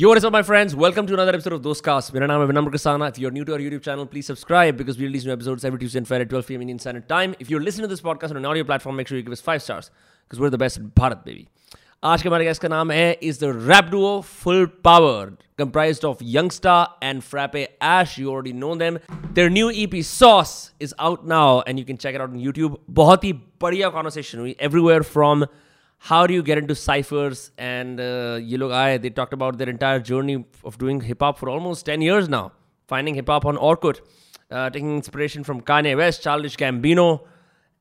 Yo, what is up, my friends? Welcome to another episode of Dostcast. मेरा नाम है विनम्र Kasana. If you're new to our YouTube channel, please subscribe because we release new episodes every Tuesday and Friday at 12 p.m. Indian Standard Time. If you're listening to this podcast on an audio platform, make sure you give us five stars because we're the best in Bharat, baby. आज के हमारे guest का नाम है is the rap duo Full Power, comprised of Youngsta and Frappe Ash. You already know them. Their new EP Sauce is out now and you can check it out on YouTube. बहुत ही बढ़िया conversation हुई everywhere from how do you get into ciphers and uh, Yellow Eye? They talked about their entire journey of doing hip hop for almost 10 years now, finding hip hop on Orkut, uh, taking inspiration from Kanye West, Childish Gambino,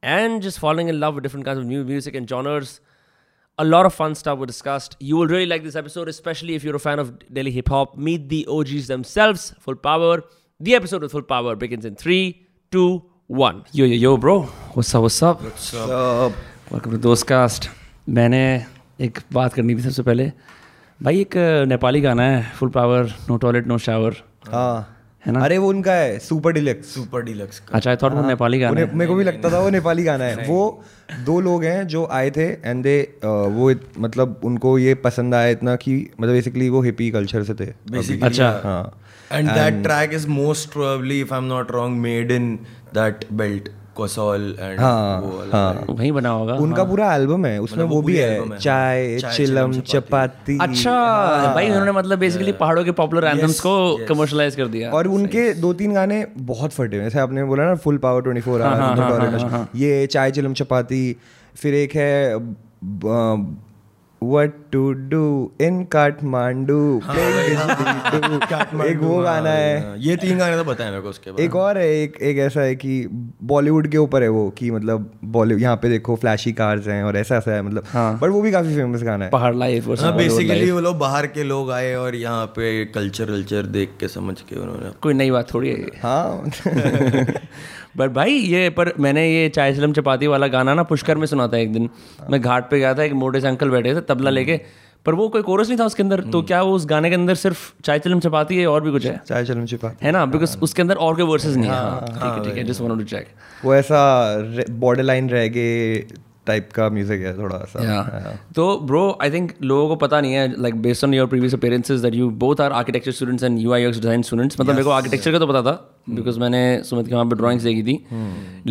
and just falling in love with different kinds of new music and genres. A lot of fun stuff was discussed. You will really like this episode, especially if you're a fan of Delhi hip hop. Meet the OGs themselves, Full Power. The episode with Full Power begins in 3, 2, 1. Yo, yo, yo, bro. What's up, what's up? What's up? What's up? Welcome to Dosecast. मैंने एक बात करनी थी सबसे पहले। भाई एक नेपाली गाना है Full Power no toilet no shower हाँ। है ना? अरे वो उनका है सुपर डिलक्स सुपर डिलक्स अच्छा आई थॉट वो नेपाली गाना है। मेरे को भी लगता था वो नेपाली गाना है। वो दो लोग हैं जो आए थे एंड दे वो मतलब उनको ये पसंद आया इतना कि मतलब बेसिकली वो हिपी कल्चर से थे अच्छा। हाँ। And that track is most probably if I am not wrong made in that belt कोसोल and हाँ, वो हाँ। वही बना होगा। उनका पूरा एल्बम है उसमें मतलब वो वो भी है है, चाय चाय, चिलम चपाती। अच्छा भाई उन्होंने मतलब बेसिकली पहाड़ों के पॉपुलर एंथम्स को कमर्शलाइज कर दिया। और उनके दो तीन गाने बहुत फटे हुए जैसे आपने बोला ना फुल पावर ट्वेंटी फोर हाँ, ये चाय चिलम चपाती फिर एक है what to do in Kathmandu हाँ, एक वो गाना है। हाँ, ये तीन गाने तो बताए मेरे को उसके बाद एक और है एक एक ऐसा है कि बॉलीवुड के ऊपर है वो कि मतलब बॉलीवुड यहाँ पे देखो फ्लैशी कार्स हैं और ऐसा ऐसा है मतलब। हाँ। बट वो भी काफ़ी फ़ेमस गाना है। पहाड़ लाइफ और हाँ बेसिकली वो लोग बाहर के लोग आए और यहाँ पे कल्चर वल्चर देख के समझ के उन्होंने कोई नई बात थोड़ी है हाँ। बट भाई ये पर मैंने ये चाय सलम चपाती वाला गाना ना पुष्कर में सुना था एक दिन। मैं घाट पे गया था एक मोटे से अंकल बैठे थे तबला लेके। पर वो कोई कोरस नहीं था उसके अंदर। तो क्या वो उस गाने के अंदर सिर्फ़ चाय चलम चपाती है और भी कुछ है? चाय चलम चपाती। है ना? बिकॉज़ उसके अंदर और कोई वर्सेस नहीं है। हाँ, ठीक है ठीक है जस्ट वांटेड टू चेक वो ऐसा बॉर्डर लाइन रह गए टाइप का म्यूज़िक है थोड़ा सा। Yeah. तो ब्रो आई थिंक लोगों को पता नहीं है like based on your previous appearances that you both are architecture students and UI UX design students मतलब मेरे को आर्किटेक्चर का तो पता था बिकॉज़ मैंने सुमित के वहाँ पे ड्राइंग्स देखी थी।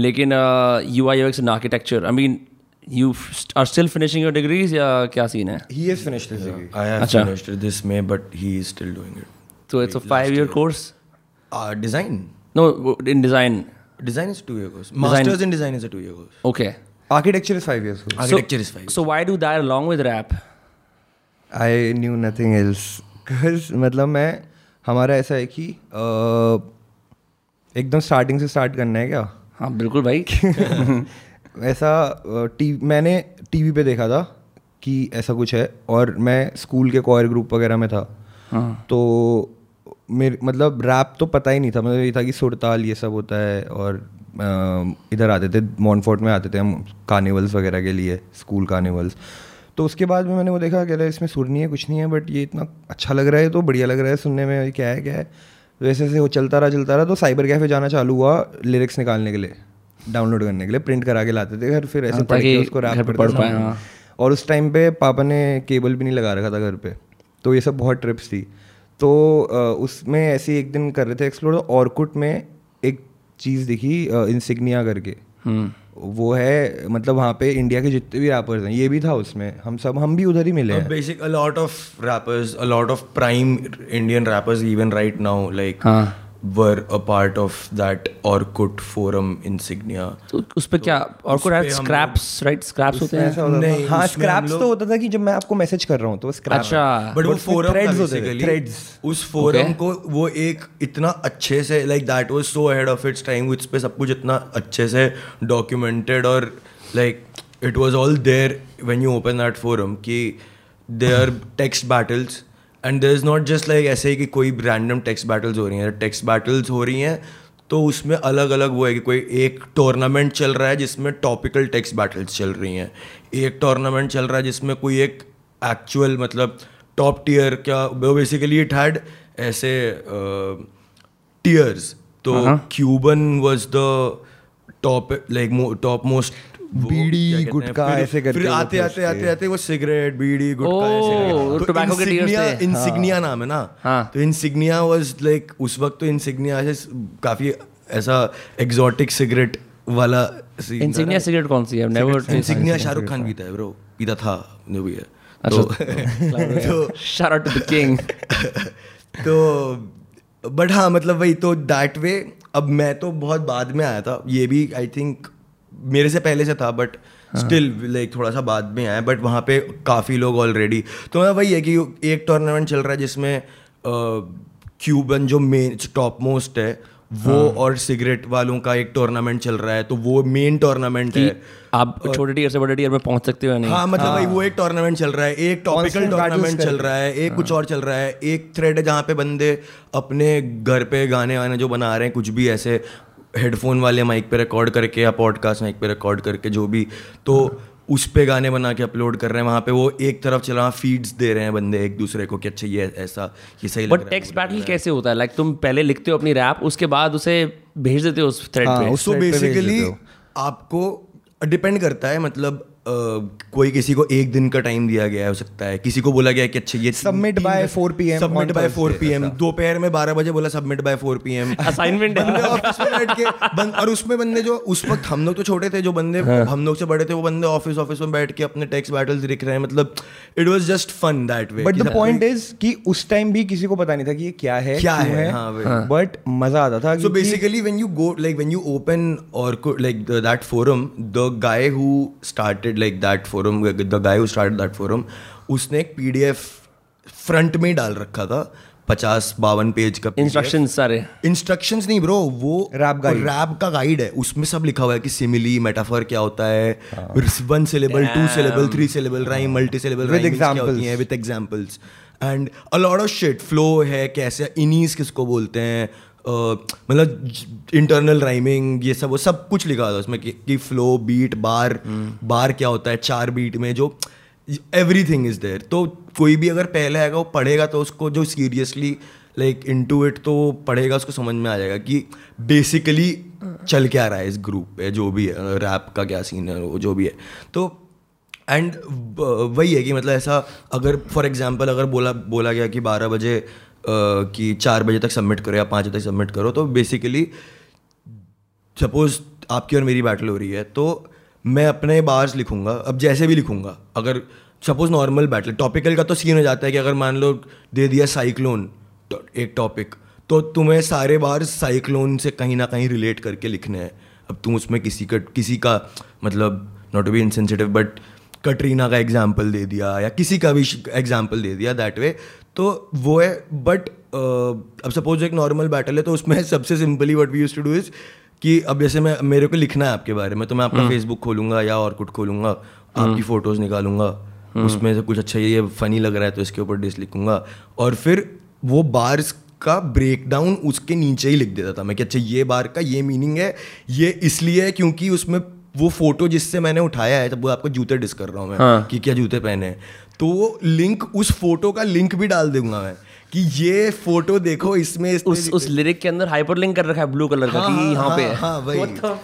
लेकिन uh, UI UX and architecture I mean you are still finishing your degrees या क्या सीन है? He is finished his degree I have अच्छा। फिनिश्ड दिस में but he is still doing it तो it's a five year course design no in design design is two year course masters in design is a two year course okay architecture is five years architecture is five so why do that along with rap? I knew nothing else मतलब मैं हमारा ऐसा है कि एकदम starting से start करना है क्या? हाँ बिल्कुल भाई। ऐसा टी मैंने टीवी पे देखा था कि ऐसा कुछ है और मैं स्कूल के कोयर ग्रुप वगैरह में था। हाँ। तो मेरे मतलब रैप तो पता ही नहीं था मतलब ये था कि सुरताल ये सब होता है और अ, इधर आते थे मॉनफोर्ट में आते थे हम कार्निवल्स वगैरह के लिए स्कूल कार्निवल्स तो उसके बाद में मैंने वो देखा कि अरे इसमें सुर नहीं है कुछ नहीं है बट ये इतना अच्छा लग रहा है तो बढ़िया लग रहा है सुनने में ये क्या है क्या है तो वैसे ऐसे वो चलता रहा चलता रहा तो साइबर कैफ़े जाना चालू हुआ लिरिक्स निकालने के लिए डाउनलोड करने के लिए प्रिंट करा के लाते थे घर फिर ऐसे हाँ, पढ़ के उसको रैप पढ़। पाएँ, हाँ। और उस टाइम पे पापा ने केबल भी नहीं लगा रखा था घर पे तो ये सब बहुत ट्रिप्स थी तो उसमें ऐसे एक दिन कर रहे थे एक्सप्लोर तो ऑर्कुट में एक चीज़ दिखी इंसिग्निया करके। हम्म। वो है मतलब वहाँ पे इंडिया के जितने भी रैपर्स हैं ये भी था उसमें। हम सब हम भी उधर ही मिले हैं। Basic a lot of rappers a lot of prime Indian rappers even right now like now like हाँ। Were a part of that orkut forum insignia. तो उस पे क्या होते हैं? नहीं, हाँ तो होता था कि जब मैं आपको मैसेज कर रहा हूँ तो स्क्रैप अच्छा। बट वो फोरम threads था होते थे, basically threads. उस फोरम को वो एक इतना अच्छे से like that was so ahead of its time उस पे सब कुछ इतना अच्छे से डॉक्यूमेंटेड और like it was all there when you open that forum कि they are text battles and there is not just like ऐसे ही कि कोई रैंडम टेक्स्ट बैटल्स हो रही हैं। टेक्स्ट बैटल्स हो रही हैं तो उसमें अलग अलग वो है कि कोई एक टूर्नामेंट चल रहा है जिसमें टॉपिकल टेक्स्ट बैटल्स चल रही हैं। एक टूर्नामेंट चल रहा है जिसमें कोई एक एक्चुअल मतलब टॉप टीयर क्या बेसिकली इट हैड ऐसे टीयर्स तो Cuban was the top like top most बीड़ी, गुटखा ऐसे करके फिर आते आते आते आते वो सिगरेट बीड़ी गुटखा ऐसे करके। तो के इंसिग्निया थे। इंसिग्निया नाम है ना। हाँ। तो इंसिग्निया वाज लाइक उस वक्त तो इंसिग्निया ऐसे काफ़ी ऐसा एग्जॉटिक सिगरेट वाला इंसिग्निया सिगरेट कौन सी है? नेवर इंसिग्निया शाहरुख खान पीता है ब्रो पीता था जो भी है। अच्छा, तो तो shout out to the king तो बट हाँ मतलब वही तो दैट वे अब मैं तो बहुत बाद में आया था। ये भी आई थिंक मेरे से पहले से था बट स्टिल लाइक थोड़ा सा बाद में आया बट वहाँ पे काफ़ी लोग ऑलरेडी तो मैं वही है कि एक टूर्नामेंट चल रहा है जिसमें क्यूबन जो मेन टॉप मोस्ट है वो हाँ। और सिगरेट वालों का एक टूर्नामेंट चल रहा है तो वो मेन टूर्नामेंट है आप छोटे टीयर से बड़े टीयर में पहुँच सकते हो नहीं हाँ मतलब हाँ। भाई वो एक टूर्नामेंट चल रहा है एक टॉपिकल टूर्नामेंट चल रहा है एक हाँ। कुछ और चल रहा है एक थ्रेड है जहाँ पे बंदे अपने घर पे गाने वाने जो बना रहे हैं कुछ भी ऐसे हेडफोन वाले माइक पे रिकॉर्ड करके या पॉडकास्ट माइक पे रिकॉर्ड करके जो भी तो उस पे गाने बना के अपलोड कर रहे हैं। वहाँ पे वो एक तरफ़ चल रहा फीड्स दे रहे हैं बंदे एक दूसरे को कि अच्छा ये ऐसा ये सही बट रहा टेक्स्ट बैटल कैसे होता है? लाइक तुम पहले लिखते हो अपनी रैप उसके बाद उसे भेज देते हो उस थ्रेड हाँ, पे। सो बेसिकली आपको डिपेंड करता है मतलब कोई किसी को एक दिन का टाइम दिया गया हो सकता है। किसी को बोला गया कि अच्छा ये Submit by 4 PM submit by 4 Thursday, PM दोपहर में 12 बजे बोला सबमिट बाय 4 पीएम Assignment है। बंदे ऑफ़िस में बैठ के बंद, और उसमें बंदे जो उस वक्त हम लोग तो छोटे थे जो बंदे हाँ। हम लोग से बड़े थे वो बंदे ऑफ़िस ऑफ़िस में बैठ के अपने टेक्स्ट बैटल्स लिख रहे हैं। मतलब it was just fun that way but the point is कि उस टाइम भी किसी को पता नहीं था कि ये क्या है क्या है, हाँ, बट मज़ा आता था basically, when you go, like when you open or co- like the, that forum, the guy who started like that forum, the guy who started that forum, उसने एक पीडीएफ फ्रंट में डाल रखा था पचास बावन पेज का इंस्ट्रक्शन सारे। इंस्ट्रक्शंस नहीं ब्रो वो Rap guide. रैप का गाइड है। उसमें सब लिखा हुआ है कि सिमिली मेटाफर क्या होता है one syllable two syllable three syllable rhyme multi syllable With क्या examples. हैं with examples and a lot of shit flow है कैसे इनीस किसको बोलते हैं मतलब इंटरनल राइमिंग ये सब वो सब कुछ लिखा था उसमें कि, फ्लो बीट बार बार क्या होता है चार बीट में जो एवरी थिंग इज़ देयर तो कोई भी अगर पहले आएगा वो पढ़ेगा तो उसको जो सीरियसली लाइक इनटू इट तो पढ़ेगा उसको समझ में आ जाएगा कि बेसिकली चल क्या रहा है इस ग्रुप पे जो भी है रैप का क्या सीन है वो जो भी है। तो एंड वही है कि मतलब ऐसा अगर फॉर एग्ज़ाम्पल अगर बोला बोला गया कि बारह बजे कि चार बजे तक सबमिट करो या पाँच बजे तक सबमिट करो तो बेसिकली सपोज़ आपकी और मेरी बैटल हो रही है तो मैं अपने बार्स लिखूँगा, अब जैसे भी लिखूँगा, अगर सपोज़ नॉर्मल बैटल टॉपिकल का तो सीन हो जाता है कि अगर मान लो दे दिया साइक्लोन तो एक टॉपिक तो तुम्हें सारे बार साइक्लोन से कहीं ना कहीं रिलेट करके लिखने हैं। अब तुम उसमें किसी का किसी का मतलब not to be insensitive but Katrina का एग्ज़ाम्पल दे दिया, या किसी का भी एग्ज़ाम्पल दे दिया दैट वे तो वो है बट अब सपोज़ एक नॉर्मल बैटल है तो उसमें सबसे simply what we use to do is कि अब जैसे मैं मेरे को लिखना है आपके बारे में तो मैं आपका फेसबुक खोलूँगा या और कुछ खोलूँगा आपकी फ़ोटोज़ निकालूँगा उसमें से कुछ अच्छा ये फनी लग रहा है तो इसके ऊपर डिस लिखूँगा और फिर वो बार्स का ब्रेकडाउन उसके नीचे ही लिख देता था मैं कि अच्छा ये बार का ये मीनिंग है ये इसलिए है क्योंकि उसमें वो फ़ोटो जिससे मैंने उठाया है तब वो आपको जूते डिस कर रहा हूँ मैं हाँ। कि क्या जूते पहने हैं। तो वो लिंक उस फ़ोटो का लिंक भी डाल दूँगा मैं कि ये फ़ोटो देखो इसमें इसने उस उस लिरिक के अंदर हाइपरलिंक कर रखा है ब्लू कलर का हाँ, कि यहाँ पे। हाँ, है हाँ, वही।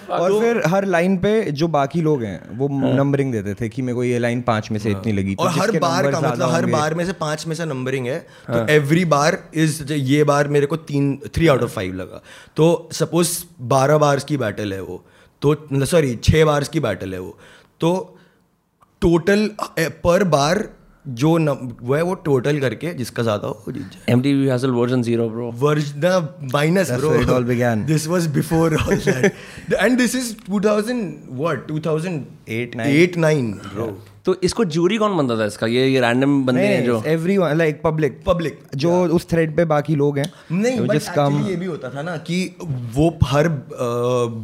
और फिर हर लाइन पे जो बाकी लोग हैं वो नंबरिंग देते थे कि मेरे को ये लाइन पाँच में से इतनी लगी तो और हर बार का मतलब हर बार में से पाँच में से नंबरिंग है तो एवरी बार इज़ ये बार मेरे को तीन थ्री आउट ऑफ़ फाइव लगा। तो सपोज़ बारह बार्स की बैटल है वो तो सॉरी छः बार्स की बैटल है वो। तो टोटल पर बार जो न, वो है वो टोटल करके जिसका ज़्यादा हो जीत जाए। एम टी हासिल version zero bro version minus bro it all began this was before and this is 2000 what 2008 eight 8 9 bro. तो इसको ज्यूरी कौन बनता था इसका ये ये रैंडम बंदे हैं जो एवरीवन लाइक पब्लिक Public. जो उस थ्रेड पे बाकी लोग हैं नहीं बट एक्चुअली ये भी होता था ना कि वो हर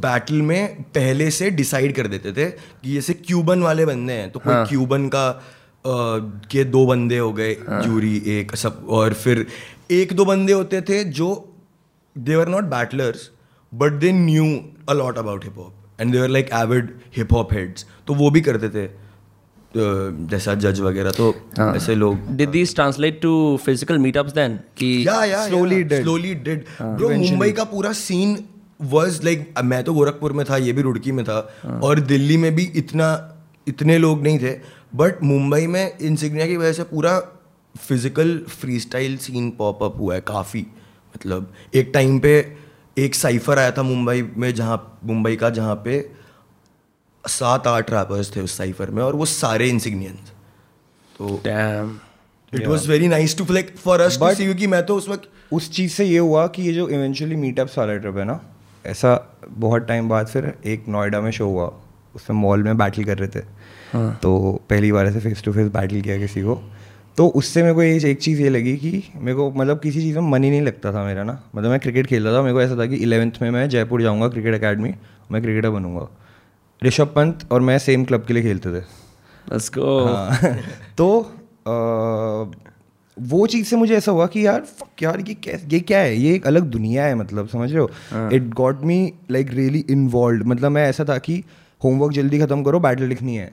बैटल में पहले से डिसाइड कर देते थे कि जैसे क्यूबन वाले बंदे हैं तो कोई हाँ। क्यूबन का अ, के दो बंदे हो गए हाँ. जूरी एक सब और फिर एक दो बंदे होते थे जो they were not battlers but they knew a lot about hip hop and they were like avid hip hop heads तो वो भी करते थे जैसा जज वगैरह तो हाँ। ऐसे लोग did these translate to physical meetups then कि या या Slowly it slowly did bro Mumbai का पूरा सीन वॉज़ लाइक मैं तो गोरखपुर में था ये भी रुड़की में था और दिल्ली में भी इतना इतने लोग नहीं थे। बट मुंबई में इंसिग्निया की वजह से पूरा physical freestyle scene pop up हुआ है काफ़ी। मतलब एक टाइम पे एक साइफर आया था मुंबई में जहाँ मुंबई का जहाँ पे सात आठ रैपर्स थे उस साइफर में और वो सारे इंसिग्नियंस तो damn it was very nice to like for us to But- see क्योंकि मैं तो उस वक्त उस चीज़ से ये हुआ कि ये जो इवेंचुअली मीटअप्स वाला ट्रिप है ना ऐसा बहुत टाइम बाद फिर एक नोएडा में शो हुआ उसमें मॉल में बैटल कर रहे थे। तो पहली बार ऐसे फेस टू फेस बैटल किया किसी को। तो उससे मेरे को ये एक चीज़ ये लगी कि मेरे को मतलब किसी चीज़ में मन ही नहीं लगता था मेरा ना। मतलब मैं क्रिकेट खेलता था मेरे को ऐसा था कि इलेवंथ में मैं जयपुर जाऊँगा क्रिकेट अकेडमी मैं क्रिकेटर बनूँगा। ऋषभ पंत और मैं सेम क्लब के लिए खेलते थे। गो हाँ, तो अ, वो चीज़ से मुझे ऐसा हुआ कि यार fuck यार ये क्या ये क्या है? ये एक अलग दुनिया है मतलब समझ रहे हो? It got me like really involve मतलब मैं ऐसा था कि होमवर्क जल्दी ख़त्म करो बैटल लिखनी है।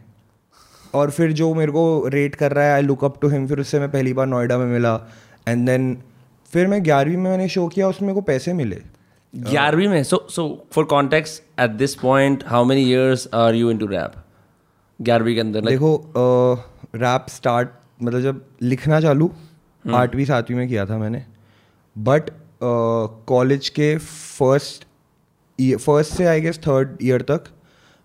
और फिर जो मेरे को रेट कर रहा है I look up to him फिर उससे मैं पहली बार नोएडा में मिला। एंड देन फिर मैं ग्यारहवीं में मैंने शो किया उसमें मेरे को पैसे मिले। ग्यारहवीं में so so for context at this point how many years are you into rap ग्यारहवीं के अंदर देखो रैप स्टार्ट मतलब जब लिखना चालू आठवीं सातवीं में किया था मैंने। बट कॉलेज के फ़र्स्ट फ़र्स्ट से आई गेस थर्ड ईयर तक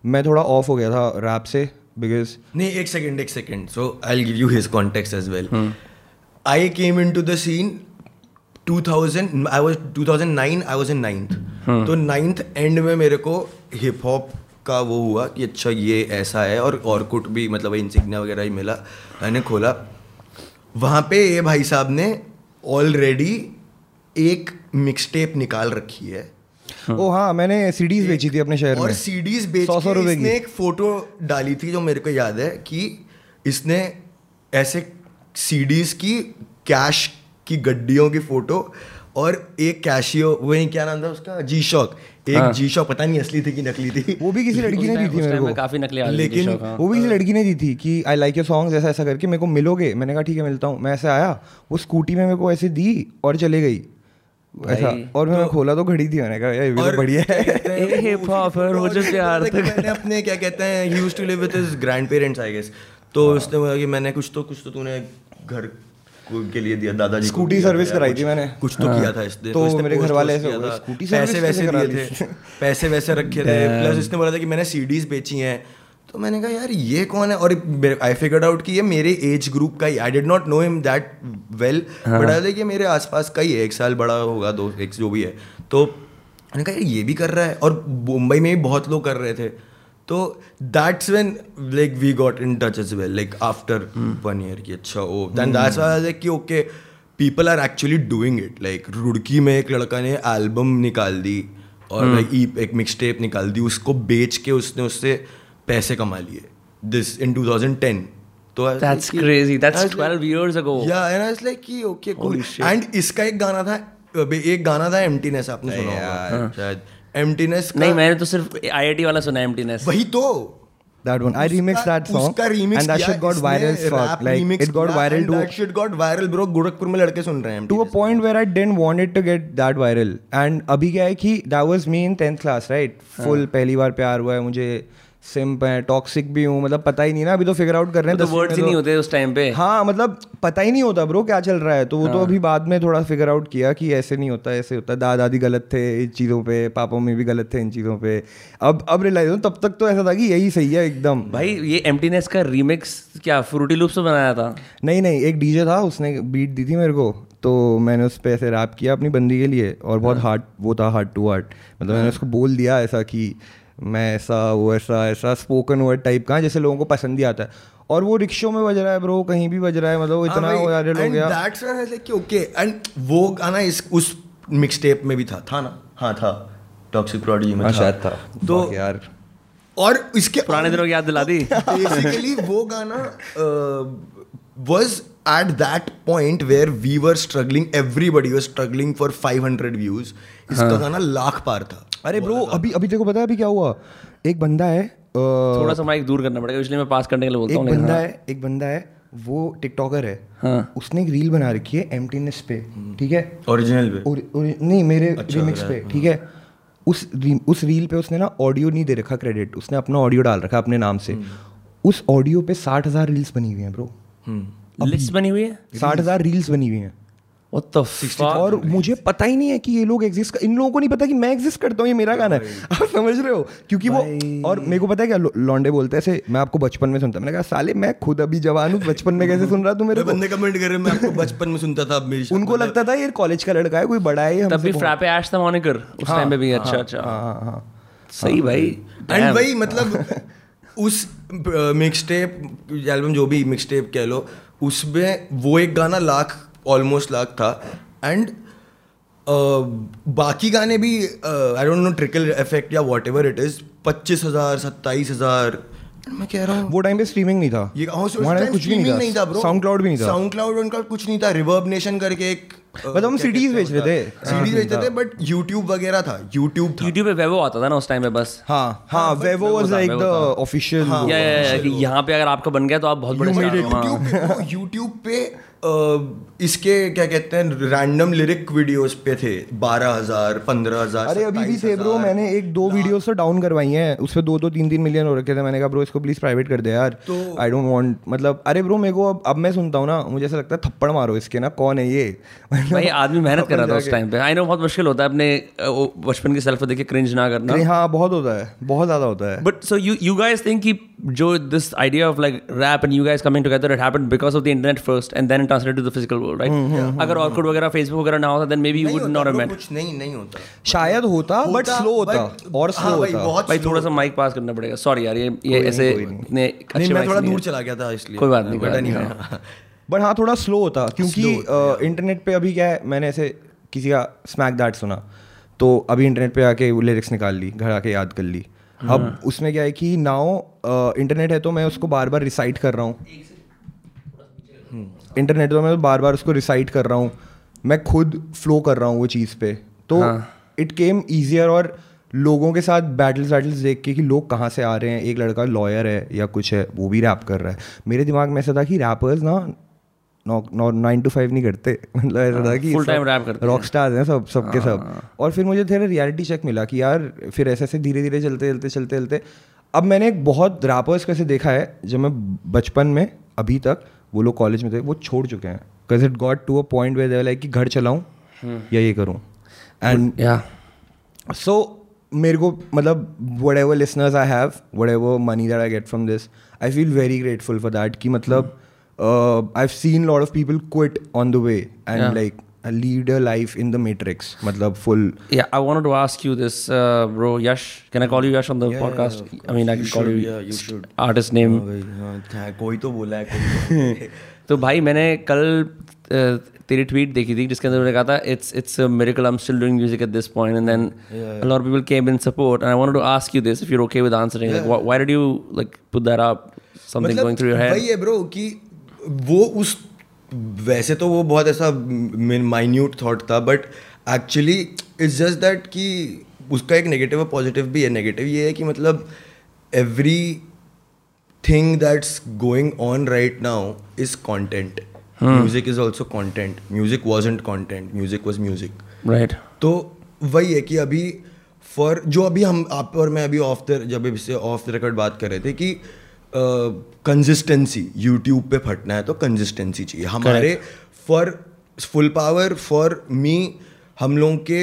मैं थोड़ा ऑफ़ हो गया था रैप से बिकॉज़ नहीं एक सेकेंड एक second so I give you his context as well I came into the scene 2000 I was 2009 I was in ninth तो नाइन्थ एंड में मेरे को हिप हॉप का वो हुआ कि अच्छा ये ऐसा है और ऑर्कुट भी मतलब इंसिग्निया वगैरह ही मिला मैंने खोला। वहाँ पे ये भाई साहब ने ऑलरेडी एक मिक्सटेप निकाल रखी है। ओ हाँ मैंने सीडीज बेची थी अपने शहर और में। सीडीज बेच सौ- सौ के रुपए इसने की। एक फ़ोटो डाली थी जो मेरे को याद है कि इसने ऐसे सीडीज की कैश की गड्डियों की फ़ोटो और एक कैशियो वही क्या नाम था उसका? जी शॉक एक जी शॉक पता नहीं असली थी कि नकली थी। वो भी किसी लड़की ने दी थी मेरे को। काफ़ी नकली आ लेकिन हाँ। वो भी किसी लड़की ने दी थी कि आई लाइक योर सॉन्ग्स ऐसा ऐसा करके मेरे को मिलोगे? मैंने कहा ठीक है मिलता हूँ। मैं ऐसे आया वो स्कूटी में मेरे को ऐसे दी और चले गई। ऐसा। और फिर मैं खोला तो घड़ी थी मैंने कहा ये भी तो बढ़िया है। ए हिप हॉप और वो जो प्यार तो मैंने अपने क्या कहते हैं he used to live with his grandparents I guess तो हाँ। उसने बोला कि मैंने कुछ तो कुछ तो तूने घर को- लिए दिया दादाजी को स्कूटी सर्विस कराई थी मैंने। कुछ तो किया था इसने तो मेरे घर वाले स्कूटी पैसे वैसे दिए थे पैसे वैसे रखे थे। प्लस इसने बोला था कि मैंने सीडीज बेची हैं। तो मैंने कहा यार ये कौन है? और आई फिगर्ड आउट कि ये मेरे एज ग्रुप का ही I did not know him that well but I कि मेरे आसपास का ही है एक साल बड़ा होगा दो एक जो भी है। तो मैंने कहा यार ये भी कर रहा है। और मुंबई में भी बहुत लोग कर रहे थे। तो that's when like we got in touch as well like after one year की अच्छा ओ देन दैट्स लाइक कि okay people are actually doing it like Roorkee में एक लड़का ने एल्बम निकाल दी और लाइक एक मिक्स टेप निकाल दी उसको बेच के उसने उससे पैसे कमा लिए दिस इन 2010 तो I was That's like crazy. That's I was like- 12 years ago. Yeah, and I was like कि okay cool. Holy. And इसका एक गाना था एक गाना था एम्प्टीनेस आपने सुना होगा शायद एम्प्टीनेस नहीं मैंने तो सिर्फ़ आईआईटी वाला सुना एम्प्टीनेस वही तो। That one I remix that song उसका remix and that shit got viral like it got viral to that shit got viral bro Gorakhpur में लड़के सुन रहे हैं to a point where I didn't want it to get that viral and अभी क्या है कि that was me in 10th class right full पहली बार प्यार हुआ है मुझे। सिम्प है टॉक्सिक भी हूँ मतलब पता ही नहीं ना अभी तो फिगर आउट कर रहे हैं तो वर्ड्स ही तो- नहीं होते उस टाइम पे। हाँ मतलब पता ही नहीं होता ब्रो क्या चल रहा है तो वो हाँ. तो अभी बाद में थोड़ा फिगर आउट किया कि ऐसे नहीं होता ऐसे होता। दादा दादी गलत थे इन चीज़ों पे पापा मम्मी भी गलत थे इन चीज़ों पे। अब अब रिलाइज हो तब तक तो ऐसा था कि यही सही है एकदम। भाई ये एम्प्टीनेस का रीमिक्स क्या फ्रूटी लूप से बनाया था? नहीं नहीं एक डीजे था उसने बीट दी थी मेरे को तो मैंने उस पर ऐसे रैप किया अपनी बंदी के लिए और बहुत हार्ड वो था हार्ड टू हार्ड मतलब मैंने उसको बोल दिया ऐसा कि मैं ऐसा वो ऐसा ऐसा स्पोकन वर्ड टाइप का जैसे लोगों को पसंद ही आता है। और वो रिक्शो में बज रहा है ब्रो कहीं भी बज रहा है मतलब वो हाँ इतना वायरल हो and गया। that's when I was like कि okay and वो गाना इस उस मिक्स टेप में भी था था ना? हाँ था। टॉक्सिक प्रोडिजी में हाँ शायद था। तो यार। और इसके पुराने दिनों की याद दिला दी। बेसिकली वो गाना was at that point where we were struggling everybody was struggling for 500 views इसका गाना लाख पार था। अरे ब्रो अभी अभी देखो पता है अभी क्या हुआ? एक बंदा है थोड़ा सा माइक दूर करना पड़ेगा इसलिए मैं पास करने के लिए बोलता एक हूँ लेकिन बंदा हाँ। है एक बंदा है वो टिकटॉकर है। हाँ। उसने एक रील बना रखी है एम्प्टीनेस पे ठीक है? ओरिजिनल पे? और, और नहीं मेरे अच्छा रिमिक्स पे है, ठीक है? उस री- उस रील पे उसने ना ऑडियो नहीं दे रखा क्रेडिट उसने अपना ऑडियो डाल रखा अपने नाम से। उस ऑडियो पे साठ हज़ार रील्स बनी हुई हैं ब्रो लिस्ट बनी हुई है? साठ हज़ार रील्स बनी हुई हैं? और मुझे पता ही नहीं है कि ये लोग एग्जिस्ट इन लोगों को नहीं पता कि मैं एग्जिस्ट करता हूँ ये मेरा गाना है। आप समझ रहे हो? क्योंकि वो और मेरे को पता है क्या लो- लौंडे बोलते हैं ऐसे मैं आपको बचपन में सुनता मैंने कहा साले मैं खुद अभी जवान हूँ बचपन में कैसे सुन रहा तू मेरे बंदे कमेंट कर रहे मैं आपको बचपन में सुनता था मेरी उनको लगता था ये कॉलेज का लड़का है कोई बड़ा है तब हमसे भी फ्रैपे ऐश था मॉनिकर उस टाइम पे भी अच्छा अच्छा। हाँ हाँ हाँ। सही भाई। एंड. वही मतलब उस मिक्स टेप एल्बम जो भी मिक्स टेप कह लो उसमें वो एक गाना लाख ऑलमोस्ट लाख था एंड बाकी गाने भी I don't know trickle effect या वॉट एवर इट इज़ पच्चीस हज़ार सत्ताईस हज़ार। मैं कह रहा हूँ। वो टाइम पे स्ट्रीमिंग नहीं था। ये हाँ, कुछ भी streaming नहीं था ब्रो साउंड क्लाउड भी नहीं था। साउंड क्लाउड उनका कुछ नहीं था। रिवर्ब नेशन करके एक मतलब हम CDs बेच रहे थे। सीडीज बेचते थे। बट यूट्यूब वगैरह था। यूट्यूब था। YouTube पे वेवो आता था ना उस टाइम पे बस। हाँ हाँ Vevo was like the official यहाँ पे अगर आपका बन गया तो आप बहुत बड़े star हो। हाँ। यूट्यूब पे यूट्यूब इसके क्या कहते हैं रैंडम लिरिक वीडियोस पे थे बारह हज़ार पंद्रह हज़ार अरे अभी भी थे ब्रो मैंने एक दो वीडियोस तो डाउन करवाई हैं उस पे दो दो तीन तीन मिलियन हो रखे थे मैंने कहा ब्रो इसको प्लीज़ प्राइवेट कर दे यार. आई डोंट वांट मतलब अरे ब्रो मेरे को अब अब मैं सुनता हूँ ना मुझे ऐसा लगता है थप्पड़ मारो इसके ना कौन है ये? भाई आदमी मेहनत कर रहा था उस टाइम पे। आई नो बहुत मुश्किल होता है अपने बचपन की सेल्फ को देख के क्रिंज ना करना। हाँ बहुत होता है बहुत ज़्यादा होता है। But so you you guys think कि जो this idea of like rap and you guys coming together it happened because of the internet first and then it translated to the physical world right? अगर Orkut वगैरह Facebook वगैरह ना होता then maybe you नहीं would होता not have bro, met. कुछ नहीं नहीं होता। शायद होता बट स्लो होता और हाँ स्लो होता। भाई थोड़ा सा माइक पास करना पड़ेगा। सॉरी यार ये ये ऐसे इतने अच्छे मैं थोड़ा दूर चला गया था इसलिए। कोई बात नहीं, हाँ। बट हाँ थोड़ा स्लो होता क्योंकि इंटरनेट पे अभी क्या है मैंने ऐसे किसी का स्मैक दैट सुना तो अभी इंटरनेट पे आके वो लिरिक्स निकाल ली घर आके याद कर ली। अब उसमें क्या है कि नाउ इंटरनेट है तो मैं उसको बार बार रिसाइट कर रहा हूँ। इंटरनेट पर मैं बार बार उसको रिसाइट कर रहा हूँ। मैं खुद फ्लो कर रहा हूँ वो चीज़ पे। तो इट केम ईजियर और लोगों के साथ बैटल्स वैटल्स देख के कि लोग कहाँ से आ रहे हैं एक लड़का लॉयर है या कुछ है वो भी रैप कर रहा है। मेरे दिमाग में ऐसा था कि रैपर्स ना नाइन टू फाइव नहीं करते। मतलब ऐसा था कि full time rap करते रॉक स्टार्स हैं सब सबके सब। और फिर मुझे थोड़ा रियलिटी चेक मिला कि यार फिर ऐसे ऐसे धीरे धीरे चलते चलते चलते चलते। अब मैंने एक बहुत रैपर्स कैसे देखा है जब मैं बचपन में अभी तक वो लोग कॉलेज में थे वो छोड़ चुके हैं। Because it got to a point where like कि घर चलाऊँ या ये करूँ। एंड या सो मेरे को मतलब whatever listeners I have whatever money that I get from this I feel very grateful for that कि मतलब I have seen lot of people quit on the way and like lead a life in the matrix मतलब full Yeah, I wanted to ask you this, uh, bro. Yash, can I call you Yash on the podcast? I mean, I can call you, yeah, you should. artist name. हाँ भाई, हाँ, था, कोई तो बोला है कोई तो भाई मैंने कल uh, तेरी ट्वीट देखी थी जिसके अंदर उन्होंने कहा था it's it's a miracle I am still doing music at this point and then a lot of people came in support and I wanted to ask you this if you're okay with answering like why, why did you like put that up something मतलब going through your head वही है bro कि वो उस वैसे तो वो बहुत ऐसा माइन्यूट थॉट था but actually it's just that कि उसका एक नेगेटिव और पॉजिटिव भी है। नेगेटिव ये है कि मतलब everything that's going on right now is content music is also content music was wasn't content music was music right तो वही है कि अभी फॉर जो अभी हम आप और मैं अभी ऑफ़ द जब इससे ऑफ़ द रिकॉर्ड बात कर रहे थे कि कंसिस्टेंसी यूट्यूब पे फटना है तो कंसिस्टेंसी चाहिए। हमारे for full power for me हम लोगों के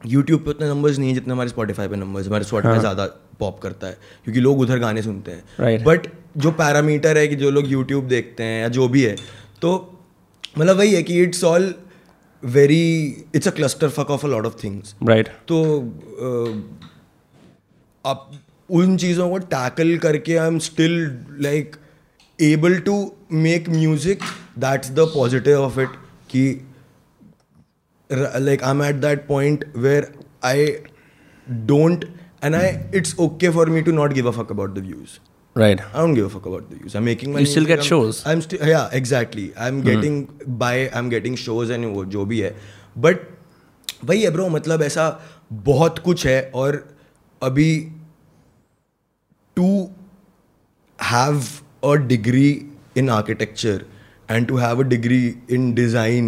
यूट्यूब पे उतने नंबर्स नहीं है जितने हमारे स्पॉटिफाई पे नंबर्स हमारे स्पॉट स्पॉटिफाई ज़्यादा पॉप करता है क्योंकि लोग उधर गाने सुनते हैं। Right. बट जो पैरामीटर है कि जो लोग यूट्यूब देखते हैं या जो भी है तो मतलब वही है कि it's all very it's a cluster fuck of a lot of things right तो अ, आप उन चीज़ों को टैकल करके I am still like able to make music that's the positive of it कि like I am at that point where I don't and I it's okay for me to not give a fuck about the views right I don't give a fuck about the views. I'm making my You still get I'm- shows? I'm still yeah, exactly. I'm getting by. I'm getting shows and वो जो भी है. But वही है bro मतलब ऐसा बहुत कुछ है और अभी to have a degree in architecture and to have a degree in design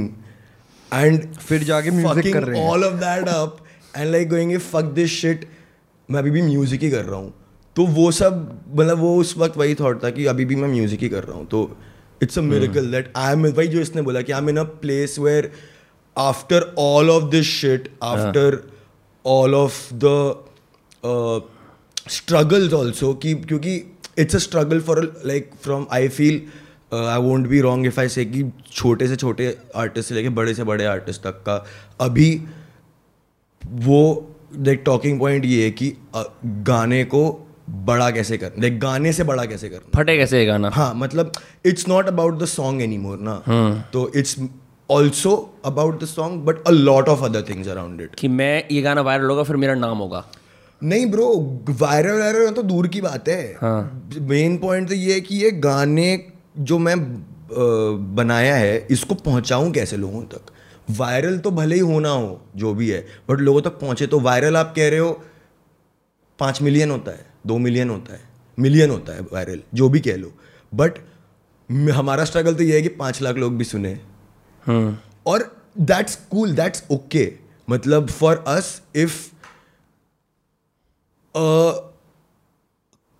and फिर जाके कर रहे हैं। all of that up and like going fuck this shit मैं अभी भी म्यूज़िक ही कर रहा हूँ। तो वो सब मतलब वो उस वक्त वही थॉट था कि अभी भी मैं म्यूज़िक ही कर रहा हूँ। तो it's a miracle that I am वही जो इसने बोला कि I am in a place where after all of this shit after all of the struggles also कि क्योंकि it's a struggle for like from I feel I won't be wrong if I say कि छोटे से छोटे artist से लेके बड़े से बड़े आर्टिस्ट तक का अभी वो लाइक टॉकिंग पॉइंट ये है कि अ, गाने को बड़ा कैसे कर लाइक गाने से बड़ा कैसे कर फटे कैसे गाना? हाँ मतलब it's not about the song anymore ना तो it's also about the song but a lot of other things around it कि मैं ये गाना वायरल होगा फिर मेरा नाम होगा। नहीं ब्रो वायरल वायरल तो दूर की बात है। मेन पॉइंट तो ये है कि ये गाने जो मैं बनाया है इसको पहुंचाऊं कैसे लोगों तक? वायरल तो भले ही होना हो जो भी है बट लोगों तक पहुँचे तो वायरल आप कह रहे हो पाँच मिलियन होता है दो मिलियन होता है मिलियन होता है वायरल जो भी कह लो। बट हमारा स्ट्रगल तो ये है कि पाँच लाख लोग भी सुने। हम्म और दैट्स कूल दैट्स ओके मतलब for us if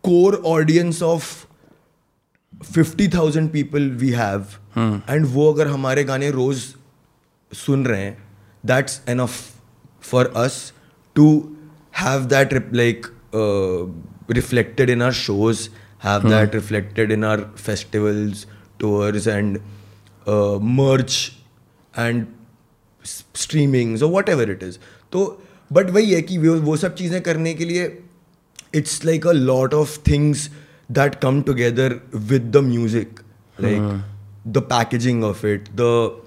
core audience of 50,000 people we have and वो अगर हमारे गाने रोज सुन रहे हैं that's enough for us to have that rep- like uh, reflected in our shows have that reflected in our festivals tours and uh, merch and streamings और whatever it is तो बट वही है कि वो वो सब चीज़ें करने के लिए it's like a lot of things that come together with the music like the packaging of it the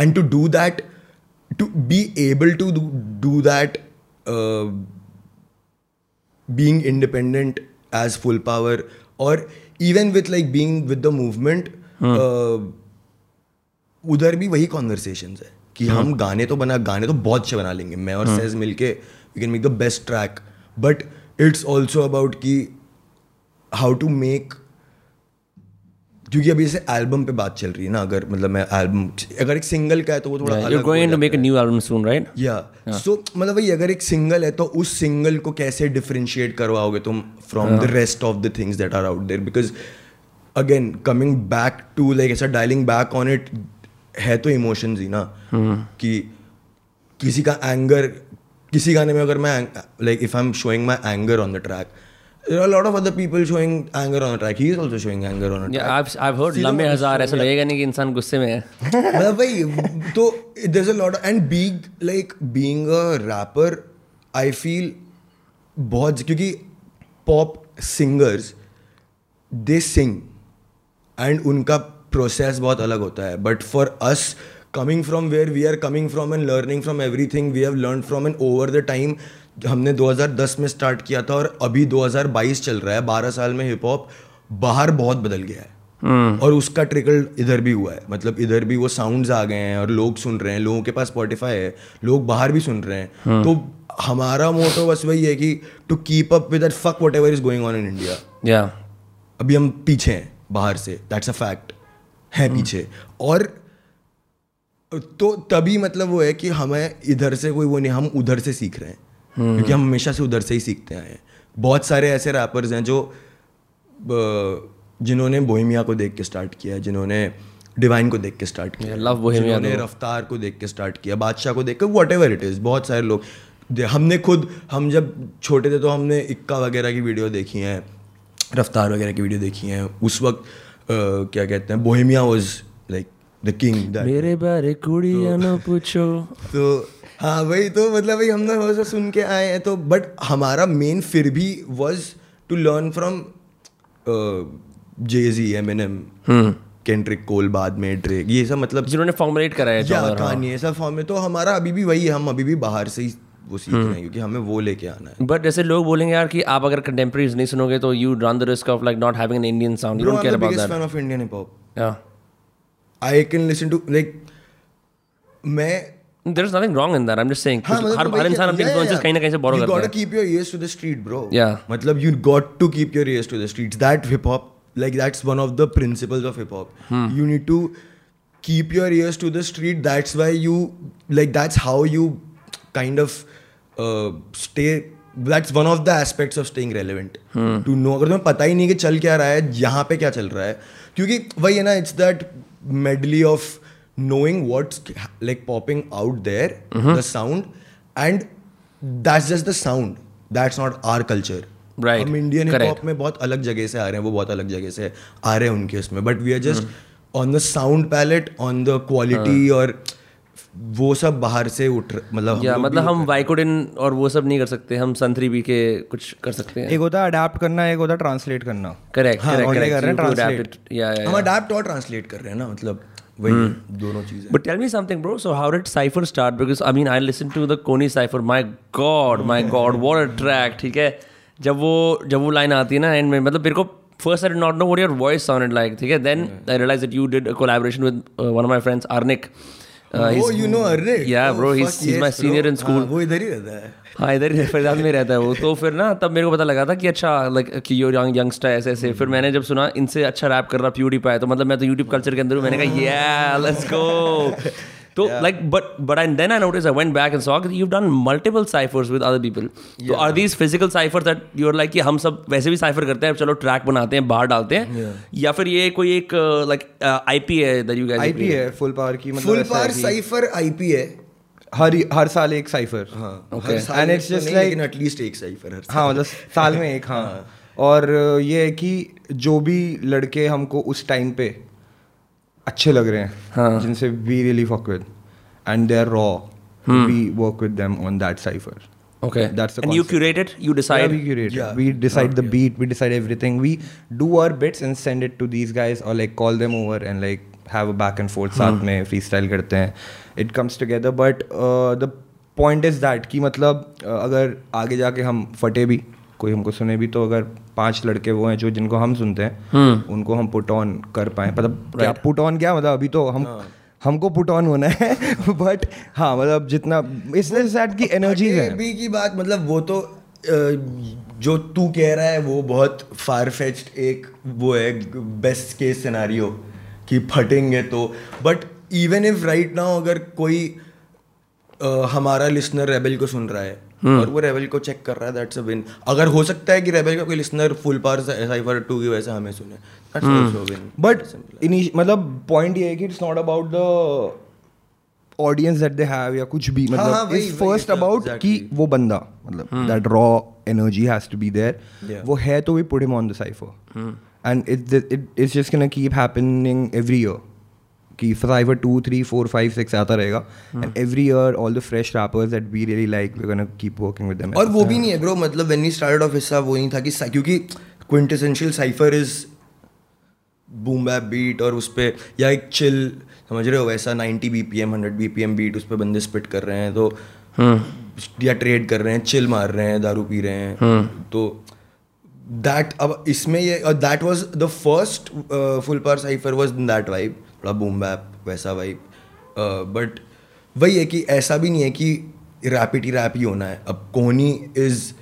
end to do that to be able to do that being independent as full power और even with like being with the movement uh, उधर भी वही conversation है। कि हम गाने तो बना गाने तो बहुत अच्छे बना लेंगे मैं और सेज मिलके we can make the best track but it's also about कि हाउ टू मेक क्योंकि अभी जैसे एल्बम पे बात चल रही है ना अगर मतलब मैं एल्बम अगर एक सिंगल का है तो वो थोड़ा अलग हो जाता make a new album soon right? या सो मतलब वही अगर एक सिंगल है तो उस सिंगल को कैसे डिफरेंशिएट करवाओगे तुम from the rest of the things that are out there because again coming back to like ऐसा डायलिंग बैक ऑन इट है तो इमोशंस ही ना कि किसी का एंगर किसी गाने में अगर मैं like if I am showing my anger on the track there are a lot of other people showing anger on a track he is also showing anger on a track yeah I've I've heard लंबे हज़ार ऐसा लगेगा नहीं कि इंसान गुस्से में है मतलब वही तो there's a lot of and being like being a rapper I feel बहुत क्योंकि pop singers they sing and उनका प्रोसेस बहुत अलग होता है। But for us coming from where we are coming from and learning from everything we have learn from and over the time हमने 2010 में start किया था और अभी 2022 चल रहा है। 12 साल में हिप हॉप बाहर बहुत बदल गया है। Hmm. और उसका ट्रिकल इधर भी हुआ है। मतलब इधर भी वो साउंड्स आ गए हैं और लोग सुन रहे हैं। लोगों के पास स्पॉटिफाई है। लोग बाहर भी सुन रहे हैं। hmm. तो हमारा मोटो बस वही है कि to keep up with fuck whatever is going on in India अभी हम पीछे हैं बाहर से। दैट्स अ फैक्ट है पीछे। और तो तभी मतलब वो है कि हमें इधर से कोई वो नहीं हम उधर से सीख रहे हैं। क्योंकि हम हमेशा से उधर से ही सीखते आए हैं। बहुत सारे ऐसे रैपर्स हैं जो जिन्होंने बोहिमिया को देख के स्टार्ट किया है जिन्होंने डिवाइन को देख के स्टार्ट किया love Bohemia जिन्होंने रफ्तार को देख के स्टार्ट किया बादशाह को देख के वट एवर इट इज़ बहुत सारे लोग। हमने खुद हम जब छोटे थे तो हमने इक्का वगैरह की वीडियो देखी हैं रफ्तार वगैरह की वीडियो देखी हैं। उस वक्त क्या कहते हैं Bohemia was like the king मेरे बारे कुड़िया न पूछो। तो हाँ वही तो मतलब वही हमने वो सब सुन के आए हैं तो बट हमारा मेन फिर भी was to learn from Jay Z Eminem Kendrick Cole बाद में ड्रेक ये सब मतलब जिन्होंने फॉर्मुलेट कराया है हाँ। कहानी ऐसा फॉर्म में तो हमारा अभी भी वही है हम अभी भी बाहर से ही वो सीख रहे हैं क्योंकि हमें वो लेके आना है। बट जैसे लोग बोलेंगे यार कि आप अगर कंटेम्प्रेरीज नहीं सुनोगे तो you run the risk of like not having an Indian sound you don't care about that of Indian hip hop I can listen to like मैं there is nothing wrong in that I am just saying हर हर इंसान अपनी influences कहीं ना कहीं से borrow करता है। You got to keep your ears to the street bro या मतलब you got to keep your ears to the streets that hip hop like that's one of the principles of hip hop you need to keep your ears to the street that's why you like that's how you kind of stay that's one of the aspects of staying relevant to know अगर तुम्हें पता ही नहीं कि चल क्या रहा है यहाँ पे क्या चल रहा है क्योंकि वही है ना it's that medley of knowing what's like popping out there the sound and that's just the sound. That's not our culture. Right. हम इंडियन हिप हॉप में बहुत अलग जगह से आ रहे हैं वो बहुत अलग जगह से आ रहे हैं उनके उसमें but we are just on the sound palette on the quality और वो सब बाहर से उठ मतलब हम, yeah, मतलब हम वाइकोडिन और वो सब नहीं कर सकते हम संतरी भी के कुछ कर सकते हैं। एक होता है अडेप्ट करना एक होता है ट्रांसलेट करना। करेक्ट हाँ, करेक्ट कर रहे हैं ट्रांसलेट और ट्रांसलेट कर रहे हैं ना मतलब वही दोनों चीज़ें। But tell me something bro so how did cypher start because I mean I listen to the Kony cypher my god my god what a track ठीक है? जब वो जब वो लाइन आती है ना एंड में मतलब मेरे को first I not know what your voice sound like ठीक है? Then I realize that you did collaboration with one of my friends Arnik oh you you know Arnik Yeah, he bro. He's senior he's school my senior in school. वो इधर ही रहता है। हाँ इधर ही फरीदाबाद में रहता है वो। तो फिर ना तब मेरे को पता लगा था कि अच्छा लाइक कि यो यंग यंगस्टर ऐसे ऐसे। फिर मैंने जब सुना इनसे अच्छा रैप कर रहा प्यूडी पाया तो मतलब मैं तो यूट्यूब कल्चर के अंदर हूँ। मैंने कहा या लेट्स गो तो like but but I then I notice I went back and saw you done multiple cyphers with other people तो are these physical cypher that you are like कि हम सब वैसे भी साइफर करते हैं चलो ट्रैक बनाते हैं बाहर डालते हैं? Yeah. या फिर ये कोई एक लाइक आईपी है दैट यू गाइस आईपी है फुल पावर की मतलब फुल पावर है साइफर आईपी है। हर हर साल एक साइफर हाँ And तो just नहीं, like- लेकिन एटलीस्ट एक साइफर हर हाँ मतलब साल में एक हाँ। और ये है कि जो भी लड़के हमको उस टाइम पे अच्छे लग रहे हैं हाँ. जिनसे we really fuck with and they are raw we work with them on that cypher Okay. That's the and concept. you curate it. You decide. Yeah, we curate. Yeah. We decide the beat. We decide everything. We do our bits and send it to these guys or like call them over and like have a back and forth साथ में freestyle करते हैं. It comes together. But uh, the point is that कि मतलब uh, अगर आगे जाके हम फटे भी कोई हमको सुने भी तो अगर पाँच लड़के वो हैं जो जिनको हम सुनते हैं उनको हम पुट ऑन कर पाए। मतलब क्या पुट ऑन क्या? मतलब अभी तो हम हमको पुट ऑन होना है बट हाँ मतलब जितना इसलिए सैड की एनर्जीज है। भी की बात मतलब वो तो जो तू कह रहा है वो बहुत फार फेच्ड एक वो है बेस्ट केस सिनारियो कि फटेंगे तो। But even if right now अगर कोई हमारा लिसनर रेबल को सुन रहा है और वो रेबल को चेक कर रहा है दैट्स अ विन अगर हो सकता है कि रेबल का कोई listener full power cypher two की वजह से हमें सुने दैट्स आल्सो विन बट मतलब पॉइंट ये है कि it's not about the audience that they have या कुछ भी मतलब इट्स फ़र्स्ट अबाउट कि वो बंदा मतलब that raw energy has to be there वो है तो we put him on the cypher and it it it's just gonna keep happening every year कि cypher two three four five six आता रहेगा। And every year all the fresh rappers that we really like we gonna keep working with them और वो भी नहीं है bro मतलब when we started of हिस्सा वो नहीं था कि क्योंकि quintessential cypher is boom bap beat और उस पे या एक चिल समझ रहे हो वैसा 90 बीपीएम 100 बीपीएम बीट उस पर बंदे स्पिट कर रहे हैं तो या ट्रेड कर रहे हैं चिल मार रहे हैं दारू पी रहे हैं। तो दैट अब इसमें ये that was the first full power cypher was that vibe थोड़ा बूम बैप वैसा वाइब बट वही है कि ऐसा भी नहीं है कि रैपिड ही रैप ही होना है। अब कोहनी इज़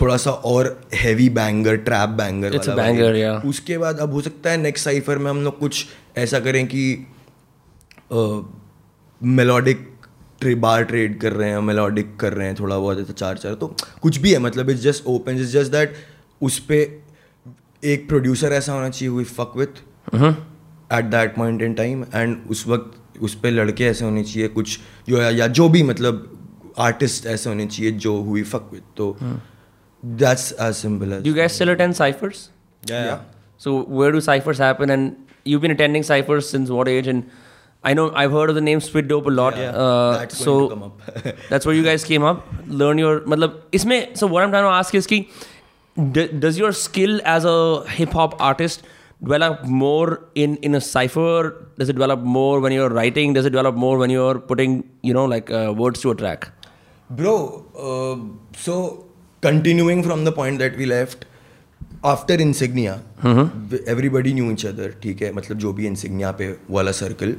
थोड़ा सा और heavy banger trap banger a banger, yeah. उसके बाद अब हो सकता है नेक्स्ट साइफर में हम लोग कुछ ऐसा करें कि मेलोडिक बार ट्रेड कर रहे हैं मेलोडिक कर रहे हैं थोड़ा बहुत ऐसा चार चार। तो कुछ भी है मतलब it's just open it's just that उस पे एक प्रोड्यूसर ऐसा होना चाहिए who we fuck with at that point in time and उस वक्त उस पे लड़के ऐसे होने चाहिए कुछ जो है या जो भी मतलब आर्टिस्ट ऐसे होने चाहिए जो हुई फक विथ तो that's as simple Do you guys still attend ciphers? Yeah. So where do ciphers happen? And you've been attending ciphers since what age? And I know I've heard of the name Spit Dope a lot. Yeah, Uh, that's so come up. that's where you guys came up. Learn your मतलब इसमें so what I'm trying to ask is कि d- does your skill as a hip hop artist develop more in in a cipher? Does it develop more when you're writing? Does it develop more when you're putting you know like uh, words to a track? Bro, uh, so continuing from the point that we left, after Insignia, everybody knew each other, ठीक है मतलब जो भी Insignia पे वाला circle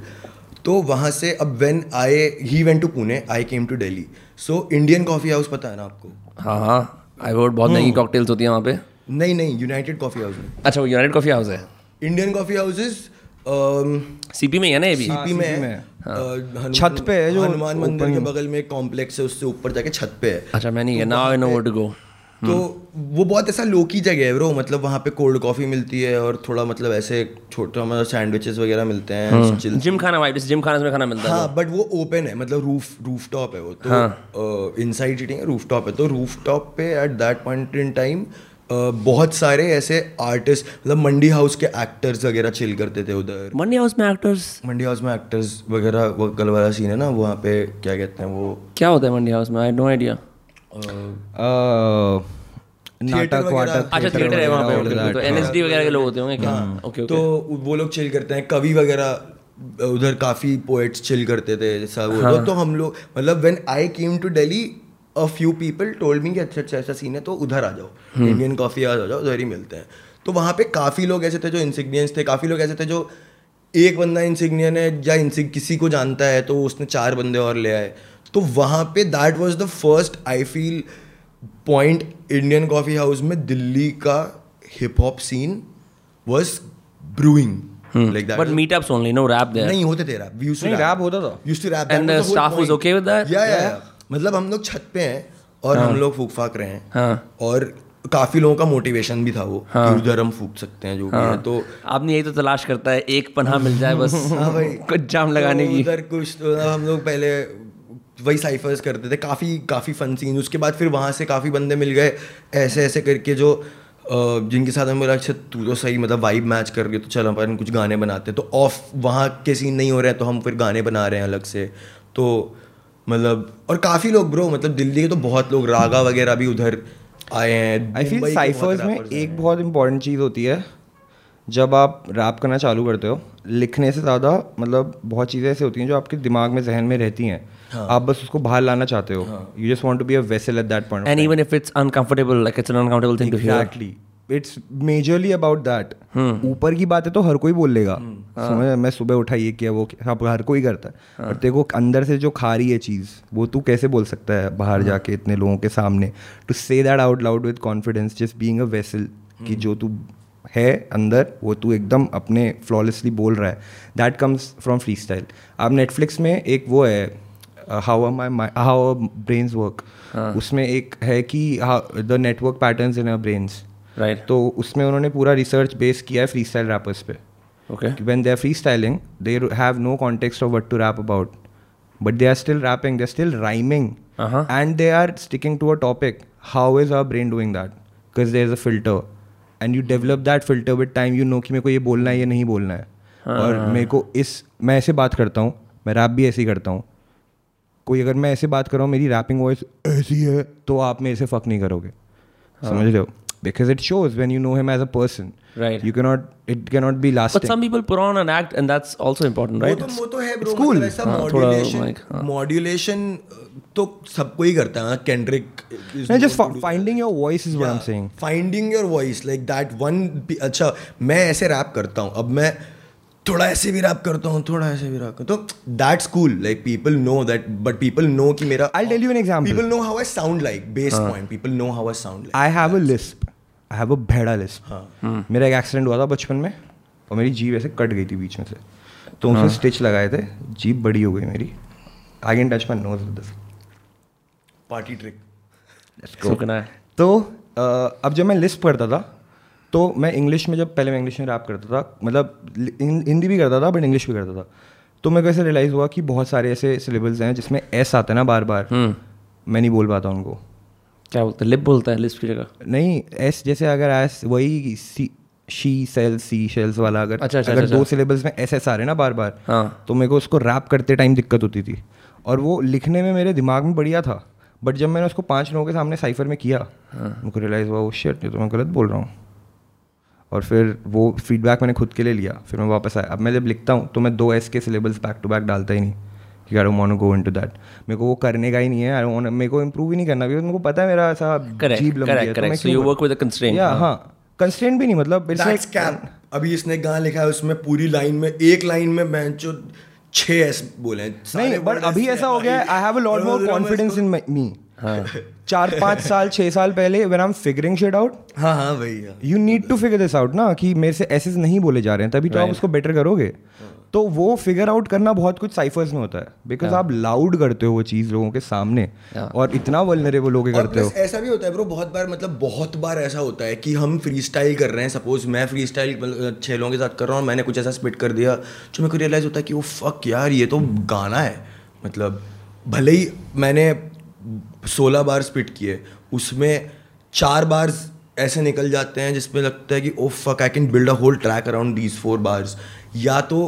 तो वहाँ से अब when I he went to Pune, I came to Delhi. So Indian coffee house पता है ना आपको हाँ हाँ आई heard बहुत महँगी cocktails होती हैं वहाँ पे नहीं नहीं यूनाइटेड कॉफ़ी हाउस में अच्छा वो यूनाइटेड कॉफ़ी हाउस है इंडियन कॉफ़ी हाउसेज सीपी में है ना ये भी? सीपी में है। में है। हनुमान- छत पे है जो हनुमान मंदिर के बगल में एक कॉम्प्लेक्स है उससे ऊपर जाके छत पे है। अच्छा मैं नहीं गया now I know to go तो वो बहुत ऐसा लोकी जगह है ब्रो मतलब वहाँ पे कोल्ड कॉफ़ी मिलती है और थोड़ा मतलब ऐसे छोटा मतलब सैंडविचेस वगैरह मिलते हैं जिम खाना वाइब जिम खाना में खाना मिलता है। हाँ बट वो ओपन है मतलब रूफ रूफ टॉप है वो। तो इनसाइड सीटिंग है रूफ टॉप है। तो रूफ टॉप पे at that point in time बहुत सारे ऐसे आर्टिस्ट मतलब मंडी हाउस के एक्टर्स वगैरह चिल करते थे उधर। मंडी हाउस में एक्टर्स मंडी हाउस में एक्टर्स वगैरह वो कल वाला सीन है ना वहाँ पे क्या कहते हैं वो? क्या होता है मंडी हाउस में? आई नो आइडिया नाटक वाटक अच्छा थिएटर है वहाँ पे तो एनएसडी वगैरह के लोग होते होंगे क्या? Okay okay. तो वो लोग चिल करते हैं कवि वगैरह उधर काफ़ी पोएट्स चिल करते थे सब वो। तो, तो हम लोग मतलब when I came to Delhi a few people told me कि अच्छा अच्छा ऐसा सीन है तो उधर आ जाओ। इंडियन कॉफ़ी आ जाओ उधर ही मिलते हैं। तो वहाँ पे काफ़ी लोग ऐसे थे जो इंसिग्नियंस थे काफ़ी लोग ऐसे थे जो एक बंदा इंसिग्नियन है या इंसिग किसी को जानता है तो उसने चार बंदे और ले आए। तो वहाँ पे that was the first I feel point Indian coffee house में दिल्ली का hip hop scene was brewing no rap there नहीं होते थे रैप नहीं रैप होता था। Used to rap And the staff was okay with that? मतलब हम लोग छत पे हैं और हाँ। हम लोग फूक फाक रहे हैं। हाँ। और काफ़ी लोगों का मोटिवेशन भी था वो कि उधर हम फूक सकते हैं जो हाँ। भी है। तो आपने यही तो तलाश करता है एक पन्हा मिल जाए बस हाँ भाई। कुछ जाम लगाने तो की। उधर कुछ तो हम लोग पहले वही साइफर्स करते थे काफ़ी काफ़ी फन सीन उसके बाद फिर वहाँ से काफ़ी बंदे मिल गए ऐसे ऐसे करके जो जिनके साथ हमें बोला अच्छा तू तो सही मतलब वाइब मैच कर रही है तो चल अपन कुछ गाने बनाते हैं। तो ऑफ़ वहाँ के सीन नहीं हो रहे हैं तो हम फिर गाने बना रहे हैं अलग से। तो मतलब और काफ़ी लोग ब्रो मतलब दिल्ली के तो बहुत लोग रागा वगैरह भी उधर आए हैं आई फील साइफर्स में एक बहुत इंपॉर्टेंट चीज़ होती है जब आप रैप करना चालू करते हो लिखने से ज़्यादा मतलब बहुत चीज़ें ऐसी होती हैं जो आपके दिमाग में जहन में रहती हैं। हाँ. आप बस उसको बाहर लाना चाहते हो। You just want to be a vessel at that point and even if it's uncomfortable like it's an uncomfortable thing to hear it's majorly about that ऊपर की बातें तो हर कोई बोल लेगा समझ मैं सुबह उठा ये किया वो किया हाँ, हर कोई करता है। पर तेरे को अंदर से जो खा रही है चीज़ वो तू कैसे बोल सकता है बाहर जाके इतने लोगों के सामने? To say that out loud with confidence just being a vessel कि जो तू है अंदर वो तू एकदम अपने फ्लॉलेसली बोल रहा है। That comes from free style आप नेटफ्लिक्स में एक वो है how my how brains work उसमें एक है कि the network patterns in our brains right तो उसमें उन्होंने पूरा रिसर्च बेस किया है फ्री स्टाइल रैपर्स पे। Okay when they are free styling they have no context of what to rap about but they are still rapping they are still rhyming and they are sticking to a topic how is our brain doing that because there is a filter and you develop that filter with time you know कि मेरे को ये बोलना है या नहीं बोलना है। और हाँ। मेरे को इस मैं ऐसे बात करता हूँ मैं रैप भी ऐसे ही करता हूँ। कोई अगर मैं ऐसे बात कर रहा हूँ मेरी रैपिंग वॉइस ऐसी है तो आप मेरे से फक नहीं करोगे। हाँ। समझ रहे हो? Because it shows when you know him as a person Right. You cannot it cannot be But lasting some people put on an act, and that's also important, right? वो तो वो तो है ब्रो cool. मतलब ऐसा हाँ, थोड़ा modulation like, हाँ। मॉड्यूलेशन तो सबको ही करता है Kendrick No, just fi- finding your voice is what I'm saying. Finding your voice like that one अच्छा मैं ऐसे रैप करता हूँ अब मैं थोड़ा ऐसे भी रैप करता हूँ थोड़ा ऐसे भी रैप करता हूँ तो that's cool like people know that but people know कि मेरा I'll tell you an example. People know how I sound like base point people know how I sound like I have a lisp. I have a भेड़ा. हाँ। मेरा एक accident हुआ था बचपन में और मेरी जीभ ऐसे कट गई थी बीच में से। तो उसमें स्टिच लगाए थे। जीप बड़ी हो गई मेरी। I can touch my nose with this party trick So can I? तो अब जब मैं लिस्ट करता था तो मैं इंग्लिश में जब पहले मैं इंग्लिश में रैप करता था मतलब हिंदी भी करता था बट इंग्लिश भी करता था। तो मेरे को ऐसे रियलाइज़ हुआ कि बहुत सारे ऐसे सिलेबल्स हैं जिसमें एस आता है ना बार बार। मैं नहीं बोल पाता उनको। क्या बोलते हैं? लिप बोलता है लिस्ट की जगह? नहीं एस जैसे अगर एस वही sea she sell sea shells वाला अगर अच्छा, अच्छा, अगर अच्छा, दो सिलेबल्स में एस एस आ रहे ना बार बार हाँ। तो मेरे को उसको रैप करते टाइम दिक्कत होती थी। और वो लिखने में मेरे दिमाग में बढ़िया था बट जब मैंने उसको पाँच लोगों के सामने साइफर में किया हाँ। मेरे रियलाइज़ हुआ वो शिट ये तो मैं गलत बोल रहा हूँ। और फिर वो फीडबैक मैंने खुद के लिए लिया फिर मैं वापस आया। अब मैं जब लिखता हूँ तो मैं दो एस के सिलेबल्स बैक टू बैक डालता ही नहीं। कि I want to go into that मेरे को वो करने का ही नहीं है। आई डोंट मेरे को इम्प्रूव ही नहीं करना। क्योंकि मेरे को पता है मेरा ऐसा Correct, जीभ लंबी है तो मैं you करूँ? work with a constraint, या हाँ. कंस्ट्रेंट भी नहीं मतलब it's दैट्स like- कैप अभी इसने गाना लिखा है उसमें पूरी लाइन में एक लाइन में मैं जो छह एस बोले नहीं बट अभी ऐसा हो गया है I have a lot more confidence in me हाँ। चार पाँच साल छः साल पहले when I am figuring shit out हाँ हाँ। भैया you need to figure this out ना कि मेरे से ऐसे नहीं बोले जा रहे हैं तभी तो आप उसको बेटर करोगे। तो वो फिगर आउट करना बहुत कुछ साइफर्स में होता है। बिकॉज़ आप लाउड करते हो वो चीज़ लोगों के सामने और इतना वल्नरेबल होके और करते हो। ऐसा भी होता है ब्रो बहुत बार मतलब बहुत बार ऐसा होता है कि हम फ्री स्टाइल कर रहे हैं सपोज़ मैं फ्री स्टाइल छः लोगों के साथ कर रहा हूँ और मैंने कुछ ऐसा स्पिट कर दिया जो मेरे को रियलाइज़ होता है कि वो फक यार ये तो गाना है। मतलब भले ही मैंने सोलह बार स्पिट किए उसमें चार बार ऐसे निकल जाते हैं जिसमें लगता है कि ओ fuck I can build a whole track around these four bars या तो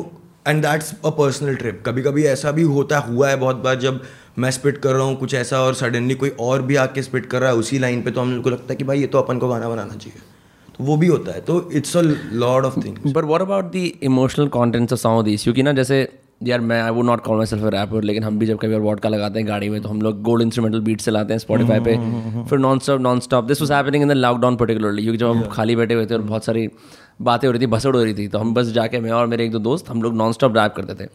and that's a personal trip कभी कभी ऐसा भी होता है हुआ है बहुत बार जब मैं स्पिट कर रहा हूँ कुछ ऐसा और सडनली कोई और भी आके स्पिट कर रहा है उसी लाइन पे तो हम लोग को लगता है कि भाई ये तो अपन को गाना बनाना चाहिए। तो वो भी होता है। तो it's a lord of things but what about the emotional contents of song this क्योंकि ना जैसे यार मैं I would not call myself rapper लेकिन हम भी जब कभी और वॉडका लगाते हैं गाड़ी में तो हम लोग गोल्ड इंस्ट्रूमेंटल बीट से लाते हैं स्पॉटीफाई पे। फिर non stop non stop this was happening in the lockdown particularly क्योंकि जब हम खाली बैठे हुए थे और बहुत सारी बातें हो रही थी भसड़ हो रही थी तो हम बस जाके मैं और मेरे एक दो दोस्त हम लोग नॉन स्टॉप ड्राइव करते थे।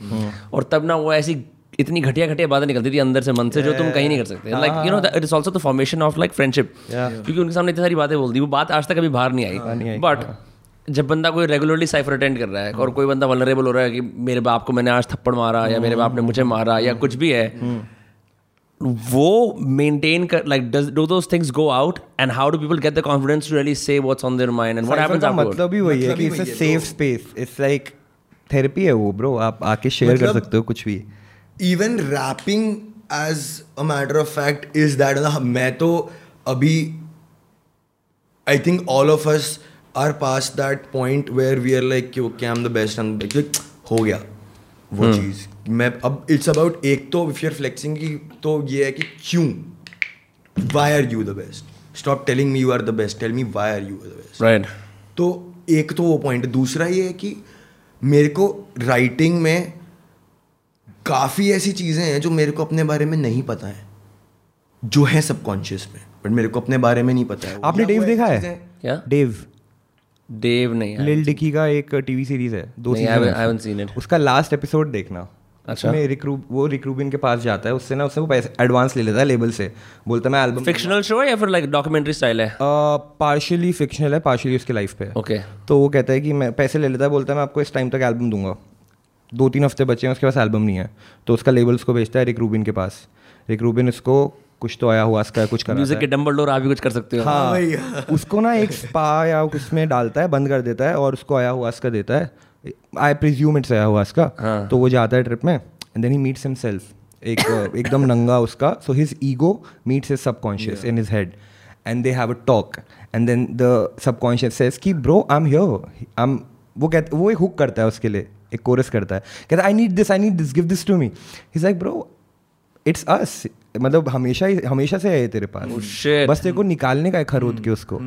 और तब ना वो ऐसी इतनी घटिया घटिया बातें निकलती थी अंदर से मन से जो तुम कहीं नहीं कर सकते। Like you know it is also the formation of like friendship क्योंकि उनके सामने इतनी सारी बातें बोल दी। वो बात आज तक कभी बाहर नहीं आई। बट जब बंदा कोई रेगुलरली साइफर अटेंड कर रहा है और कोई बंदा वलरेबल हो रहा है कि मेरे बाप को मैंने आज थप्पड़ मारा या मेरे बाप ने मुझे मारा या कुछ भी है। वो मेंटेन कर like does do those things go out and how do people get the confidence to really say what's on their mind and what happens का आफ्टरवर्ड मतलब ही वही है कि it's a safe space it's like therapy है वो bro आप आके शेयर कर मतलब- सकते हो कुछ भी। Even rapping as a matter of fact is that मैं तो अभी I think all of us are past that point where we are like okay I am the best and हो गया। वो चीज़। मैं अब इट्स अबाउट एक तो इफ़ यूर फ्लेक्सिंग की तो ये है कि क्यों? Why are you the best stop telling me you are the best tell me why are you the best right तो एक तो वो पॉइंट दूसरा ये है कि मेरे को राइटिंग में काफ़ी ऐसी चीज़ें हैं जो मेरे को अपने बारे में नहीं पता है। जो है सबकॉन्शियस में बट मेरे को अपने बारे में नहीं पता है। आपने डेव देखा है? क्या? डेव देव नहीं लिल डिकी का एक टीवी सीरीज़ है दो सीज़न haven't seen उसका लास्ट एपिसोड देखना। अच्छा। उसमें रिक्रू वो रिक्रूबिन के पास जाता है उससे ना उससे वो पैसे एडवांस ले लेता है लेबल से। बोलता है मैं एल्बम फिक्शनल शो है या फिर लाइक डॉक्यूमेंट्री स्टाइल है? पार्शियली फिक्शनल है पार्शियली उसके लाइफ पे। ओके तो वो कहता है कि मैं पैसे ले लेता है बोलता है मैं आपको इस टाइम तक एल्बम दूँगा। दो तीन हफ़्ते बचे हैं उसके पास एल्बम नहीं है। तो उसका लेबल उसको भेजता है रिक्रूबिन के पास। रिक रूबिन उसको कुछ तो आया हुआ उसका कुछ कर म्यूज़िक के डम्बल डोर आप भी कुछ कर सकते हो। हाँ उसको ना एक स्पा या उसमें डालता है बंद कर देता है और उसको आया हुआ उसका देता है। आई प्रिज्यूम इट्स आया हुआ उसका। तो वो जाता है ट्रिप में and then he meets himself एक एकदम नंगा उसका। So his ego meets his subconscious in his head and they have a talk and then the subconscious says कि bro I am here I am वो कहते वो एक हुक करता है उसके लिए एक कोरस करता है। कहता है I need this I need this give this to me is like bro it's us मतलब हमेशा ही हमेशा से है तेरे पास। Shit. बस तेरे को निकालने का है खरोद के उसको।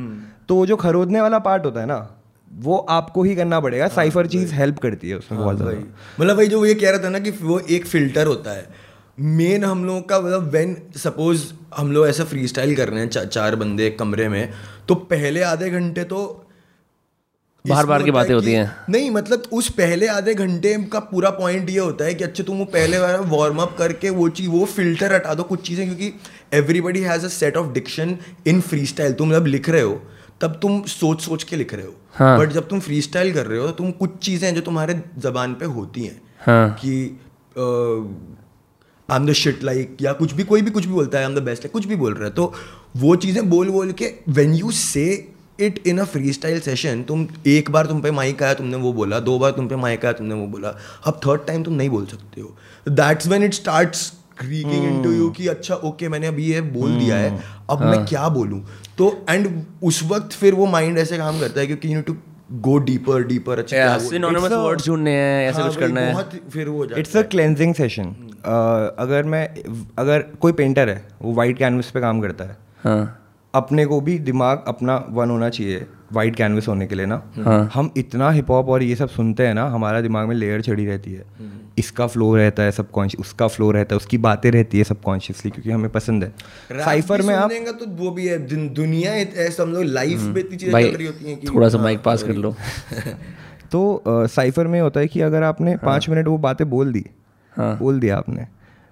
तो वो जो खरोदने वाला पार्ट होता है ना वो आपको ही करना पड़ेगा। साइफर चीज़ हेल्प करती है उसमें बहुत ज़्यादा। मतलब भाई जो ये कह रहा था ना कि वो एक फ़िल्टर होता है। मेन हम लोगों का मतलब वेन सपोज़ हम लोग ऐसा फ्री स्टाइल कर रहे हैं चा, चार बंदे एक कमरे में तो पहले आधे घंटे तो बाहर बार की बातें होती हैं। नहीं मतलब उस पहले आधे घंटे का पूरा पॉइंट ये होता है कि अच्छा तुम वो पहले बार वार्म अप करके वो चीज़ वो फ़िल्टर हटा दो कुछ चीज़ें क्योंकि everybody has a set of diction in free style तुम जब लिख रहे हो तब तुम सोच सोच के लिख रहे हो हाँ। बट जब तुम फ्री स्टाइल कर रहे हो तो तुम कुछ चीज़ें जो तुम्हारे जबान पे होती हैं हाँ कि I am the shit like या कुछ भी कोई भी कुछ भी बोलता है आई एम द बेस्ट कुछ भी बोल रहा है तो वो चीज़ें बोल बोल के when you say it in a free style session तुम एक बार तुम पे माइक आया तुमने वो बोला दो बार तुम पे माइक आया तुमने वो बोला। अब थर्ड टाइम तुम नहीं बोल सकते हो। That's when it start creaking into you कि अच्छा ओके okay, मैंने अभी ये बोल hmm. दिया है अब मैं क्या बोलूँ? तो एंड उस वक्त फिर वो माइंड ऐसे काम करता है क्योंकि you to go deeper deeper अच्छा सिनोनिमस It's a- वर्ड्स ढूँढने हैं ऐसे हाँ कुछ करना है। फिर वो इट्स अ क्लेंजिंग सेशन अगर मैं अगर कोई पेंटर है वो वाइट कैनवस पे काम करता है। हाँ। अपने को भी दिमाग अपना वन होना चाहिए वाइट कैनवस होने के लिए ना। हाँ। हम इतना हिप हॉप और ये सब सुनते हैं ना हमारा दिमाग में लेयर चढ़ी रहती है। इसका फ्लो रहता है सबकॉन्शियस उसका फ्लो रहता है उसकी बातें रहती है सबकॉन्शियसली क्योंकि हमें पसंद है। साइफर में आप तो वो भी है दुन- दुनिया इत- हम लोग लाइफ में इतनी चीज़ें चल रही होती हैं कि थोड़ा सा हाँ, माइक पास कर लो। तो साइफर में होता है कि अगर आपने पाँच मिनट वो बातें बोल दी हाँ। बोल दिया आपने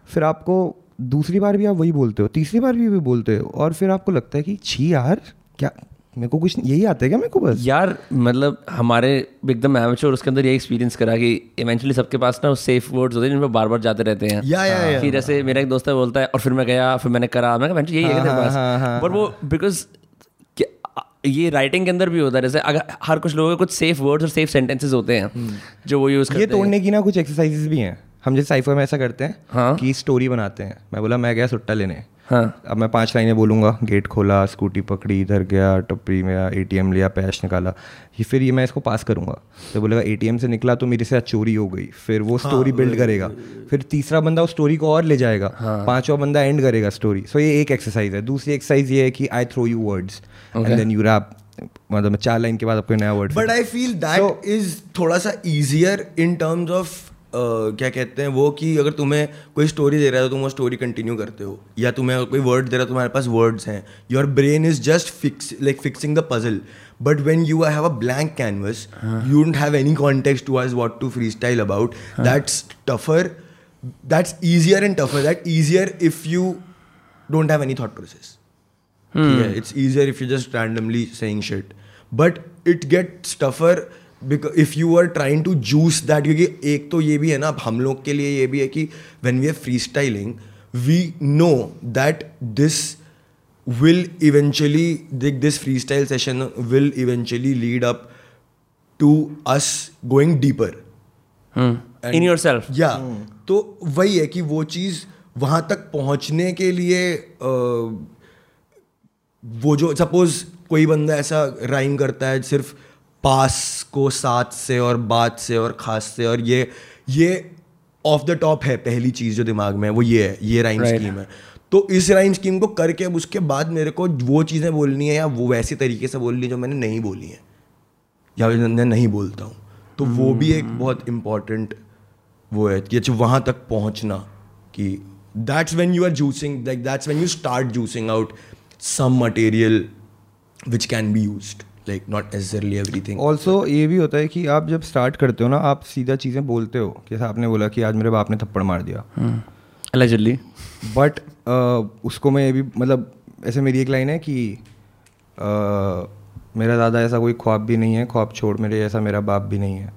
फिर आपको दूसरी बार भी आप वही बोलते हो तीसरी बार भी वही बोलते हो और फिर आपको लगता है कि छी यार क्या मेरे को कुछ यही आता है क्या मेरे को बस? यार मतलब हमारे एकदम एमेच्योर उसके अंदर ये एक्सपीरियंस करा कि इवेंचुअली सबके पास ना सेफ़ वर्ड्स होते हैं जिनमें बार बार जाते रहते हैं। या या या। कि जैसे मेरा एक दोस्त है बोलता है और फिर मैं गया फिर मैंने करा। मैं कहा यही है हाँ, पास? हाँ, हाँ, पर वो बिकॉज़ ये राइटिंग के अंदर भी होता है जैसे अगर हर कुछ लोगों के कुछ सेफ़ वर्ड्स और सेफ़ सेंटेंसेस होते हैं जो वो यूज़ ये करते हैं। तोड़ने की ना कुछ एक्सरसाइजेस भी हैं। हम जैसे साइफर में ऐसा करते हैं हाँ। कि स्टोरी बनाते हैं। मैं बोला मैं गया सुट्टा लेने। हाँ। अब मैं पाँच लाइनें बोलूँगा। गेट खोला स्कूटी पकड़ी इधर गया टपरी में एटीएम लिया पैश निकाला। ये फिर ये मैं इसको पास करूँगा। तो बोलेगा एटीएम से निकला तो मेरे से चोरी हो गई। फिर वो स्टोरी बिल्ड करेगा। फिर तीसरा बंदा उस स्टोरी को और ले जाएगा। पांचवा बंदा एंड करेगा स्टोरी सो ये एक एक्सरसाइज है। दूसरी एक्सरसाइज ये है कि I throw you words and then you rap मतलब चार लाइन के बाद आपको नया word but I feel that is थोड़ा सा इजियर इन टर्म्स ऑफ़ क्या कहते हैं वो कि अगर तुम्हें कोई स्टोरी दे रहा है तो तुम वो स्टोरी कंटिन्यू करते हो। या तुम्हें कोई वर्ड दे रहा है तुम्हारे पास वर्ड्स हैं। Your brain is just fix like fixing the puzzle but when you have a blank canvas you don't have any context to ask what to free style about that's tougher that's easier and tougher that easier if you don't have any thought process it's easier if you just randomly randomly saying shit. But it gets because if you are trying to juice that क्योंकि एक तो ये भी है ना अब हम लोग के लिए ये भी है कि when we are free styling we know that this will eventually dig this free style session will eventually lead up to us going deeper in yourself या तो वही है कि वो चीज़ वहाँ तक पहुँचने के लिए uh, वो जो सपोज़ कोई बंदा ऐसा राइम करता है सिर्फ़ पास को साथ से और बात से और खास से और ये ये ऑफ़ द टॉप है पहली चीज़ जो दिमाग में है वो ये है ये राइम Right. स्कीम है। तो इस राइम स्कीम को करके अब उसके बाद मेरे को वो चीज़ें बोलनी है या वो वैसे तरीके से बोलनी है जो मैंने नहीं बोली है या मैं नहीं बोलता हूँ। तो वो भी एक बहुत इंपॉर्टेंट वो है कि अच्छा वहाँ तक पहुँचना कि that's when you are juicing like that's when you start juicing out some material which can be used like not necessarily everything also ये भी होता है कि आप जब स्टार्ट करते हो ना आप सीधा चीज़ें बोलते हो जैसे आपने बोला कि आज मेरे बाप ने थप्पड़ मार दिया। allegedly बट उसको मैं ये भी मतलब ऐसे मेरी एक लाइन है कि uh, मेरा दादा ऐसा कोई ख्वाब भी नहीं है ख्वाब छोड़ मेरे ऐसा मेरा बाप भी नहीं है।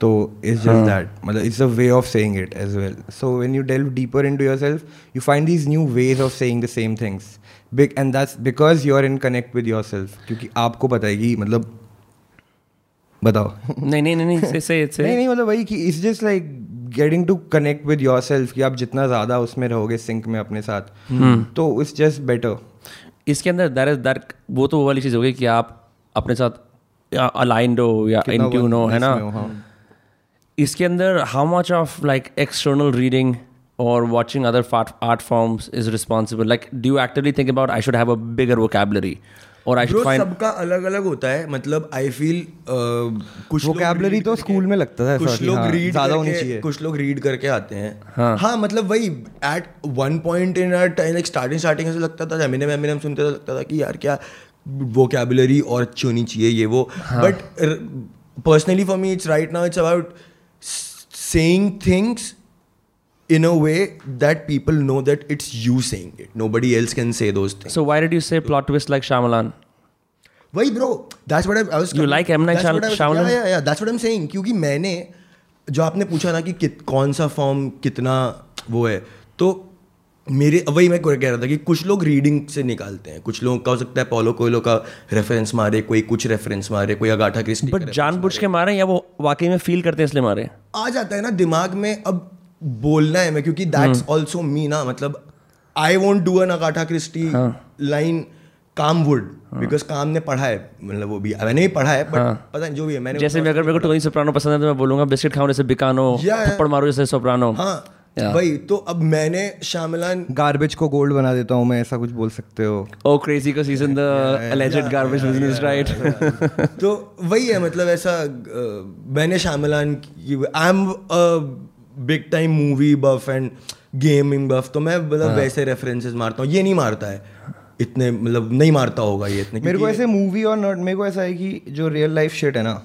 तो इट्स जस्ट दैट मतलब it's a way of saying it as well so when you delve deeper into yourself you find these new ways of saying the same things big and that's because you are in connect with yourself क्योंकि आपको है मतलब बताओ। नहीं नहीं नहीं नहीं से से नहीं से नहीं मतलब वही कि it's just like getting to connect with yourself कि आप जितना ज़्यादा उसमें रहोगे सिंक में अपने साथ तो इट्स जस्ट बेटर इसके अंदर दैट इज़ दैट वो तो वो वाली चीज़ हो गई कि आप अपने साथ अलाइंड हो या इन ट्यून हो है ना? हाँ। इसके अंदर how much of like external reading और watching other fart, art forms is responsible. Like do you actively think about i should have a bigger vocabulary or i should Bro, find सबका अलग अलग होता है। मतलब आई फील कुछ लोग Vocabulary read तो स्कूल में लगता था कुछ लोग हाँ, रीड ज़्यादा होनी करके चाहिए। कुछ लोग रीड करके आते हैं। हाँ, हाँ मतलब वही at one point in our time like starting starting ऐसा लगता था एमिनेम एमिनेम सुनते तो लगता था कि यार क्या वोकेबुलरी और अच्छी होनी चाहिए ये वो। But personally for me it's right now it's about saying things in a way that people know that it's you saying it. Nobody else can say those things. So why did you say plot twist like Shyamalan? वही bro that's what I was You like M. Night Shyam- Shyamalan? या या that's what I am saying क्योंकि मैंने जो आपने पूछा ना कि कित, कौन सा फॉर्म कितना वो है तो मेरे वही मैं कह रहा था कि कुछ लोग रीडिंग से निकालते हैं। कुछ लोगों का हो सकता है पोलो कोयलो का रेफरेंस मारे कोई कुछ रेफरेंस मारे कोई अगाठा क्रिस्टी बट जानबूझ के मारे या वो वाकई में फील करते हैं इसलिए मारे? आ जाता है ना दिमाग में अब बोलना है मैं क्योंकि दैट्स ऑल्सो मी ना मतलब I want do an Agatha Christie line काम वुड बिकॉज़ काम ने पढ़ा है मतलब वो भी मैंने भी पढ़ा है बट पता नहीं जो भी है मैंने जैसे भी अगर मेरे को टोनी सोप्रानो पसंद है तो मैं बोलूँगा बिस्किट खाओ जैसे बिकानो Yeah, yeah. थप्पड़ मारो जैसे सोप्रानो हाँ Yeah. वही तो अब मैंने शामिलान गार्बेज को गोल्ड बना देता हूँ मैं ऐसा कुछ बोल सकते हो। Oh, crazy because he's in the alleged garbage business, right? तो वही है मतलब ऐसा मैंने शामिलान की I am big time movie buff and gaming buff तो मैं मतलब हाँ। वैसे रेफरेंसेस मारता हूँ। ये नहीं मारता है। इतने मतलब नहीं मारता होगा ये इतने मेरे को ऐसे मूवी और नॉट मेरे को ऐसा है कि जो रियल लाइफ शिट है ना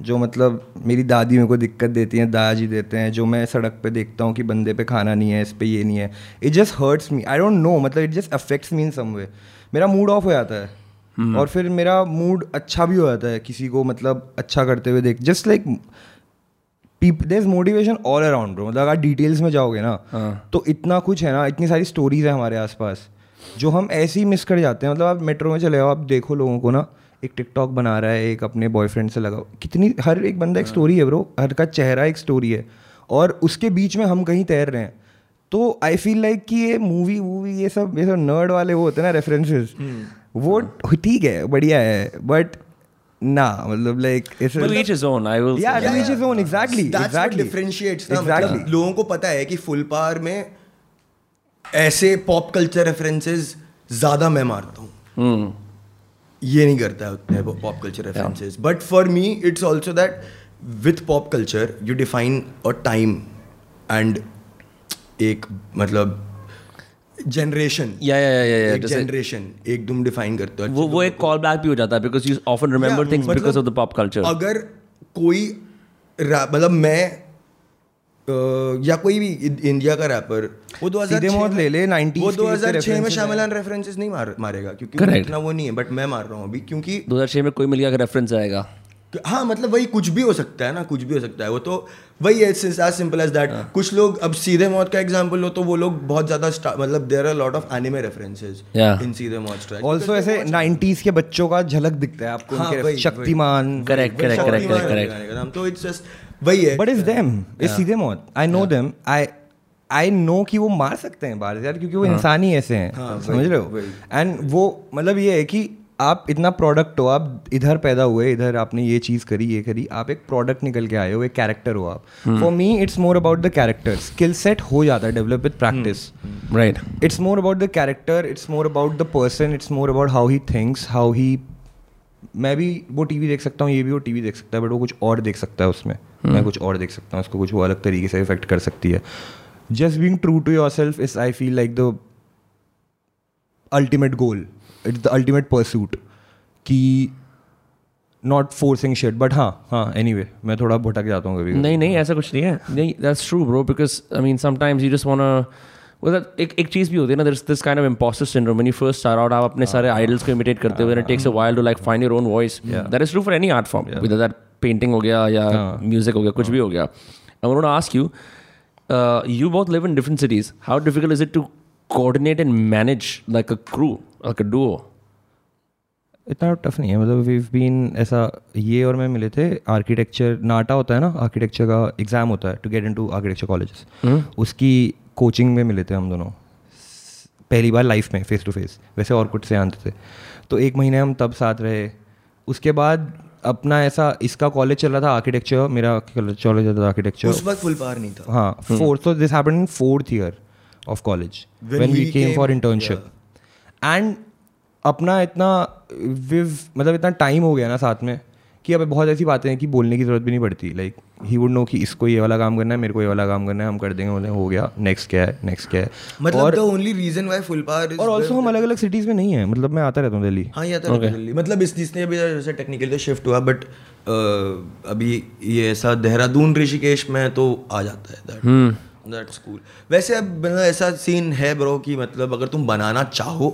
जो मतलब मेरी दादी मेरे को दिक्कत देती है दादाजी देते हैं जो मैं सड़क पे देखता हूँ कि बंदे पे खाना नहीं है इस पे ये नहीं है it just hurts me I don't know मतलब it just affects me in some way मेरा मूड ऑफ़ हो जाता है। और फिर मेरा मूड अच्छा भी हो जाता है किसी को मतलब अच्छा करते हुए देख just like there is motivation all around bro मतलब अगर डिटेल्स में जाओगे ना तो इतना कुछ है ना इतनी सारी स्टोरीज है हमारे आसपास जो हम ऐसे ही मिस कर जाते हैं। मतलब आप मेट्रो में चले जाओ आप देखो लोगों को ना एक टिकटॉक बना रहा है एक अपने बॉयफ्रेंड से लगाओ। कितनी हर एक बंदा एक स्टोरी है ब्रो हर का चेहरा एक स्टोरी है। और उसके बीच में हम कहीं तैर रहे हैं। तो आई फील लाइक कि ये मूवी वूवी ये सब ये सब नर्ड वाले वो होते हैं ना रेफरेंसेस वो ठीक है बढ़िया है बट ना मतलब like But each his own. I will. Yeah, say. to each his own, exactly. That's exactly. what differentiates ना Exactly. मतलब लोगों को पता है कि फुल पावर में ऐसे पॉप कल्चर रेफरेंसेस ज़्यादा मैं मारता हूँ Hmm. ये नहीं करता है उतने pop culture references but for me it's also that with pop culture you define a time and एक मतलब जनरेशन yeah, yeah, yeah. एक जनरेशन एक तुम डिफाइन करते हो वो वो एक कॉल बैक भी हो जाता है because you often remember things because of the pop culture अगर कोई मतलब मैं अ, या कोई भी इंडिया का रैपर वो 2006 सीधे मौत में- ले ले, 90s वो के जितने 2006 में शामिलान रेफरेंसेस नहीं मार, मारेगा क्योंकि इतना वो नहीं है बट मैं मार रहा हूँ अभी क्योंकि 2006 में कोई मिल गया रेफरेंस आएगा। हाँ मतलब वही कुछ भी हो सकता है ना कुछ भी हो सकता है। वो तो वही है एज सिंपल एज दैट कुछ लोग अब सीधे मौत का एग्जांपल लो तो वो लोग बहुत ज़्यादा मतलब there are lot of anime references in Seedhe Maut track also ऐसे 90s के बच्चों का झलक दिखता है आपको हाँ, उनके Shaktimaan. Correct, correct, correct, correct, correct. correct तो इट्स जस्ट वही है। But is them is Seedhe Maut. I know them I I know कि वो मार सकते हैं बाहर से यार क्योंकि वो इंसान ही ऐसे हैं। समझ रहे हो? एंड वो मतलब ये है कि आप इतना प्रोडक्ट हो आप इधर पैदा हुए इधर आपने ये चीज़ करी ये करी आप एक प्रोडक्ट निकल के आए हो एक कैरेक्टर हो आप। For me it's more about the character skill set हो जाता है develop with practice right it's more about the character it's more about the person it's more about how he thinks how he मैं भी वो TV देख सकता हूँ ये भी वो टीवी देख सकता है बट वो कुछ और देख सकता है उसमें। Hmm. मैं कुछ और देख सकता हूँ उसको कुछ वो अलग तरीके से इफ़ेक्ट कर सकती है। Just being true to yourself is I feel like the ultimate goal it's the ultimate pursuit कि नॉट फोर्सिंग शिट बट हाँ हाँ एनी वे मैं थोड़ा भटक जाता हूँ कभी नहीं नहीं ऐसा कुछ नहीं है। नहीं that's true bro because I mean sometimes you just want एक एक चीज़ भी होती है ना this this kind of imposter syndrome when you first start out आप अपने सारे आइडल्स को इमिटेट करते हुए takes a while to like find your own voice that is true for any art form with that painting हो गया या music हो गया कुछ भी हो। गया. I want to ask you you both live in different cities how difficult is it to coordinate and manage like a crew? Like a duo? इतना टफ नहीं है। मतलब वी बीन ऐसा ये और मैं मिले थे आर्किटेक्चर नाटा होता है ना आर्किटेक्चर का एग्ज़ाम होता है to get into architecture colleges उसकी कोचिंग में मिले थे हम दोनों। पहली बार लाइफ में फेस टू फेस वैसे और कुछ से आते थे। तो एक महीने हम तब साथ रहे। उसके बाद अपना ऐसा इसका कॉलेज चल रहा था आर्किटेक्चर मेरा कॉलेज चल रहा था आर्किटेक्चर उस वक्त फुल पावर नहीं था। हाँ fourth so this happened in fourth year of college When when, we, we and अपना इतना विव मतलब इतना टाइम हो गया ना साथ में कि अब बहुत ऐसी बातें हैं कि बोलने की ज़रूरत भी नहीं पड़ती। लाइक ही वुड नो कि इसको ये वाला काम करना है मेरे को ये वाला काम करना है हम कर देंगे। बोले हो गया नेक्स्ट क्या है नेक्स्ट क्या है। मतलब और only reason why full power और ऑल्सो हम अलग अलग सिटीज़ में नहीं है। मतलब मैं आता रहता हूँ दिल्ली। हाँ ये था दिल्ली। मतलब इस जिसने अभी जैसे टेक्निकली तो शिफ्ट हुआ बट अभी ये ऐसा देहरादून ऋषिकेश में तो आ जाता है दैट दैट्स कूल वैसे अब मतलब ऐसा सीन है ब्रो कि मतलब अगर तुम बनाना चाहो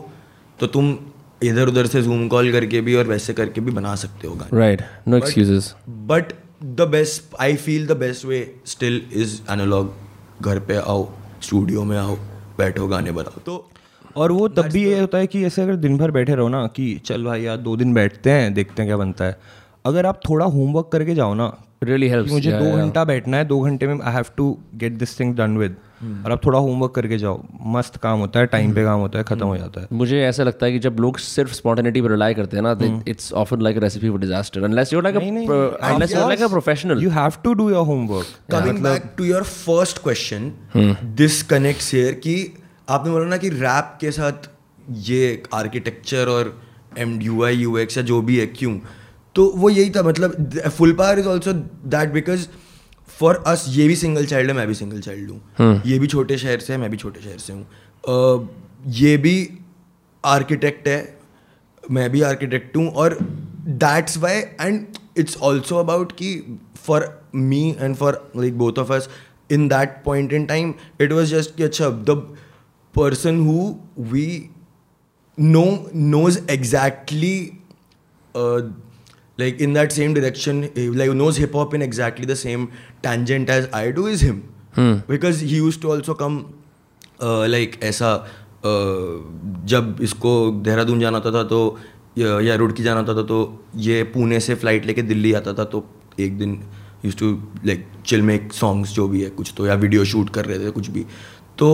तो तुम इधर उधर से जूम कॉल करके भी और वैसे करके भी बना सकते हो right no no excuses. But the best I feel the best way still is analog घर पे आओ स्टूडियो में आओ बैठो गाने बनाओ। तो और वो तब भी ये होता है कि ऐसे अगर दिन भर बैठे रहो ना कि चल भाई यार दो दिन बैठते हैं देखते हैं क्या बनता है। अगर आप थोड़ा होमवर्क करके जाओ ना रियली really helps कि मुझे Yeah, दो घंटा yeah. घंटा बैठना है दो घंटे में I have to get this thing done with और आप थोड़ा होमवर्क करके जाओ। मस्त काम होता है टाइम पे काम होता है खत्म हो जाता है। मुझे ऐसा लगता है कि जब लोग सिर्फ़ स्पॉन्टेनिटी पर रिलाई करते हैं ना it's often like recipe for disaster unless you like unless you like a professional you have to do your homework coming back to your first question this connects here कि आपने बोला ना कि rap के साथ ये आर्किटेक्चर और um you I you x या जो भी है क्यों? तो वो यही था मतलब full power is also that because for us ये भी सिंगल चाइल्ड है मैं भी सिंगल चाइल्ड हूँ। ये भी छोटे शहर से है मैं भी छोटे शहर से हूँ। ये भी आर्किटेक्ट है मैं भी आर्किटेक्ट हूँ और that's why and it's also about कि for me and for like both of us in that point in time it was just कि अच्छा the person who we know knows exactly uh, like in that same direction eh, like knows hip hop in exactly the same tangent as I do is him hmm. because he used to also come uh, like ऐसा uh, जब इसको देहरादून जाना होता था तो या, या रुड़की जाना होता था तो ये पुणे से फ़्लाइट लेके दिल्ली आता था तो एक दिन use to like chill make songs जो भी है कुछ तो या वीडियो शूट कर रहे थे कुछ भी तो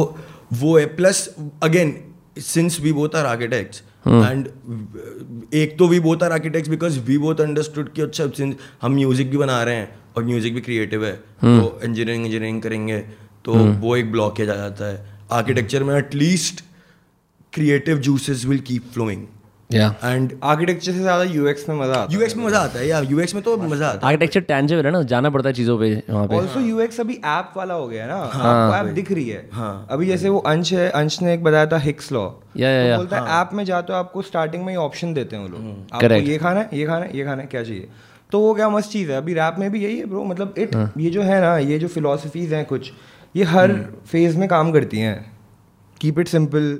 वो है plus again since we both are architects and एक तो we both are architects because we both understood कि अच्छा सिंस हम म्यूज़िक भी बना रहे हैं और म्यूज़िक भी क्रिएटिव है तो इंजीनियरिंग इंजीनियरिंग करेंगे तो वो एक ब्लॉक किया जाता है। आर्किटेक्चर में at least creative juices will keep flowing and architecture से ज़्यादा यूएक्स में मज़ा आता है। यूएक्स में मज़ा आता है या यूएक्स में तो मज़ा आता है। आर्किटेक्चर टेंजिबल है ना जाना पड़ता है चीज़ों पे वहाँ पे। ऑल्सो यूएक्स अभी ऐप वाला हो गया है ना। आपको ऐप दिख रही है। हाँ। अभी जैसे वो अंश है अंश ने एक बताया था हिक्स लॉ या या या बोलता है ऐप में जाते हो आपको स्टार्टिंग में ही ऑप्शन देते हैं वो लोग। आपको ये खाना है ये खाना है ये खाना है क्या चाहिए? तो वो क्या मस्त चीज़ है। अभी रैप में भी यही है ब्रो मतलब इट ये जो है ना ये जो फिलोसफीज हैं कुछ ये हर फ़ेज़ में काम करती हैं। Keep it simple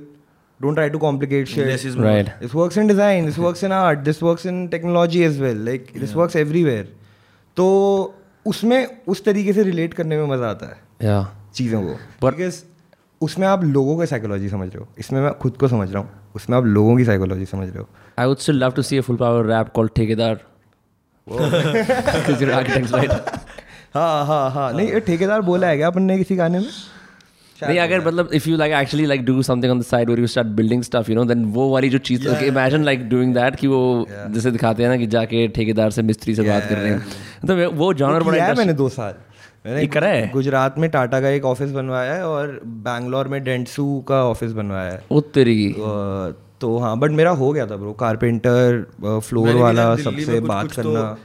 don't try to complicate Less is shit more. Right this works in design this works in art this works in technology as well like this works everywhere तो उसमें उस तरीके से relate करने में मज़ा आता है या चीज़ों को But- बिकॉज़ उसमें आप लोगों की साइकोलॉजी समझ रहे हो इसमें मैं खुद को समझ रहा हूँ उसमें आप लोगों की साइकोलॉजी समझ रहे हो I would still love to see a full power rap called ठेकेदार because you're architects right हाँ हाँ हाँ नहीं ठेकेदार बोला है क्या अपन ने किसी गाने में नहीं अगर मतलब if you like actually like do something on the side where you start building stuff you know then वो वाली जो चीज़ imagine like doing that कि वो जैसे दिखाते हैं ना कि जाके ठेकेदार से मिस्त्री से बात कर रहे हैं। तो वो- जॉनर बड़ा है मैंने दो साल। मैंने करा है? गुजरात में टाटा का एक ऑफ़िस बनवाया है और बैंगलोर में डेंटसू का ऑफ़िस बनवाया है। ओ तेरी अ, तो हाँ बट मेरा हो गया था ब्रो कारपेंटर फ्लोर वाला ना सबसे बात तो- करना।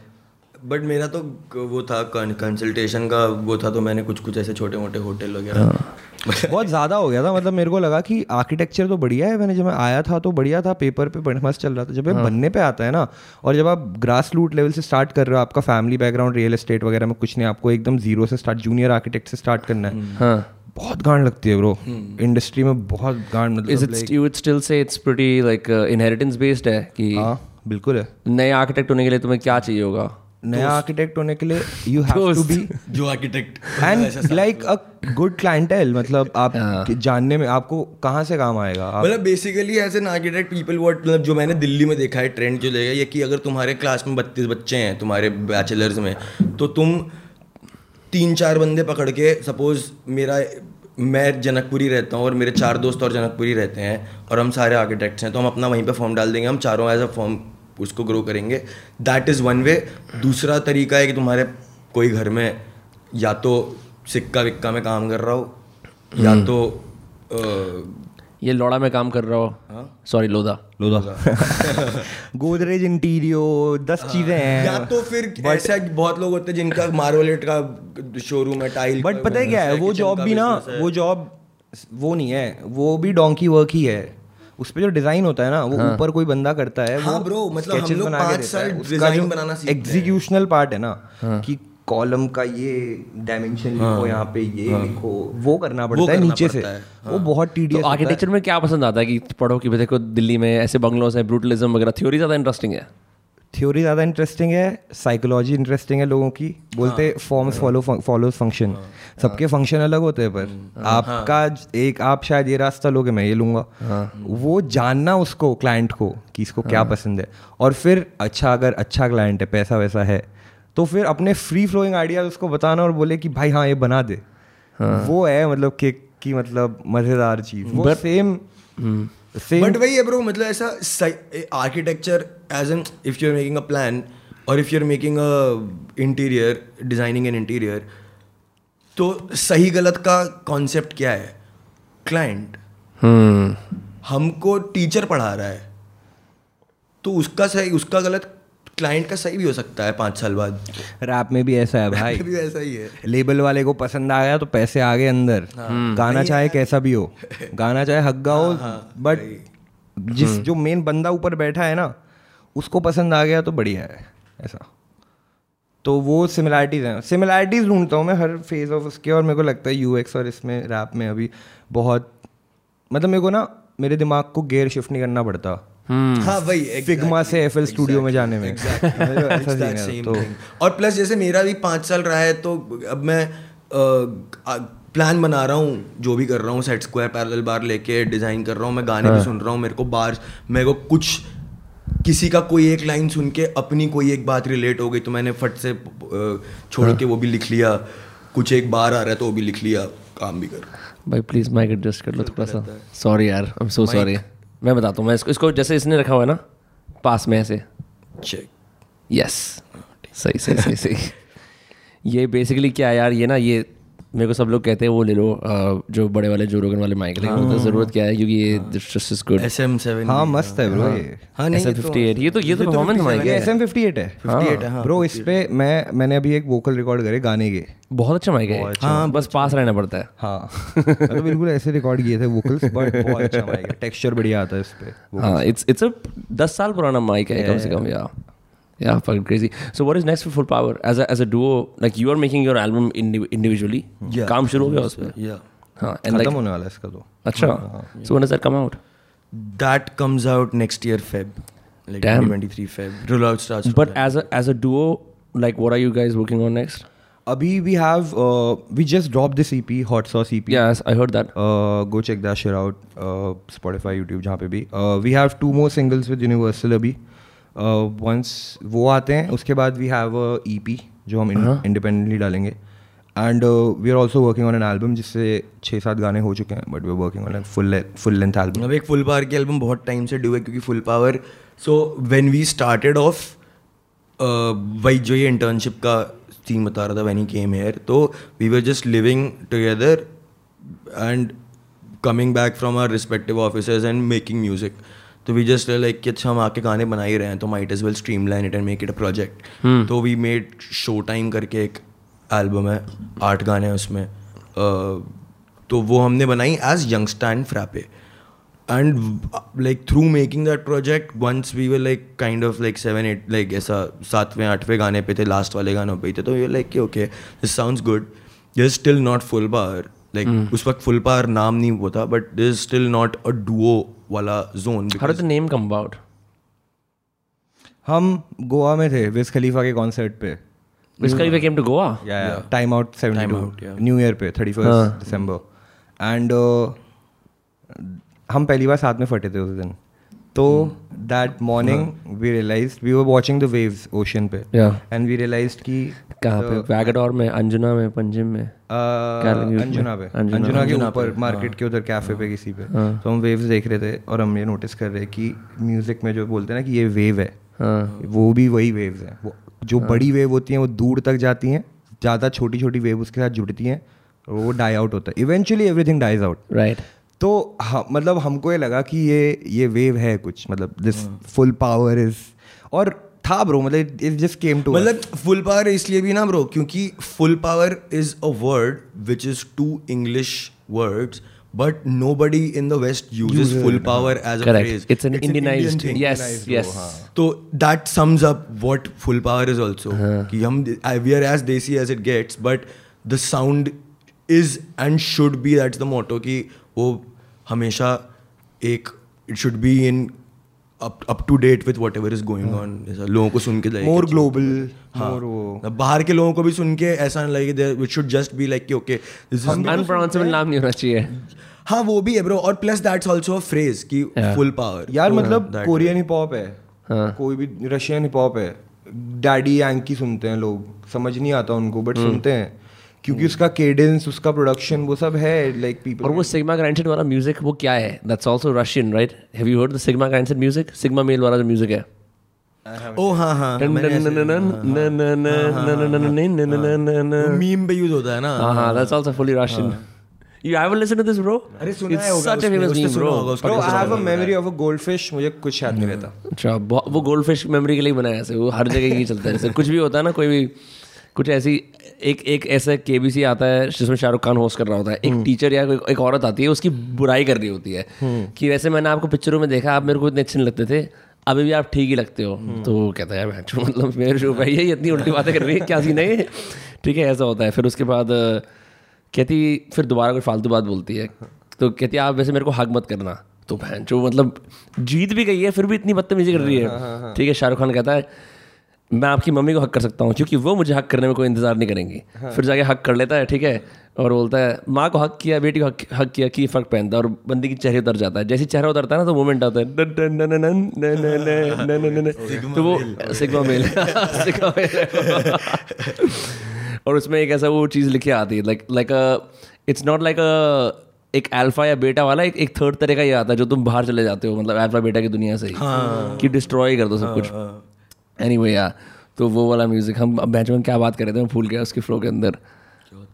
बट मेरा तो वो था कंसल्टेशन का वो था तो मैंने कुछ कुछ ऐसे छोटे मोटे होटल वगैरह। हाँ। बहुत ज़्यादा हो गया था मतलब मेरे को लगा कि आर्किटेक्चर तो बढ़िया है मैंने जब मैं आया था तो बढ़िया था पेपर पे बड़ा मस्त चल रहा था। जब ये बनने पे आता है ना और जब आप ग्रास रूट लेवल से स्टार्ट कर रहे हो आपका फैमिली बैकग्राउंड रियल एस्टेट वगैरह में कुछ नहीं आपको एकदम ज़ीरो से स्टार्ट जूनियर आर्किटेक्ट से स्टार्ट करना है। हाँ। बहुत गांड लगती है ब्रो इंडस्ट्री में बहुत गांड मतलब it you would still say it's pretty like uh, inheritance based है कि हाँ बिल्कुल है। नए आर्किटेक्ट होने के लिए तुम्हें क्या चाहिए होगा? नया आर्किटेक्ट होने के लिए यू हैव टू बी जो architect and like a good clientele मतलब आप के जानने में आपको कहाँ से काम आएगा? मतलब basically as an architect people what मतलब जो मैंने दिल्ली में देखा है ट्रेंड जो लेगा ये कि अगर तुम्हारे क्लास में बत्तीस बच्चे हैं तुम्हारे बैचलर्स में तो तुम तीन चार बंदे पकड़ के सपोज़ मेरा मैं जनकपुरी रहता हूँ और मेरे चार दोस्त और जनकपुरी रहते हैं और हम सारे आर्किटेक्ट्स हैं तो हम अपना वहीं पे फॉर्म डाल देंगे हम चारों एज अ फॉर्म उसको ग्रो करेंगे। दैट इज़ वन वे दूसरा तरीका है कि तुम्हारे कोई घर में या तो सिक्का विक्का में काम कर रहा हो या तो अ, ये लोड़ा में काम कर रहा हो। सॉरी लोधा लोधा गोदरेज इंटीरियो दस चीज़ें हैं। या तो फिर ऐसा बहुत लोग होते हैं जिनका मार्वलेट का शोरूम है टाइल बट पता है क्या है? वो जॉब भी ना वो जॉब वो नहीं है वो भी डोंकी वर्क ही है। उस पर जो डिज़ाइन होता है ना वो ऊपर कोई बंदा करता है हाँ bro, मतलब हम लोग पाँच साल design बनाना एग्जीक्यूशनल पार्ट है ना कि कॉलम का ये डायमेंशन लिखो यहाँ पे ये लिखो वो करना पड़ता है करना नीचे से। है, वो बहुत टीडियस तो आर्किटेक्चर में क्या पसंद आता है कि पढ़ो कि देखो दिल्ली में ऐसे बंगलों से ब्रूटलिज्म वगैरह थ्योरी ज़्यादा इंटरेस्टिंग है? थ्योरी ज़्यादा इंटरेस्टिंग है साइकोलॉजी इंटरेस्टिंग है लोगों की। बोलते फॉर्म्स फॉलो फॉलोज फ़ंक्शन सबके फ़ंक्शन अलग होते हैं पर। आपका एक आप शायद ये रास्ता लोगे मैं ये लूँगा। वो जानना उसको क्लाइंट को कि इसको क्या पसंद है। और फिर अच्छा अगर अच्छा क्लाइंट है पैसा वैसा है तो फिर अपने फ्री फ्लोइंग आइडियाज़ उसको बताना और बोले कि भाई हाँ ये बना दे। वो है मतलब कि की मतलब मज़ेदार चीज़। वो सेम बट वही है ब्रो मतलब ऐसा architecture as an if you are making a plan और if you are making a interior designing an interior तो सही गलत का कॉन्सेप्ट क्या है? क्लाइंट हमको टीचर पढ़ा रहा है तो उसका सही उसका गलत क्लाइंट का सही भी हो सकता है पाँच साल बाद। रैप में भी ऐसा है भाई। भी ऐसा ही है। लेबल वाले को पसंद आ गया तो पैसे आ गए अंदर। हाँ, गाना चाहे कैसा भी हो गाना चाहे हग्गा हो बट जिस जो मेन बंदा ऊपर बैठा है ना उसको पसंद आ गया तो बढ़िया है ऐसा। तो वो सिमिलैरिटीज़ हैं। सिमिलैरिटीज़ ढूंढता हूँ मैं हर फ़ेज़ ऑफ़ उसके और मेरे को लगता है यूएक्स और इसमें रैप में अभी बहुत मतलब मेरे को ना मेरे दिमाग को गेयर शिफ्ट नहीं करना पड़ता। हाँ वही फिग्मा से एफएल स्टूडियो में जाने में। Exactly. है, तो और प्लस जैसे मेरा भी पाँच साल रहा है तो अब मैं प्लान बना रहा हूँ जो भी कर रहा हूँ सेट स्क्वायर पैरेलल बार लेके डिज़ाइन कर रहा हूँ मैं गाने भी सुन रहा हूँ मेरे को बार मेरे को कुछ किसी का कोई एक लाइन सुन के अपनी कोई एक बात रिलेट हो गई तो मैंने फट से छोड़ के वो भी लिख लिया कुछ एक बार आ रहा है तो वो भी लिख लिया काम भी कर। भाई प्लीज़ माइक एडजस्ट कर लो थोड़ा सा। सॉरी यार आई एम सो सॉरी मैं बताता हूँ मैं इसको इसको जैसे इसने रखा हुआ है ना पास में ऐसे। चेक यस सही सही सही सही। ये बेसिकली क्या है यार ये ना ये मेरे को सब लोग कहते हैं वो ले लो जो बड़े वाले जो रोगन वाले माइक लेकिन तो ज़रूरत क्या है क्योंकि ये just is good S M seven हाँ मस्त है ब्रो ये। हाँ नहीं फिफ्टी एट ये तो ये तो परफॉर्मेंस माइक ये है। एस एम फिफ्टी एट है। ब्रो इस पे मैं मैंने अभी एक वोकल रिकॉर्ड करे गाने के। बहुत अच्छा माइक है। हाँ बस पास रहना पड़ता है। हाँ। मतलब बिल्कुल ऐसे रिकॉर्ड किए थे वोकल्स बट बहुत अच्छा माइक है। टेक्सचर बढ़िया आता है इस पे। हाँ इट्स इट्स अ दस साल पुराना माइक है कम से कम या Yeah, fucking crazy. So what is next for Full Power? As a as a duo, like you are making your album indi- individually. Yeah. काम शुरू हो गया उस पे या हाँ and like खत्म होने वाला है इसका तो अच्छा so when does that come out? That comes out next year Feb. Like Damn. 2023 Feb. Rollout starts. from But as a as a duo, like what are you guys working on next? अभी we have uh, we just dropped this EP Hot Sauce EP Yes, I heard that. uh, go check that shit out uh, Spotify YouTube जहाँ पे भी uh, we have two more singles with Universal अभी uh, Once वो आते हैं उसके बाद we have a EP जो हम independently डालेंगे। And we are also working on an album जिससे छः सात गाने हो चुके हैं but we are working on full full length album अब एक फुल पावर की एल्बम बहुत टाइम से ड्यू है क्योंकि full power so when we started off वही जो ये इंटर्नशिप का सीन बता रहा था वैन ही केम हेयर तो we were just living together and coming back from are respective officers and making music तो वी जस्ट लाइक कि अच्छा हम आके गाने बना ही रहे हैं तो might is well streamline it and make it a project तो वी मेड शो टाइम करके एक एल्बम है आठ गाने हैं उसमें। तो वो हमने बनाई as youngster and frappe and like through making that project once we were like kind of like seven eight like ऐसा सातवें आठवें गाने पे थे लास्ट वाले गानों पे ही थे तो ये like okay this sounds good this still not full power like उस वक्त फुल पावर नाम नहीं हुआ था but this still not a duo वाला zone how did the name come about हम गोवा में थे विस खलीफा के कॉन्सर्ट पे। Wiz Khalifa came to Goa? या time out seventy Time to Out, yeah. New year पे थर्टी फ़र्स्ट दिसंबर एंड हम पहली बार साथ में फटे थे उस दिन। तो that morning we realize we were watching the waves ocean पे एंड वी रियलाइज़ कि कहाँ पे? वैगडोर में अंजुना में पंजिम में? अंजुना पे. अंजुना। के ऊपर मार्केट के उधर कैफ़े पे किसी पे. तो हम वेव्स देख रहे थे और हम ये नोटिस कर रहे कि म्यूज़िक में जो बोलते हैं ना कि ये वेव है हाँ. वो भी वही वेव्स हैं. वो जो बड़ी वेव होती हैं वो दूर तक जाती हैं ज़्यादा छोटी छोटी वेव उसके साथ जुड़ती हैं और वो डाई आउट होता है. Eventually everything dies out right तो हाँ मतलब हमको ये लगा कि ये ये वेव है कुछ मतलब दिस फुल पावर इज़ और था ब्रो मतलब इट जस्ट केम टू मतलब फुल पावर इसलिए भी ना ब्रो क्योंकि full power is a word which is two English words but nobody in the west uses full power as a Correct. Phrase It's an Indianized. Yes, yes. तो that sums up what full power is also कि हम we are as desi as it gets but the sound is and should be that's the motto कि वो हमेशा एक it should be in up to date with whatever is going on लोगों को सुन के मोर global हाँ। वो। बाहर के लोगों को भी सुन के ऐसा नहीं लगे it should just be like कि ओके दिस इज़ अनप्रोनाउंसिबल नाम नहीं होना चाहिए। हाँ वो भी है ब्रो और plus that's also a phrase कि फुल पावर यार मतलब कोरियन हिप हॉप है। कोई भी रशियन हिप हॉप है। डैडी एंकी सुनते हैं लोग। समझ नहीं आता उनको बट सुनते हैं। क्योंकि उसका केडेंस उसका प्रोडक्शन वो सब है लाइक पीपल और वो सिग्मा ग्रांटेड वाला म्यूज़िक वो क्या है that's also Russian right have you heard the sigma granted music sigma male वाला जो म्यूज़िक है ओ हाँ हाँ मीम पे यूज़ होता है ना हाँ हाँ that's also fully Russian you have listen to this bro अरे सुना है It's होगा such a famous meme, सुना bro. Bro I have a memory of a goldfish मुझे कुछ याद नहीं रहता अच्छा वो गोल्ड फ़िश मेमोरी के लिए बनाया ऐसे वो हर जगह ही चलता है जैसे कुछ भी होता है ना कोई भी कुछ ऐसी एक एक ऐसा के बी सी आता है जिसमें शाहरुख खान होस्ट कर रहा होता है। एक टीचर या कोई एक औरत आती है उसकी बुराई कर रही होती है। कि वैसे मैंने आपको पिक्चरों में देखा आप मेरे को इतने अच्छे नहीं लगते थे अभी भी आप ठीक ही लगते हो। तो वो कहता है मैं मतलब मेरे शो भाई ये इतनी उल्टी बातें कर रही है क्या सीन है ये? ठीक है ऐसा होता है। फिर उसके बाद कहती फिर दोबारा कोई फालतू बात बोलती है। तो कहती है आप वैसे मेरे को हक मत करना। तो बहन जो मतलब जीत भी गई है फिर भी इतनी बदतमीजी कर रही है। ठीक है शाहरुख खान कहता है मैं आपकी मम्मी को हक कर सकता हूँ क्योंकि वो मुझे हक करने में कोई इंतज़ार नहीं करेंगी हाँ। फिर जाके हक कर लेता है ठीक है और बोलता है माँ को हक किया बेटी को हक, हक किया कि फ़र्क पहनता है और बंदी की चेहरे उतर जाता है जैसे चेहरा उतरता है ना तो मोमेंट आता है तो वो सिग्मा मेल सिग्मा मेल और उसमें एक ऐसा वो चीज़ लिखी आती है like like it's not like a एक अल्फ़ा या बेटा वाला एक थर्ड तरह का ये आता है जो तुम बाहर चले जाते हो मतलब अल्फ़ा बेटा की दुनिया से ही कि डिस्ट्रॉय कर दो सब कुछ एनी वे या तो वो वाला म्यूज़िक हम बैच में क्या बात कर रहे थे? मैं भूल गया उसके फ्लो के अंदर।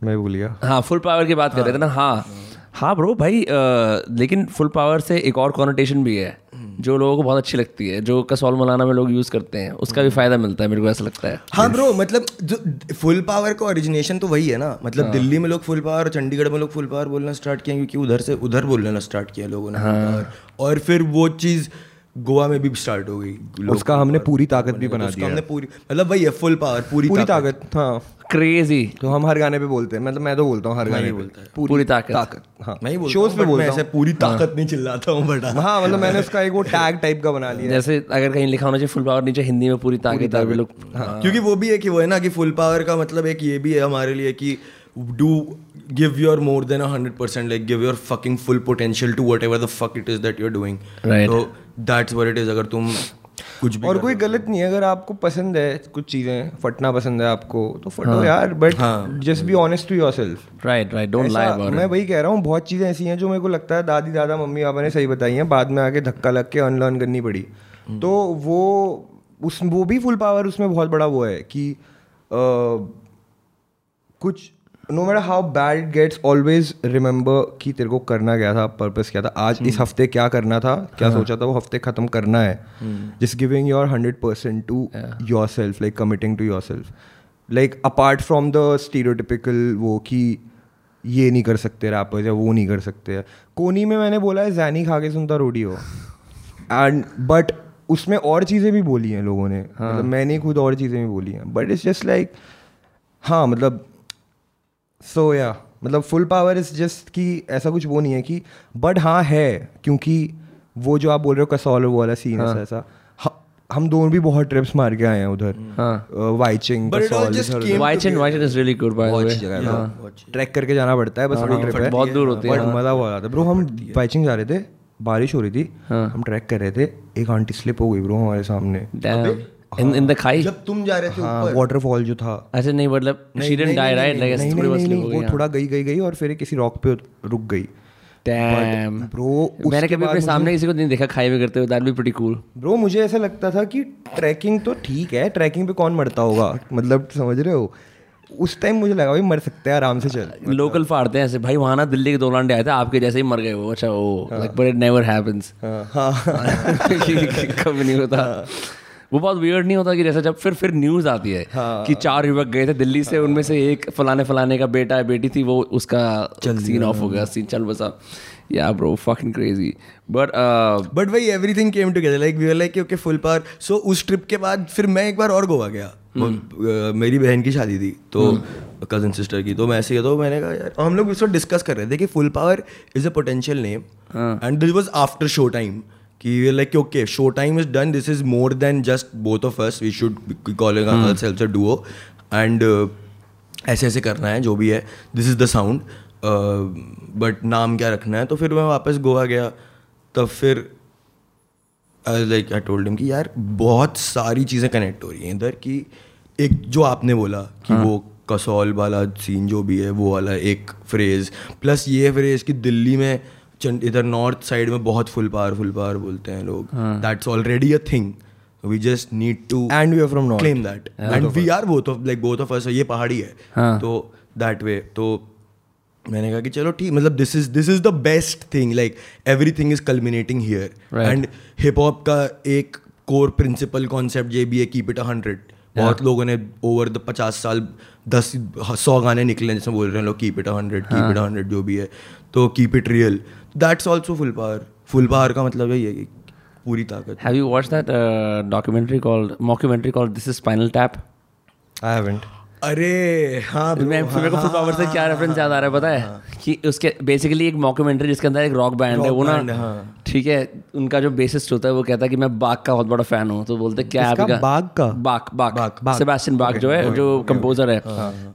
मैं भूल गया। हाँ फुल पावर की बात कर रहे थे ना हाँ। हाँ। ब्रो भाई अ, लेकिन फुल पावर से एक और कॉनोटेशन भी है जो लोगों को बहुत अच्छी लगती है जो कसौल मौलाना में लोग यूज़ करते हैं उसका भी फ़ायदा मिलता है मेरे को ऐसा लगता है। हाँ ब्रो मतलब जो फुल पावर का ओरिजिनेशन तो वही है ना। मतलब हाँ। दिल्ली में लोग फुल पावर और चंडीगढ़ में लोग फुल पावर बोलना स्टार्ट किया क्योंकि उधर से उधर बोलना स्टार्ट किया लोगों ने। हाँ। और फिर वो चीज़ गोवा में भी स्टार्ट हो गई उसका हमने पूरी ताकत भी बना दिया। हमने पूरी मतलब वही है फुल पावर पूरी पूरी ताकत। हाँ। क्रेजी तो हम हर गाने पे बोलते हैं। मतलब मैं तो बोलता हूँ हर गाने पे। पूरी ताकत। ताकत हाँ। मैं ही बोलता शोज़ पे बोलता ऐसे हूँ। पूरी ताकत नहीं चिल्लाता हूँ बट हाँ। मतलब मैंने उसका एक वो टैग टाइप का बना लिया। जैसे अगर कहीं लिखा होना चाहिए फुल पावर नीचे हिंदी में पूरी ताकत लोग क्योंकि वो भी है कि वो है ना कि फुल पावर का मतलब एक ये भी है हमारे लिए कि do give your more than hundred percent like give your fucking full potential to whatever the fuck it is that you are doing Right. तो दैट्स what इट इज़ अगर तुम कुछ भी और कोई गलत नहीं है। अगर आपको पसंद है कुछ चीज़ें फटना पसंद है आपको तो फटो हाँ, यार but just be honest to yourself right right don't lie about मैं वही कह रहा हूँ बहुत चीज़ें ऐसी हैं जो मेरे को लगता है दादी दादा मम्मी पापा ने सही बताई हैं। बाद में आके धक्का लग के अनलर्न करनी पड़ी। तो वो उस वो भी फुल पावर उसमें बहुत बड़ा वो है कि अ, कुछ no matter how bad gets always remember कि तेरे को करना क्या था पर्पस क्या था। आज इस हफ़्ते क्या करना था क्या सोचा था वो हफ़्ते खत्म करना है। Just giving your hundred percent to yourself like committing to yourself like apart from the stereotypical वो कि ये नहीं कर सकते रैपर्स या वो नहीं कर सकते। कोनी में मैंने बोला है जैनी खा के सुनता रोडी हो। एंड बट उसमें और चीज़ें भी बोली हैं लोगों ने। मतलब मैंने खुद और चीज़ें भी बोली हैं। बट इट्स जस्ट लाइक हाँ मतलब सो या मतलब फुल पावर इज़ जस्ट कि ऐसा कुछ वो नहीं है कि बट हाँ है क्योंकि वो जो आप बोल रहे हो कसौल वो वाला सीन है ऐसा हम दोनों भी बहुत ट्रिप्स मार के आए हैं उधर। हाँ। वाइचिंग वाइचन वाइचन is really good by the way track करके जाना पड़ता है बस वो ट्रिप है बहुत दूर होती है, बट मज़ा बहुत आता है। ब्रो हम वाइचिंग जा रहे थे बारिश हो रही थी हम ट्रैक कर रहे थे एक आंटी स्लिप हो गई ब्रो हमारे सामने। डैम इन इन द खाई जब तुम जा रहे थे हाँ वाटरफॉल जो था। ऐसे नहीं मतलब she didn't die right like नहीं थोड़ी हो नहीं वो थोड़ा गई गई गई और फिर किसी रॉक पे रुक गई। डैम ब्रो मैंने कभी अपने सामने किसी को नहीं देखा खाई में करते हुए that be pretty cool bro मुझे ऐसा लगता था कि ट्रैकिंग तो ठीक है ट्रैकिंग पे कौन मरता होगा? मतलब समझ रहे हो? उस टाइम मुझे लगा भाई मर सकते हैं आराम से चल। लोकल फाड़ते हैं ऐसे। भाई वहाँ ना दिल्ली के दो लांडे आए थे आपके जैसे ही मर गए वो। अच्छा वो like but it never happens हाँ। कभी नहीं होता। वो बहुत वियर्ड नहीं होता कि जैसे जब फिर फिर न्यूज़ आती है हाँ, कि चार युवक गए थे दिल्ली से हाँ, उनमें से एक फलाने फलाने का बेटा है बेटी थी वो उसका चल सीन ऑफ़ हो गया सीन चल बसा। या bro fucking crazy but but भाई everything came together like we are like okay full power so उस ट्रिप के बाद फिर मैं एक बार और गोवा गया। वो, मेरी बहन की शादी थी तो कज़न सिस्टर की तो मैं ऐसे ही तो मैंने कहा यार हम लोग इस डिस्कस कर रहे थे कि full power is a potential name and this was after show time कि like okay show time is done this is more than just both of us we should calling a duo. And ऐसे ऐसे करना है जो भी है. This is the sound but नाम क्या रखना है? तो फिर मैं वापस गोवा गया. तब फिर लाइक आई टोल्ड हिम कि यार बहुत सारी चीज़ें कनेक्ट हो रही हैं इधर कि एक जो आपने बोला कि हाँ. वो कसौल वाला सीन जो भी है वो वाला एक फ्रेज प्लस ये फ्रेज कि दिल्ली में इधर नॉर्थ साइड में बहुत फुल पावर फुल पावर बोलते हैं लोग। That's already a thing we just need to and we are from north claim that. And we are both of like both of us ये पहाड़ी है। तो that way तो मैंने कहा कि चलो ठीक मतलब this is this is the best thing like everything is culminating here and hip hop का एक कोर प्रिंसिपल कॉन्सेप्ट ये भी है कीप इट अ हंड्रेड बहुत लोगों ने ओवर द पचास साल दस सौ गाने निकले जैसे बोल रहे हैं लोग keep it a hundred keep it a hundred जो भी है। तो keep it real that's also full power full power का मतलब यही है कि पूरी ताकत। Have you watch that documentary called mockumentary called this is spinal tap I haven't अरे हाँ मैं मेरे को फुल पावर से क्या रेफरेंस याद आ रहा है पता है? कि उसके बेसिकली एक मॉक्यूमेंट्री जिसके अंदर एक रॉक बैंड है वो ना हाँ। ठीक है उनका जो बेसिस्ट होता है वो कहता है कि मैं बाग का बहुत बड़ा फ़ैन हूँ तो बोलते क्या है? आपका बाग का? बाग बाग सेबेस्टियन बाग जो है जो कंपोजर है।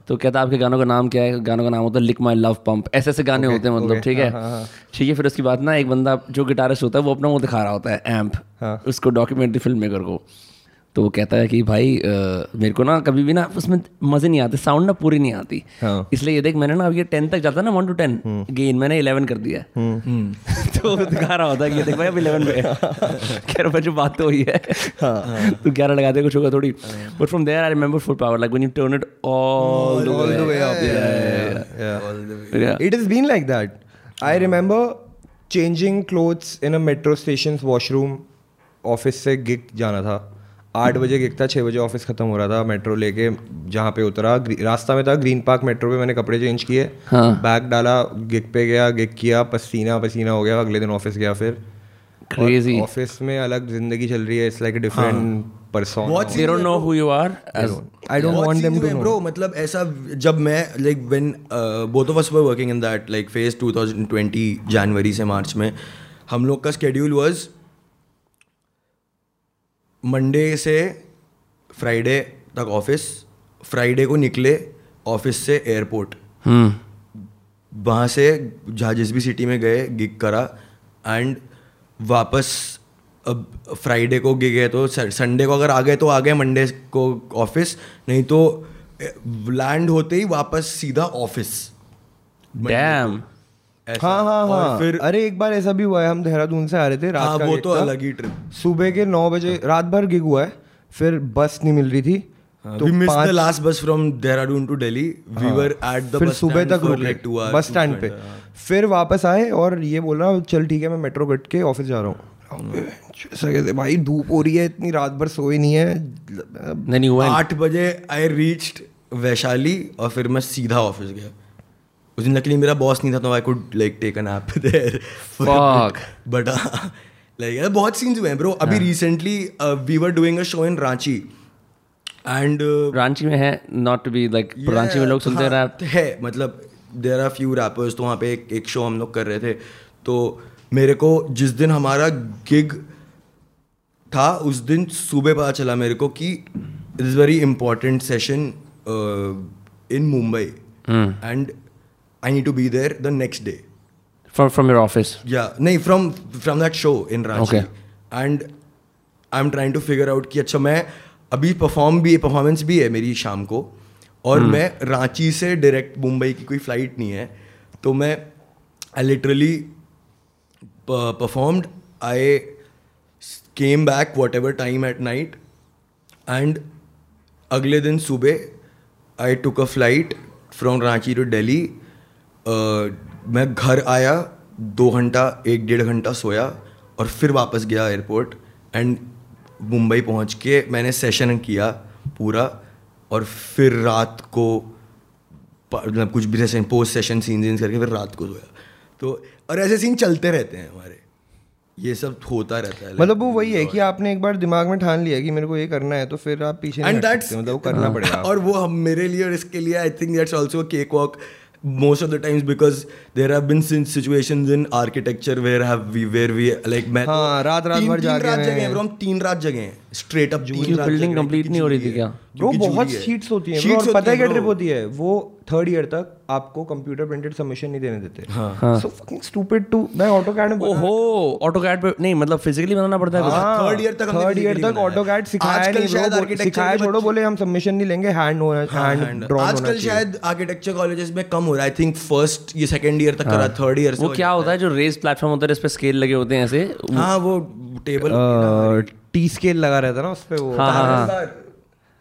तो कहता है आपके गानों का नाम क्या है? गानों का नाम होता है लिक माई लव पंप ऐसे ऐसे गाने होते हैं मतलब ठीक है ठीक है फिर उसके बाद ना एक बंदा जो गिटारिस्ट होता है वो अपना वो दिखा रहा होता है एम्प उसको डॉक्यूमेंट्री फ़िल्म मेकर को। तो वो कहता है कि भाई अ, मेरे को ना कभी भी ना उसमें मज़े नहीं आते साउंड ना पूरी नहीं आती हाँ। इसलिए ये देख मैंने ना अब ये टेन तक जाता ना वन टू टेन गेन मैंने इलेवन कर दिया है। तो दिखा रहा होता है कि ये देख भाई अब इलेवन पे कह रहा जो बात तो हुई है तो ग्यारह लगा दे कुछ होगा थोड़ी but from there I remember full power like when you turn it all all the way up. Yeah, yeah, yeah. It has been like that. I remember changing clothes in a metro station's washroom. Office से gig जाना था आठ बजे gig था छः बजे office खत्म हो रहा था मेट्रो लेके जहाँ पे उतरा। रास्ता में था ग्रीन पार्क मेट्रो पे मैंने कपड़े चेंज किए हाँ। बैग डाला गिग पे गया गिग किया पसीना पसीना हो गया अगले दिन ऑफ़िस गया फिर। Crazy. ऑफ़िस में अलग ज़िंदगी चल रही है it's like a different person don't know who you are as I don't want them to know bro मतलब ऐसा जब मैं like when both of us were working in that like phase 2020 जनवरी से मार्च में हम लोग का स्केड्यूल वाज मंडे से फ्राइडे तक ऑफ़िस फ्राइडे को निकले ऑफ़िस से एयरपोर्ट हम्म। वहाँ से जहाँ जिस भी सिटी में गए गिग करा एंड वापस अब फ्राइडे को गिग है तो संडे को अगर आ गए तो आ गए मंडे को ऑफ़िस नहीं तो लैंड होते ही वापस सीधा ऑफ़िस डैम। हाँ हाँ हाँ। फिर अरे एक बार ऐसा भी हुआ है हम देहरादून से आ रहे थे रात हाँ का वो तो अलग ही ट्रिप सुबह के नौ बजे रात भर गिग हुआ है फिर बस नहीं मिल रही थी। तो we miss the last bus from Dehradun to Delhi we were at the फिर सुबह तक रुके बस स्टैंड पे। फिर वापस आए और ये बोल रहा चल ठीक है मैं मेट्रो कट के ऑफ़िस जा रहा हूँ। ऐसा कहते भाई धूप हो रही है इतनी रात भर सोए नहीं है। you went आठ बजे आई रीच्ड वैशाली और फिर मैं सीधा ऑफ़िस गया। उस दिन लकीली मेरा बॉस नहीं था तो I could like take an app there. But like बहुत सीन्स हुए हैं ब्रो अभी recently we were doing a show in Ranchi and Ranchi में है not to be like Ranchi में लोग सुनते हैं रैप है मतलब देर आर फ्यू रैपर्स तो वहाँ पे एक, एक शो हम लोग कर रहे थे. तो मेरे को जिस दिन हमारा गिग था उस दिन सुबह पता चला मेरे को कि it is very important session in Mumbai and I need to be there the next day from from your office या नहीं from from that show in Okay. And I am trying to figure out कि अच्छा मैं अभी perform भी performance भी है मेरी शाम को और Hmm. मैं रांची से डायरेक्ट मुंबई की कोई फ़्लाइट नहीं है तो मैं I literally performed I came back whatever time at night and अगले दिन सुबह I took a flight from Ranchi to Delhi मैं घर आया दो घंटा एक डेढ़ घंटा सोया और फिर वापस गया एयरपोर्ट एंड मुंबई पहुँच के मैंने सेशन किया पूरा और फिर रात को मतलब कुछ भी session post session scene scenes करके फिर रात को सोया। तो और ऐसे सीन चलते रहते हैं हमारे। ये सब होता रहता है। मतलब वो वही है कि आपने एक बार दिमाग में ठान लिया कि मेरे को ये करना है तो फिर आप पीछे नहीं हट सकते, मतलब वो करना पड़ेगा। और वो हम मेरे लिए और इसके लिए I think that's also cakewalk most of the times because there have been since situations in architecture where have we where we like मैं तो हाँ, रात- रात भर तीन जागे रात हैं। जगह हैं bro, हम तीन रात जगह हैं स्ट्रेट अप जो building complete नहीं हो रही थी क्या? है। ब्रो बहुत sheets शीट्स होती हैं और पता है क्या trip ट्रिप होती है वो थर्ड ईयर तक आपको कंप्यूटर प्रिंटेड सबमिशन नहीं देने देते। हाँ। सो फकिंग स्टूपिड टू मैं ऑटो कैड में ओहो ऑटोकैड पे नहीं मतलब फिजिकली बनाना पड़ता है कुछ? हाँ, third year तक थर्ड ईयर तक ऑटो कैड सिखाया नहीं सिखाया छोड़ो बोले हम सबमिशन नहीं लेंगे हैंड होना हाँ, हैंड ड्रॉ आजकल शायद आर्किटेक्चर कॉलेजेस में कम हो रहा है। आई थिंक फ़र्स्ट ये सेकंड ईयर तक करा थर्ड ईयर से वो क्या होता है। जो रेस प्लेटफॉर्म होता है जिस पे स्केल लगे होते हैं ऐसे? है। हाँ वो टेबल टी स्केल लगा रहता है ना उस पे वो हाँ, हाँ, हाँ।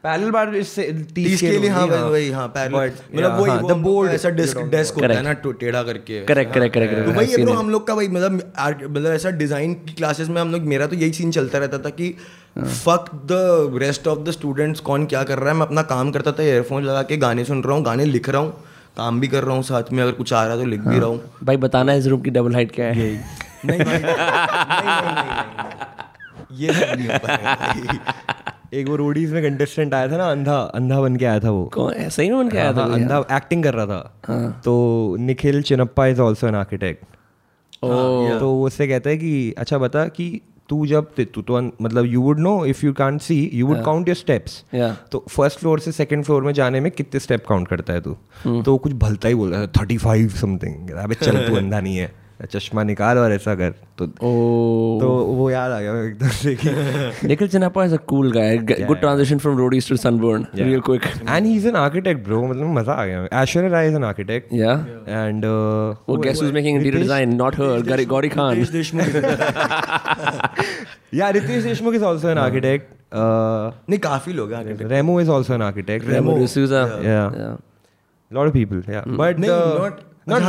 पैरेलल बार इससे टी तीस के लिए हाँ वही हाँ पैरेलल मतलब वही हाँ, board का ऐसा you're डेस्क होता है ना टेढ़ा करके करेक्ट करेक्ट करेक्ट तो वही है ब्रो हम लोग का वही मतलब मतलब ऐसा डिज़ाइन की क्लासेस में हम लोग मेरा तो यही सीन चलता रहता था कि fuck the rest of the students कौन क्या कर रहा है मैं अपना काम करता था एयरफोन लगा के गाने सुन रहा हूँ गाने लिख रहा हूँ काम भी कर रहा हूँ साथ में अगर कुछ आ रहा है तो लिख भी रहा हूँ भाई बताना है इस रूम की डबल हाइट क्या है नहीं भाई नहीं, नहीं, नहीं, नहीं, नहीं। ये नहीं हो पाएगा भाई। एक वो रोडीज में कंटेस्टेंट आया था ना अंधा अंधा बन के आया था वो। कौन? है? सही में बन के आया था हाँ, अंधा एक्टिंग कर रहा था। तो Nikhil Chinnappa is also an architect. तो वो उससे कहता है कि अच्छा बता कि तू जब तू तो मतलब you would know if you can't see you would count your steps तो फ़र्स्ट फ्लोर से सेकंड फ्लोर में जाने में कितने स्टेप काउंट करता है तू? Hmm. तो कुछ भलता ही बोल रहा है थर्टी फाइव समथिंग अबे चल तू अंधा नहीं है। चश्मा निकाल और ऐसा कर। तो oh. तो वो याद आ गया एकदम से कि Nikhil Chinnappa is a cool guy good transition from Roadie to Sunburn real quick and he is an architect bro मतलब मज़ा आ गया। Aishwarya Rai is an architect yeah and वो guess is making interior design not her Gauri Khan yeah Riteish Deshmukh is also an architect नहीं काफ़ी लोग हैं Remo is also an architect Remo is a yeah lot of people yeah but not हाँ,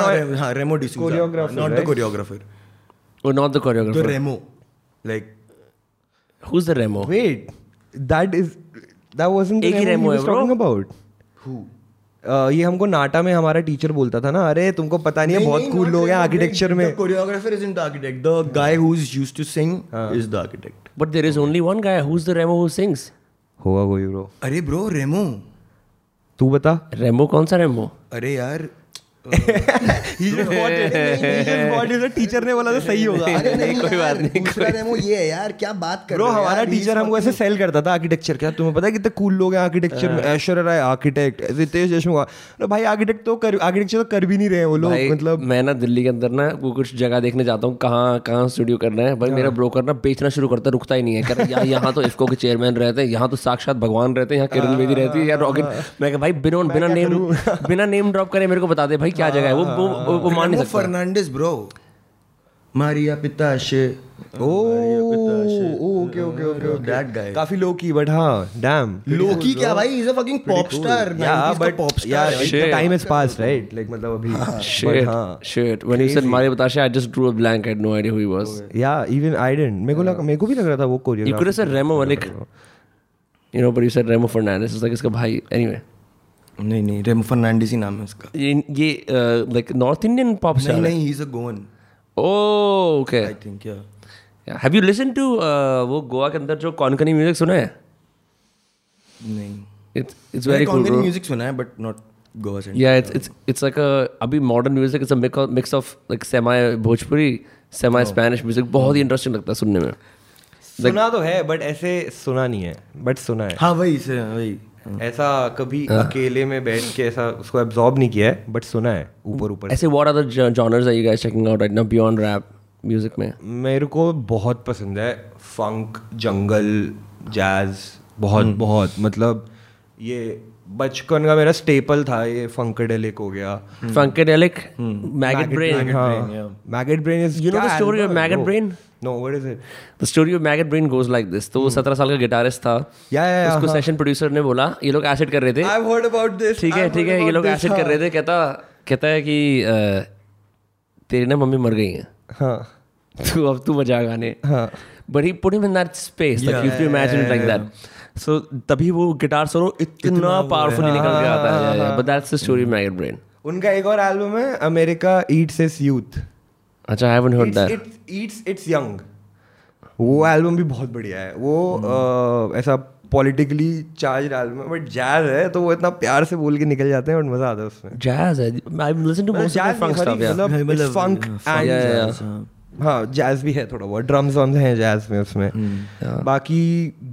uh, ये हमको NATA में हमारा teacher बोलता था ना अरे तुमको पता नहीं है बहुत कूल लोग हैं आर्किटेक्चर में. Choreographer is in the architect the guy who is used to sing is the architect but there is only one guy who is the Remo who sings होगा कोई ब्रो अरे ब्रो रेमो तू बता। रेमो कौन सा रेमो अरे यार he just bought it. He just bought it. Teacher ने बोला तो सही होगा। अरे नहीं कोई बात नहीं, दूसरा रेमो ये है यार क्या बात कर रहे हो हमारा टीचर हमको ऐसे सेल करता था आर्किटेक्चर क्या तुम्हें पता है कितने कूल लोग हैं आर्किटेक्चर में? ऐश्वर्या राय आर्किटेक्ट रितेश देशमुख अरे भाई आर्किटेक्ट तो कर आर्किटेक्चर तो कर भी नहीं रहे वो लोग मतलब मैं ना दिल्ली के अंदर ना वो कुछ जगह देखने जाता हूँ कहाँ कहाँ स्टूडियो करना है। भाई मेरा ब्रोकर ना बेचना शुरू करता है रुकता ही नहीं है। कह रहा यहाँ यहाँ तो इफको के चेयरमैन रहते हैं यहाँ तो साक्षात भगवान रहते हैं यहाँ किरण बेदी रहती है यहाँ रॉकेट मैं भाई बिना बिना नेम बिना नेम ड्रॉप करे मेरे को बता दे भाई क्या जगह है? वो वो वो हाँ। मान नहीं सकता। Fernandes bro Maria Pitache. Oh okay okay okay that guy काफ़ी लोकी बट हाँ डैम लोकी क्या भाई? Is a fucking pop star yeah but pop star time is pass right like मतलब अभी शिट हाँ. Shit when you said Maria Pitache I just drew a blank I had no idea who he was yeah even I didn't मेरे को लग मेरे को भी लग रहा था वो choreographer you could have said Remo Malik you know but you said Remo Fernandes is like इसका भाई. Anyway anyway. नहीं नहीं रेमो फर्नांडिस ही नाम है उसका। ये ये लाइक नॉर्थ इंडियन पॉप नहीं नहीं he is a Goan okay I think yeah have you listen to वो गोवा के अंदर जो कॉनकनी म्यूज़िक सुना है? नहीं। It's very cool Konkani music सुना है बट नॉट गोवा से yeah it's it's it's like a अभी modern music is a mix of like semi Bhojpuri semi Spanish music बहुत ही इंटरेस्टिंग लगता है सुनने में। सुना तो है बट ऐसे सुना नहीं है बट सुना है। हाँ वही से वही। ऐसा कभी अकेले में बैठ के ऐसा उसको एब्जॉर्ब नहीं किया है बट सुना है ऊपर ऊपर। ऐसे what other genres are you guys checking out right now beyond rap music में? मेरे को बहुत पसंद है फंक जंगल जैज बहुत बहुत। मतलब ये बचपन का मेरा स्टेपल था ये फंकेडेलिक हो गया। Funkadelic Maggot Brain Maggot Brain is you know the story of Maggot Brain no what is it The story of Maggot Brain goes like this. तो वो सत्रह साल का गिटारिस्ट था। या या उसको सेशन प्रोड्यूसर ने बोला ये लोग एसिड कर रहे थे। आई हर्ड अबाउट दिस ठीक है ठीक है ये लोग एसिड कर रहे थे। कहता कहता है कि तेरी ना मम्मी मर गई हैं। हाँ। तू अब तू बजा गाने। हाँ। But he put him in that space like you to imagine like that so तभी वो गिटार सोलो इतना पावरफुली निकल के आता है but that's the story of Maggot Brain उनका एक और एल्बम है अमेरिका ईट्स इज़ यूथ अच्छा I haven't heard that it's it's it's young वो एल्बम भी बहुत बढ़िया है। वो ऐसा पॉलिटिकली चार्ज एल्बम है बट जैज है तो वो इतना प्यार से बोल के निकल जाते हैं और मज़ा आता है उसमें। जैज है? I listen to most of funk stuff yeah मतलब फंक एंड yeah, हाँ जैज भी है थोड़ा बहुत ड्रम्स वम्स हैं जैज में उसमें। बाकी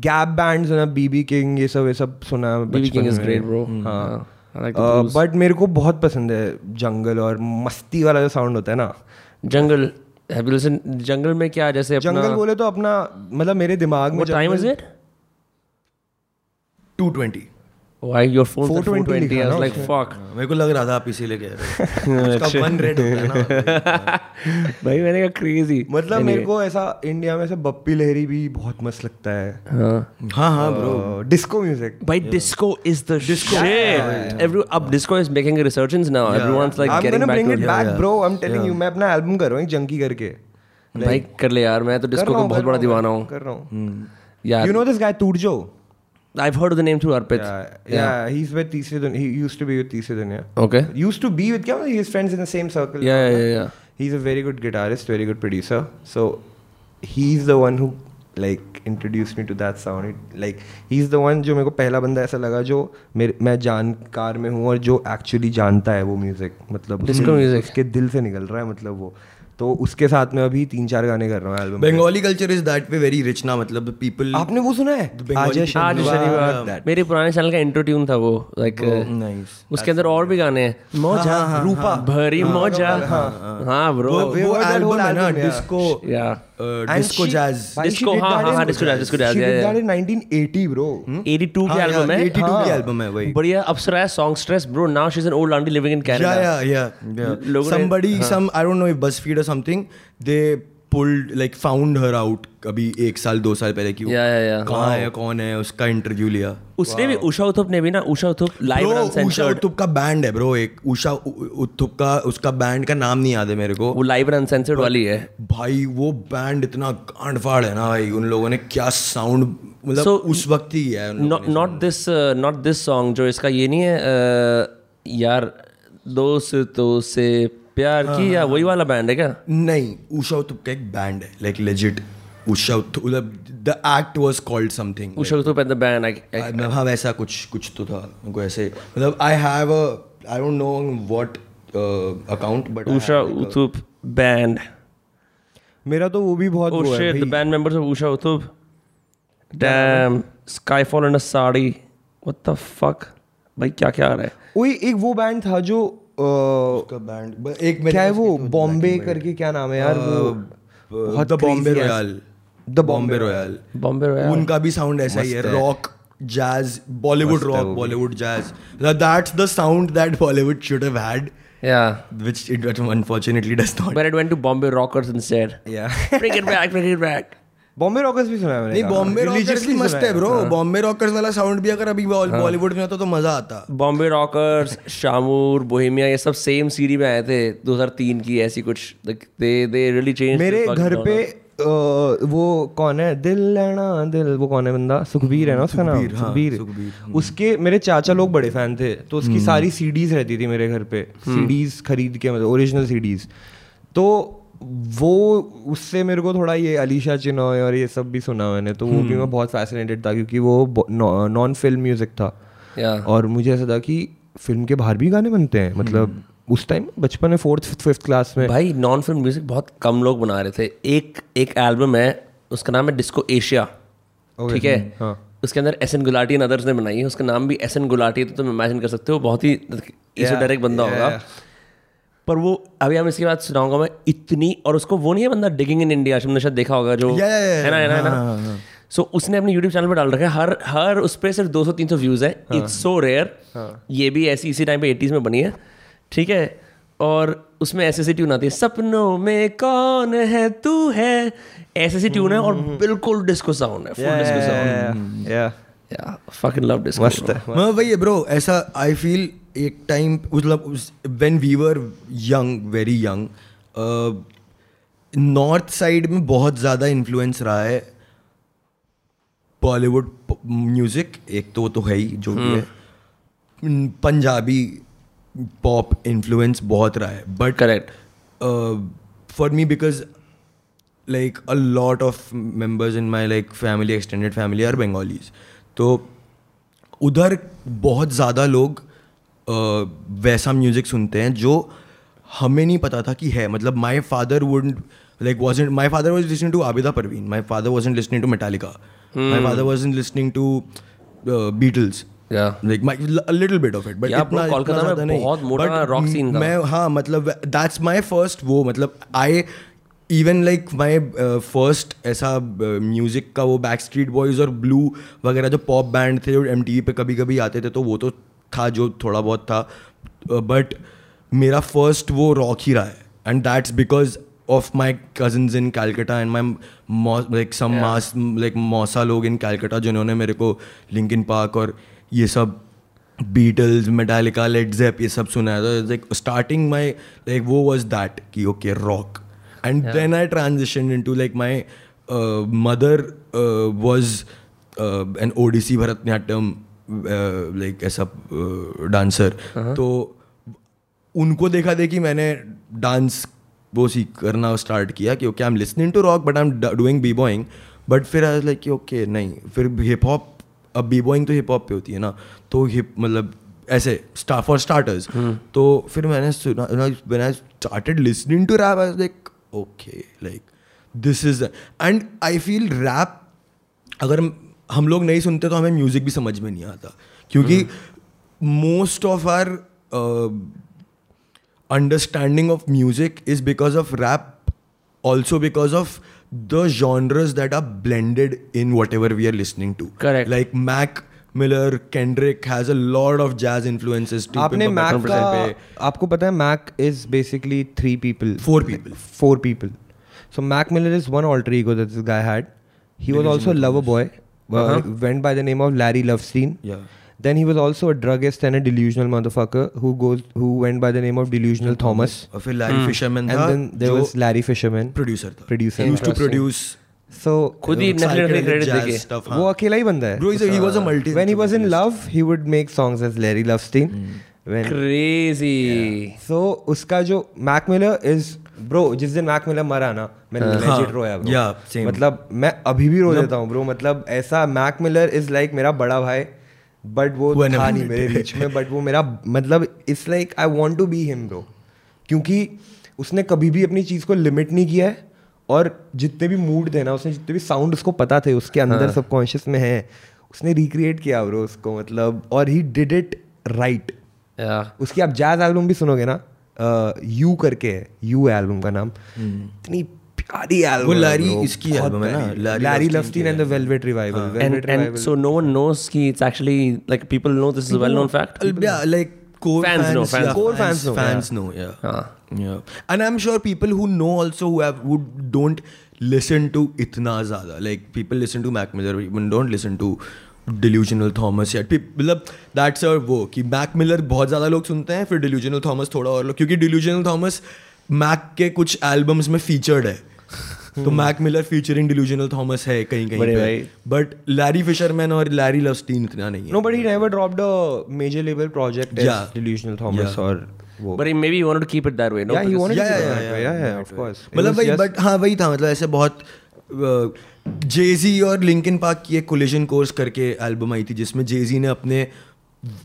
गैप बैंड है ना बीबी किंग ये सब ये सब सुना है। BB King is great bro हाँ बट मेरे को बहुत पसंद है जंगल और मस्ती वाला जो साउंड होता है ना jungle have you listen jungle में क्या जैसे अपना जंगल बोले तो अपना मतलब मेरे दिमाग में time is it 220 why your phone 420 420 लिखा आई ना वाज लाइक उसमें। मेरे को लग रहा था आप इसीलिए कह रहे हो। उसका वन रेड होता है ना। भाई मैंने कहा क्रेजी मतलब मेरे को ऐसा इंडिया में से बप्पी लहरी भी बहुत मस्त लगता है। हाँ। हाँ हाँ bro disco music By disco is the shit. Every up disco is making a resurgence now. Everyone's like I'm getting gonna back bring to it it. back bro. I'm telling you मैं अपना album कर रहा हूँ junkie करके। भाई कर ले यार मैं तो डिस्को का बहुत बड़ा दीवाना हूँ। कर रहा हूँ। यार। You know this guy Turjo? I've heard of the name through Arpit. yeah yeah yeah he's with तीसरे दुनिया he used to be with तीसरे दुनिया Okay. used to be with मतलब he's friends in the same circle Yeah, yeah, yeah, yeah. he's a very good guitarist very good producer so he's the one who like introduce me to that sound like he is the one जो मेरे को पहला बंदा ऐसा लगा जो मेरे मैं जानकार में हूँ और जो एक्चुअली जानता है वो म्यूज़िक मतलब music. उसके दिल से निकल रहा है मतलब वो तो उसके साथ में अभी तीन चार गाने कर रहा हूँ album Bengali culture is that पे वेरी रिच ना मतलब पीपल आपने वो सुना है? आज आज शनिवार, मेरे पुराने चैनल का इंट्रो ट्यून था वो लाइक नाइस उसके अंदर और भी गाने हैं। मौजा रूपा भरी मौजा। हाँ ब्रो वो- एल्बम है ना डिस्को या डिस्को जैज Disco, हाँ, हाँ, हाँ, disco jazz, disco jazz, yeah, yeah. 1980 bro 82 की हाँ, एल्बम yeah, है 82 की एल्बम है वही बढ़िया अप्सरा है songstress bro now she is an old aunty living in yeah Canada yeah yeah yeah लोगों ने- somebody some i don't know if buzzfeed or something they pulled like found her out अभी एक साल दो साल पहले की वो Yeah, yeah, yeah. कहाँ है कौन है उसका इंटरव्यू लिया। उसने भी उषा उथुप ने भी ना उषा उथुप लाइव उषा उत्थुप का बैंड है ब्रो एक उषा उ- उत्थुप का उसका बैंड का नाम नहीं याद है मेरे को। वो लाइव अनसेंसर्ड वाली है। भाई वो बैंड इतना गांड फाड़ है ना भाई उन लोगों ने क्या साउंड मतलब So, उस वक्त ही है not this not this song जो इसका ये नहीं है uh, यार दोस्तों से प्यार की या वही वाला बैंड है क्या? नहीं उषा उत्थुप का एक बैंड है लाइक लेजिट उषा उत्थुप मतलब the act was called something Usha Uthup and the band I हाँ वैसा कुछ कुछ तो था उनको ऐसे मतलब I have a I don't know what account but Usha Uthup band मेरा तो वो भी बहुत Oh वो है shit, the भाई। band members of Usha Uthub. Damn, Skyfall in a sari. What the fuck? भाई क्या क्या आ रहा है? वही एक वो बैंड था जो अ, बैंड एक मेरे क्या है वो? बॉम्बे करके क्या नाम है यार वो? The Bombay Royale the Bombay Royale Bombay Royale उनका भी साउंड ऐसा ही है rock jazz Bollywood rock Bollywood jazz that's the sound that Bollywood should have had Yeah, which it unfortunately does not. But it went to Bombay Rockers instead. Yeah. Bring it back, bring it back. Bombay Rockers भी सुना है मैंने नहीं Bombay rockers भी मस्त है bro Bombay rockers वाला sound भी अगर अभी बॉलीवुड में होता तो मज़ा आता। बॉम्बे रॉकर्स शामूर बोहेमिया ये सब सेम सीरी में आए थे 2003 की ऐसी कुछ दे दे रियली चेंज मेरे घर पे वो कौन है? दिल लेना दिल वो कौन है बंदा? सुखबीर है ना उसका नाम? सुखबीर, हाँ, सुखबीर, उसके मेरे चाचा लोग बड़े फ़ैन थे तो उसकी सारी सीडीज रहती थी मेरे घर पे। सीडीज खरीद के मतलब ओरिजिनल सीडीज तो वो उससे मेरे को थोड़ा ये अलीशा चिनॉय और ये सब भी सुना मैंने तो वो भी मैं बहुत फैसिनेटेड था क्योंकि वो नॉन फ़िल्म म्यूज़िक था। और मुझे ऐसा था कि फ़िल्म के बाहर भी गाने बनते हैं मतलब उस टाइम बचपन में फोर्थ फिफ्थ फिफ्थ क्लास में। भाई नॉन फ़िल्म म्यूज़िक बहुत कम लोग बना रहे थे। एक एक एल्बम है उसका नाम है डिस्को एशिया ठीक है? हाँ। उसके अंदर S N Gulati and others ने बनाई है। उसका नाम भी एस एन गुलाटी तो तुम इमेजिन कर सकते हो बहुत ही डायरेक्ट बंदा होगा। पर वो अभी हम इसके बाद सुनाऊँगा मैं इतनी और उसको वो नहीं है बंदा डिगिंग इन इंडिया तुमने शायद देखा होगा जो Yeah, yeah, yeah, है ना है ना है हाँ, ना सो उसने अपने यूट्यूब चैनल पे डाल रखा है हर हर उस पर सिर्फ़ 200 300 व्यूज़ है। हाँ। इट्स सो रेयर ये भी ऐसी इसी टाइम पे एटीज में बनी है। ठीक है? और उसमें ऐसे ऐसी ट्यून आती है सपनों में कौन है तू है? ऐसे ऐसी ट्यून है और हम्म, बिल्कुल डिस्को साउंड है full disco sound fucking love disco मस्त है मैं वही है ब्रो ऐसा आई फील एक टाइम मतलब when we were young very young north side में बहुत ज़्यादा इन्फ्लुएंस रहा है बॉलीवुड म्यूज़िक एक तो वो तो है ही जो भी है। पंजाबी पॉप इन्फ्लुएंस बहुत रहा है but correct for me because like a lot of members in my like family extended family are bengalis. तो उधर बहुत ज़्यादा लोग वैसा म्यूज़िक सुनते हैं जो हमें नहीं पता था कि है। मतलब my father would like wasn't my father was listening to Abida Parveen my father wasn't listening to Metallica my father wasn't listening to Beatles but Yeah, bro, इतना- कोलकाता में बहुत मोटा rock scene था। मैं हाँ मतलब दैट्स माय फ़र्स्ट वो मतलब I even like my first ऐसा म्यूज़िक का वो बैक स्ट्रीट बॉयज़ और ब्लू वगैरह जो पॉप बैंड थे जो एम टी वी पर कभी कभी आते थे तो वो तो था जो थोड़ा बहुत था। बट मेरा फ़र्स्ट वो रॉक ही रहा है। And that's because of my cousins in Calcutta and my like some mass like मौसा लोग इन कैलकटा जिन्होंने मेरे को लिंकिन पार्क और ये सब बीटल्स मेटालिका लेट जेप ये सब सुना है तो लाइक स्टार्टिंग माई लाइक वो वॉज़ दैट कि okay rock and then I transition into like my mother was an Odissi Bharatanatyam like ऐसा डांसर तो उनको देखा देखी मैंने डांस वो सीख करना स्टार्ट किया कि okay I am listening to rock but I am doing b boying but फिर आई लाइक ओके नहीं. फिर हिप हॉप अब बी बॉइंग तो हिप हॉप पे होती है ना. तो हिप मतलब ऐसे फॉर स्टार्टर्स तो फिर मैंने सुना when I started listening to rap I like okay like this is and I feel rap अगर हम लोग नहीं सुनते तो हमें म्यूज़िक भी समझ में नहीं आता। क्योंकि most of our understanding of music is because of rap also because of the genres that are blended in whatever we are listening to correct like Mac kendrick has a lot of jazz influences to आपने Mac का आपको पता है Mac is basically three people Four people. Four people so Mac Miller is one alter ego that this guy had he was also lover boy went by the name of Larry Lovestein. Yeah. Then he was also a druggist and a delusional motherfucker who goes who went by the name of Delusional Thomas. और फिर Larry Fisherman And then there was Larry Fisherman. producer था Producer. used to produce So खुद ही credit वो हाँ. अकेला ही बंदा है। Bro, he's a- he was a multi- when he was in love he would make songs as Larry Lovestein Hmm. when crazy so उसका जो मैक मिलर इज़ ब्रो जिस दिन मैक मिलर मरा ना मैं लेजिट हाँ. रोया bro. Yeah, same. मतलब मैं अभी भी रो देता हूँ ब्रो मतलब ऐसा मैक मिलर इज़ लाइक मेरा बड़ा भाई बट वो था नहीं मेरे बीच में बट वो मेरा मतलब it's like I want to be him bro क्योंकि उसने कभी भी अपनी चीज़ को लिमिट नहीं किया है। और जितने भी मूड थे ना उसने जितने भी साउंड उसको पता थे उसके अंदर सबकॉन्शियस में है उसने रिक्रिएट किया ब्रो उसको मतलब और ही डिड इट राइट उसकी आप जैज एल्बम भी सुनोगे ना यू करके है यू एल्बम का नाम। इतनी प्यारी एल्बम वो Larry इसकी album है ना, Larry Lovestein and the Velvet Revival and Velvet and Revival so no one knows ki it's actually like people know this is a core Fans fans, know, fans yeah. Core fans fans know, fans yeah. know, yeah. हाँ. yeah. And I'm sure people who know also who have who don't listen to itna zyada. Like people listen to Mac Miller, even don't listen to Delusional Thomas या मतलब that's a वो कि Mac Miller बहुत ज़्यादा लोग सुनते हैं फिर डिल्यूजनल थॉमस थोड़ा और लोग क्योंकि डिल्यूजनल थॉमस मैक के कुछ एल्बम्स में फीचर्ड है तो Mac Miller featuring Delusional Thomas है कहीं कहीं बड़े पे। भाई। बट लैरी फिशरमैन और लैरी लवस्टीन इतना नहीं है। No but he never dropped a major level project Yeah. As Delusional Thomas और वो। But he maybe he wanted to keep it that way no? Yeah he Because- wanted Yeah, to yeah, do yeah, that. yeah, yeah. Yeah of course. मतलब was वही but हाँ वही था मतलब ऐसे बहुत जेजी और लिंकन पार्क की एक कोलिजन कोर्स करके एल्बम आई थी जिसमें जेजी ने अपने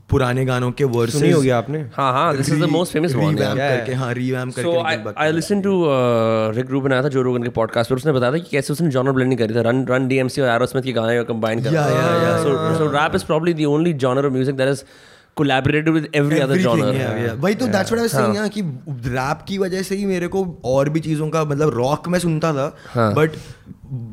पुराने गानों के वर्सेस सुनी होगी आपने? हाँ हाँ this is the most famous one yeah. करके हाँ रिवैम्प करके So I, Linkin Park I ने listened to uh, Rick Rubin आया था जो रोगन के पॉडकास्ट पर उसने बताया था कि कैसे उसने जॉनर ब्लेंडिंग करी था। रन रन डीएमसी और एरोस्मिथ के गाने कंबाइन कर Yeah, yeah, yeah, so so rap is probably the only genre of music that is collaborated with every other Everything, genre. yeah, yeah. तो that's what I was saying कि rap की वजह से ही मेरे को और भी चीज़ों का मतलब रॉक में सुनता था बट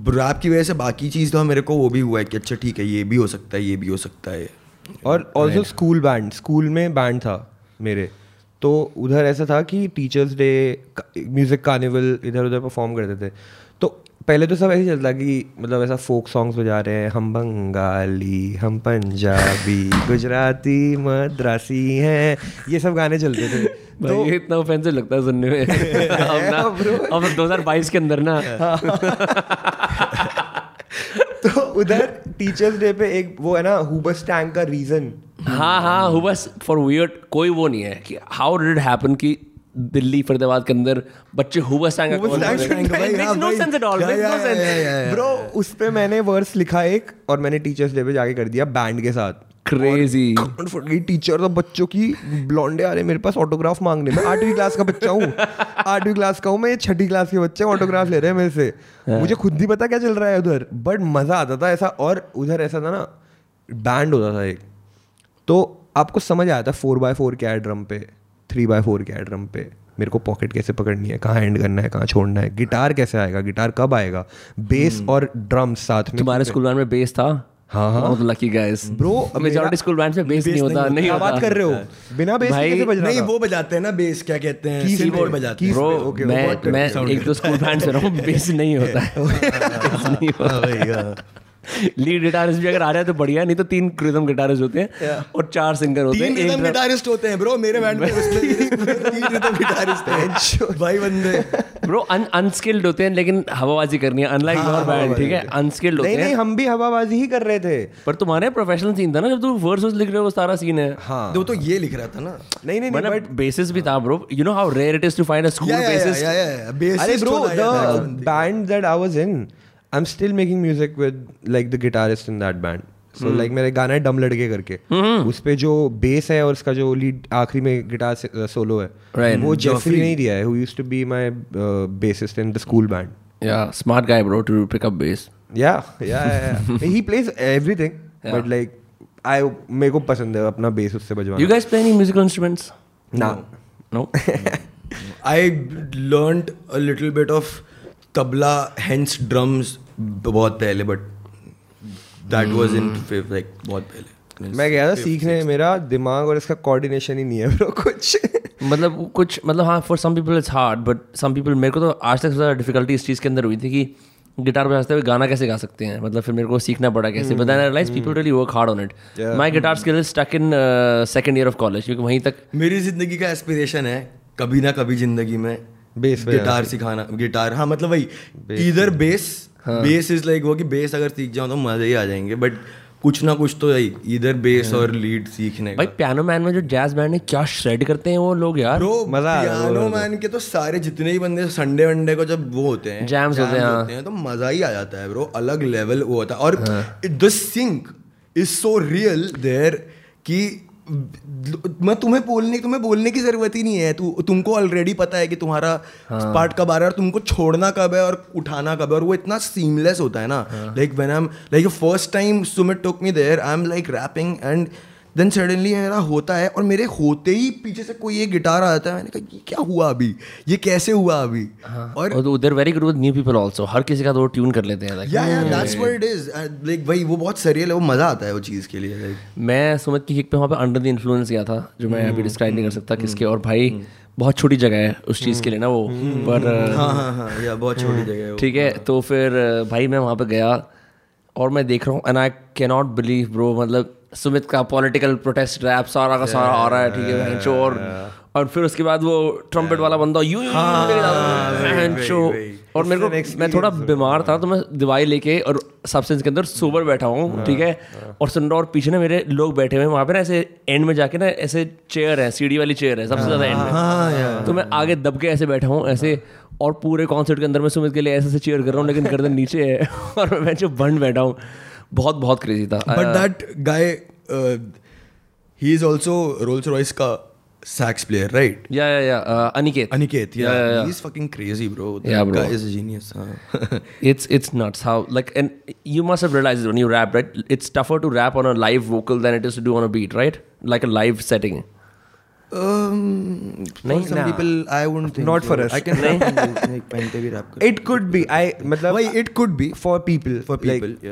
रैप की वजह से बाकी चीज़ तो मेरे को वो भी हुआ है कि अच्छा ठीक है ये भी हो सकता है ये भी हो सकता है। और ऑल्सो स्कूल बैंड स्कूल में बैंड था मेरे। तो उधर ऐसा था कि टीचर्स डे म्यूज़िक कार्निवल इधर उधर परफॉर्म करते थे। तो पहले तो सब ऐसे चलता कि मतलब ऐसा फोक सॉन्ग्स बजा रहे हैं हम बंगाली हम पंजाबी गुजराती मद्रासी हैं। ये सब गाने चलते थे। भाई ये इतना ऑफेंसिव लगता है सुनने में। अब ना अब 2022 के अंदर ना। तो उधर टीचर्स डे पे एक वो है ना हुबस टैंक का रीजन हाँ हाँ हुबस फॉर वियर्ड कोई वो नहीं है कि हाउ डिड हैपन कि दिल्ली फरीदाबाद के अंदर बच्चे हाँ, yeah, yeah. ब्रो उस पे मैंने वर्स लिखा एक और मैंने टीचर्स डे पे जाके कर दिया बैंड के साथ। क्रेजी टीचर तो बच्चों की ब्लॉन्डे आ रहे मेरे पास ऑटोग्राफ मांगने। में आठवीं क्लास का बच्चा हूँ। आठवीं क्लास का हूँ मैं छठी क्लास के बच्चे ऑटोग्राफ ले रहे हैं मेरे से। मुझे खुद नहीं पता क्या चल रहा है उधर बट मज़ा आता था ऐसा और उधर ऐसा था ना बैंड होता था एक। तो आपको समझ आया था फोर बाय फोर क्या है ड्रम पे थ्री बाय फोर क्या है ड्रम पे? मेरे को पॉकेट कैसे पकड़नी है कहाँ एंड करना है कहाँ छोड़ना है गिटार कैसे आएगा गिटार कब आएगा? बेस और ड्रम्स साथ में तुम्हारे स्कूल में बेस था? हाँ, हाँ। बहुत lucky guys Bro, majority school band में बेस नहीं होता नहीं क्या बात कर रहे हो? बिना बेस कैसे बज रहा नहीं वो बजाते हैं ना बेस क्या कहते हैं? कीबोर्ड बजाते हैं। ब्रो ओके, मैं मैं एक दो स्कूल बैंड से रहा हूँ बेस नहीं होता। है नहीं होता। भाई। लीड गिटारिस्ट भी अगर आ रहा है तो बढ़िया है, नहीं तो तीन रिदम गिटारिस्ट होते हैं yeah. और चार सिंगर होते हैं तीन रिदम गिटारिस्ट होते हैं ब्रो मेरे बैंड में उसमें तीन रिदम गिटारिस्ट हैं। भाई बंदे। ब्रो अनस्किल्ड होते हैं लेकिन हवाबाजी करनी है अनलाइक योर बैंड ठीक है? अनस्किल्ड होते नहीं नहीं हम भी हवाबाजी ही कर रहे थे। पर तुम्हारे प्रोफेशनल सीन था ना जब तू वर्स लिख रहे हो वो सारा सीन है। हाँ वो तो ये लिख रहा था ना। नहीं नहीं नहीं मतलब बट बेसिस भी था bro you know how rare it is to find a school bassist अरे bro the band that I was in I am still making music with like the guitarist in that band so like मेरा गाना है डम लड़के करके उस पे जो बेस है और उसका जो लीड आखिरी में गिटार सोलो है वो जेफरी नहीं दिया है who used to be my bassist in the school band Yeah, smart guy, bro, to pick up bass. Yeah, yeah, yeah. yeah. he plays everything, Yeah. but like I मेरे को पसंद है अपना बेस उससे बजवाना. You guys play any musical instruments? Nah. No. I learned a little bit of tabla, hence drums बहुत पहले but that was in fifth like बहुत पहले. मैं गया था सीखने मेरा दिमाग और इसका कोऑर्डिनेशन ही नहीं है ब्रो कुछ. मतलब कुछ मतलब हाँ for some people it's hard but some people मेरे को तो आज तक ज़्यादा डिफिकल्टी इस चीज़ के अंदर हुई थी कि गिटार बजाते हुए गाना कैसे गा सकते हैं? मतलब फिर मेरे को सीखना पड़ा कैसे? But I realise people really work hard on it my guitar skill is stuck in second year of college क्योंकि वहीं तक मेरी ज़िंदगी का एस्पिरेशन है कभी ना कभी ज़िंदगी में Bass बजाना गिटार सिखाना गिटार हाँ मतलब वही इधर बेस बेस इज़ लाइक वो कि बेस अगर सीख जाओ तो मज़े ही आ जाएँगे बट कुछ ना कुछ तो यही इधर बेस और लीड सीखने का। भाई पियानो मैन में जो जैज बैंड है क्या श्रेड करते हैं वो लोग यार। ब्रो मज़ा है, पियानो मैन के। तो सारे जितने ही बंदे संडे वनडे को जब वो होते हैं Jams होते हैं, हाँ। होते हैं। तो मज़ा ही आ जाता है ब्रो अलग लेवल वो होता है। और हाँ। The sync is so real there कि मैं तुम्हें बोलने तुम्हें बोलने की ज़रूरत ही नहीं है तू तुमको ऑलरेडी पता है कि तुम्हारा हाँ। पार्ट कब आ रहा है और तुमको छोड़ना कब है और उठाना कब है और वो इतना सीमलेस होता है ना। Like when I am like first time Sumit took me there I am like rapping and then suddenly मेरा होता है और मेरे होते ही पीछे से कोई एक गिटार आ जाता है। मैंने कहा ये क्या हुआ अभी? ये कैसे हुआ अभी? और और उधर very good with new people also हर किसी का तो ट्यून कर लेते हैं yeah yeah that's what it is like भाई वो बहुत सरियल है वो मज़ा आता है वो चीज़ के लिए लाइक मैं सुमित की किक पे वहाँ पे अंडर द इन्फ्लुएंस गया था जो मैं अभी डिस्क्राइब नहीं कर सकता किसके। और भाई बहुत छोटी जगह है उस चीज़ के लिए ना वो पर हाँ हाँ हाँ या बहुत छोटी जगह है ठीक है तो फिर भाई मैं वहाँ पे गया और मैं देख रहा हूँ and I can not believe bro मतलब सुमित का पॉलिटिकल प्रोटेस्ट रैप सारा का सारा आ रहा है ठीक है बहनचो और फिर उसके बाद वो ट्रम्पेट वाला बंदा यूँ है। और मेरे को मैं थोड़ा बीमार था तो मैं दवाई लेके और सब्सटेंस के अंदर सोबर बैठा हूँ ठीक है? और सुन रहा और पीछे ना मेरे लोग बैठे हुए हैं वहाँ पे ना ऐसे एंड में जाके ना ऐसे चेयर है सीढ़ी वाली चेयर है सबसे ज़्यादा एंड में। तो मैं आगे दब के ऐसे बैठा हूँ ऐसे और पूरे कॉन्सर्ट के अंदर मैं सुमित के लिए ऐसे ऐसे चेयर कर रहा हूँ लेकिन गर्दन नीचे है और मैं जो बंड बैठा हूँ। बहुत बहुत क्रेजी था but that guy he is also Rolls Royce का sax player right Yeah, yeah, yeah. Uh, Aniket, Aniket. yeah, Yeah, yeah, yeah. he's fucking crazy, bro. That Yeah, bro. guy is a genius. huh? it's it's nuts how like and you must have realized when you rap right it's tougher to rap on a live vocal than it is to do on a beat right like a live setting um,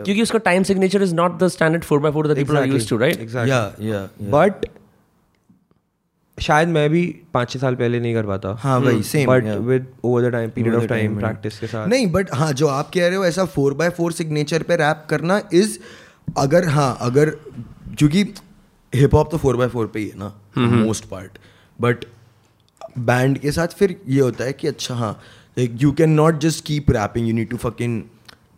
क्योंकि उसका time signature is not the standard four by four the people to right but शायद मैं भी पाँच छह साल पहले नहीं कर पाता। हाँ भाई same but with over the time period of time practice के साथ। नहीं बट हाँ जो आप कह रहे हो ऐसा फोर बाय फोर सिग्नेचर पे रैप करना इज़ अगर हाँ अगर क्योंकि हिप हॉप तो फोर बाय फोर पे ही है ना मोस्ट पार्ट बट बैंड के साथ फिर ये होता है कि अच्छा हाँ like you can not just keep rapping you need to fucking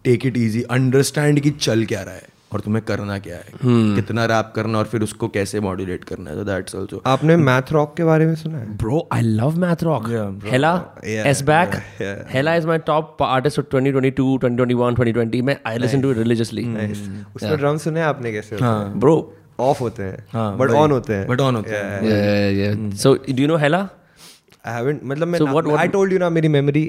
take it easy understand कि चल क्या रहा है और तुम्हें करना क्या है hmm. कितना रैप करना और फिर उसको कैसे मॉड्यूलेट करना है तो दैट्स ऑल्सो आपने मैथ रॉक के बारे में सुना है Bro, I love math rock. Yeah, bro. Hella, Yeah, S back. yeah, yeah. Hella is my top artist of 2022, 2021, 2020. मैं I listen to it religiously. Nice. उसमें ड्रम सुने हैं आपने कैसे हैं Bro, ऑफ़ होते हैं हाँ, बट ऑन होते हैं। बट ऑन होते हैं। So, do you know Hella? I haven't मतलब मैं आई टोल्ड यू ना मेरी मेमोरी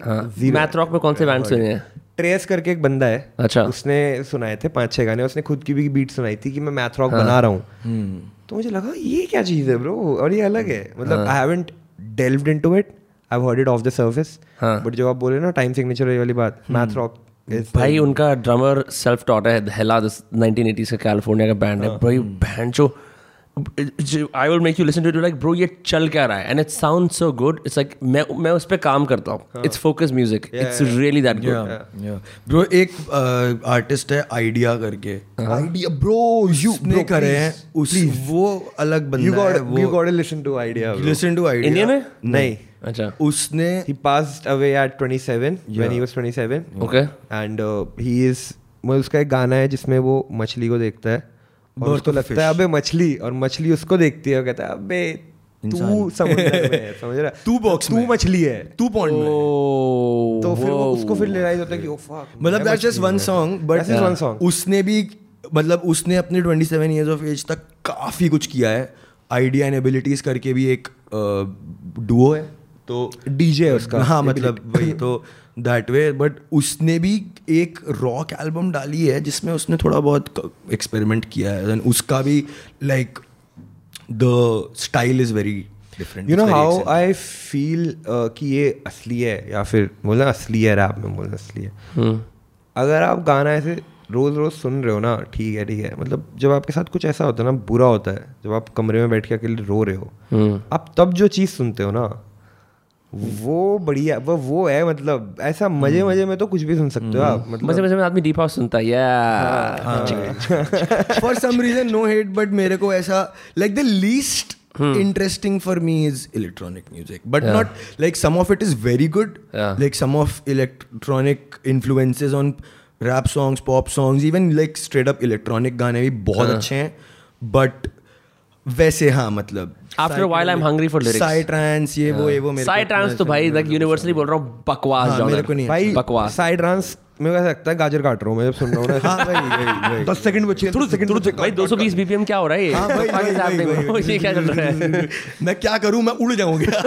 मैथ रॉक में कौन से बैंड सुने हैं? ट्रेस करके एक बंदा है। अच्छा। उसने सुनाए थे पाँच छह गाने उसने खुद की भी बीट सुनाई थी कि मैं मैथ रॉक बना रहा हूँ। तो मुझे लगा ये क्या चीज़ है ब्रो और ये अलग है। मतलब I haven't delved into it I heard it of the surface हाँ। बट जब आप बोले ना टाइम सिग्नेचर वाली बात मैथ रॉक भाई उनका ड्रमर सेल्फ टॉट है हेला दिस 1980s का कैलिफ़ोर्निया का बैंड है। भाई बैंड जो I will make you listen to like bro ये चल क्या रहा है? And it sound so good it's like मैं मैं उस पर काम करता हूँ। It's focus music it's really that good bro एक आर्टिस्ट है आइडिया करके। आइडिया ब्रो यू ने करे हैं उस वो अलग बंदा है got you got listen to idea listen to idea India में नहीं। अच्छा। उसने he passed away at 27 when he was 27 Okay. and uh, he is वो उसका एक गाना है जिसमें वो मछली को देखता है। और उसको लगता है अबे मछली। और मछली उसको देखती है और कहता है अबे तू समुद्र में है समझ रहा तू box तू मछली है। टू पॉइंट में Oh, तो फिर वो उसको फिर रियलाइज़ होता है कि ओ फक मतलब that's just one song but just one song. उसने भी मतलब उसने अपने 27 इयर्स ऑफ़ एज तक काफ़ी कुछ किया है। आइडिया एंड एबिलिटीज करके भी एक डुओ है। तो डीजे है उसका हाँ मतलब वही तो दैट वे बट उसने भी एक रॉक एल्बम डाली है जिसमें उसने थोड़ा बहुत एक्सपेरिमेंट किया है Then उसका भी like the style is very different you know how I feel कि ये असली है या फिर बोलना असली है रैप में बोलना असली है हम्म। अगर आप गाना ऐसे रोज रोज सुन रहे हो ना ठीक है ठीक है मतलब जब आपके साथ कुछ ऐसा होता है ना बुरा होता है जब आप कमरे में बैठ के अकेले रो रहे हो हम्म। आप तब जो चीज़ सुनते हो ना वो बढ़िया वो वो है मतलब ऐसा मज़े हम्म। मज़े में तो कुछ भी सुन सकते हो आप हम्म। मतलब मज़े मज़े में आदमी डीप हाउस सुनता है या for some reason no hate but मेरे को ऐसा like the least interesting for me is electronic music but not like some of it is very good like some of electronic influences on rap songs pop songs even like straight up electronic गाने भी बहुत हाँ। अच्छे हैं but वैसे हाँ मतलब। After a while, I'm hungry for lyrics. Psy trance ये वो ये वो मेरे को साइड इतना ट्रांस तो भाई लाइक यूनिवर्सली बोल रहा हूँ बकवास जॉनर मेरे को नहीं भाई बकवास। साइड डांस मेरे को ऐसा लगता है गाजर काट रहा हूँ मैं जब सुन रहा हूँ ना। हाँ भाई वही दस सेकंड बचे दस सेकंड भाई 220 बीपीएम क्या हो रहा है? ये? हाँ भाई happening, वही bro? ये क्या चल रहा है? मैं क्या करूँ? मैं उड़ जाऊँगा।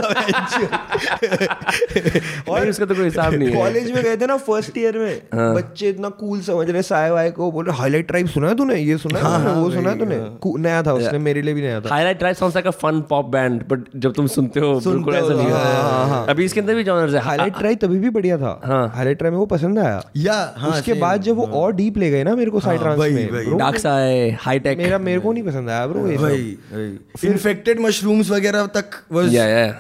और उसका तो कोई हिसाब नहीं है। कॉलेज में गए थे ना फ़र्स्ट ईयर में। बच्चे इतना कूल समझ रहे साय वाय को बोल रहे हाईलाइट ट्राइब सुना है तूने? ये सुना है तूने? वो सुना है तूने? नया था उसने मेरे लिए भी नया था। Highlight Tribe sounds like a fun pop band but जब तुम सुनते हो बिल्कुल ऐसा नहीं है। अभी इसके अंदर भी जॉनर्स है। हाईलाइट ट्राई तभी भी बढ़िया था। हाँ। हाईलाइट ट्राई में वो पसंद आया। या हाँ, उसके बाद जब वो हाँ. और डीप ले गए ना मेरे को साइड हाँ, ट्रांस भाई, में मेरा मेरे को नहीं पसंद आया ब्रो ये भाई इन्फेक्टेड मशरूम्स वगैरह तक was yeah yeah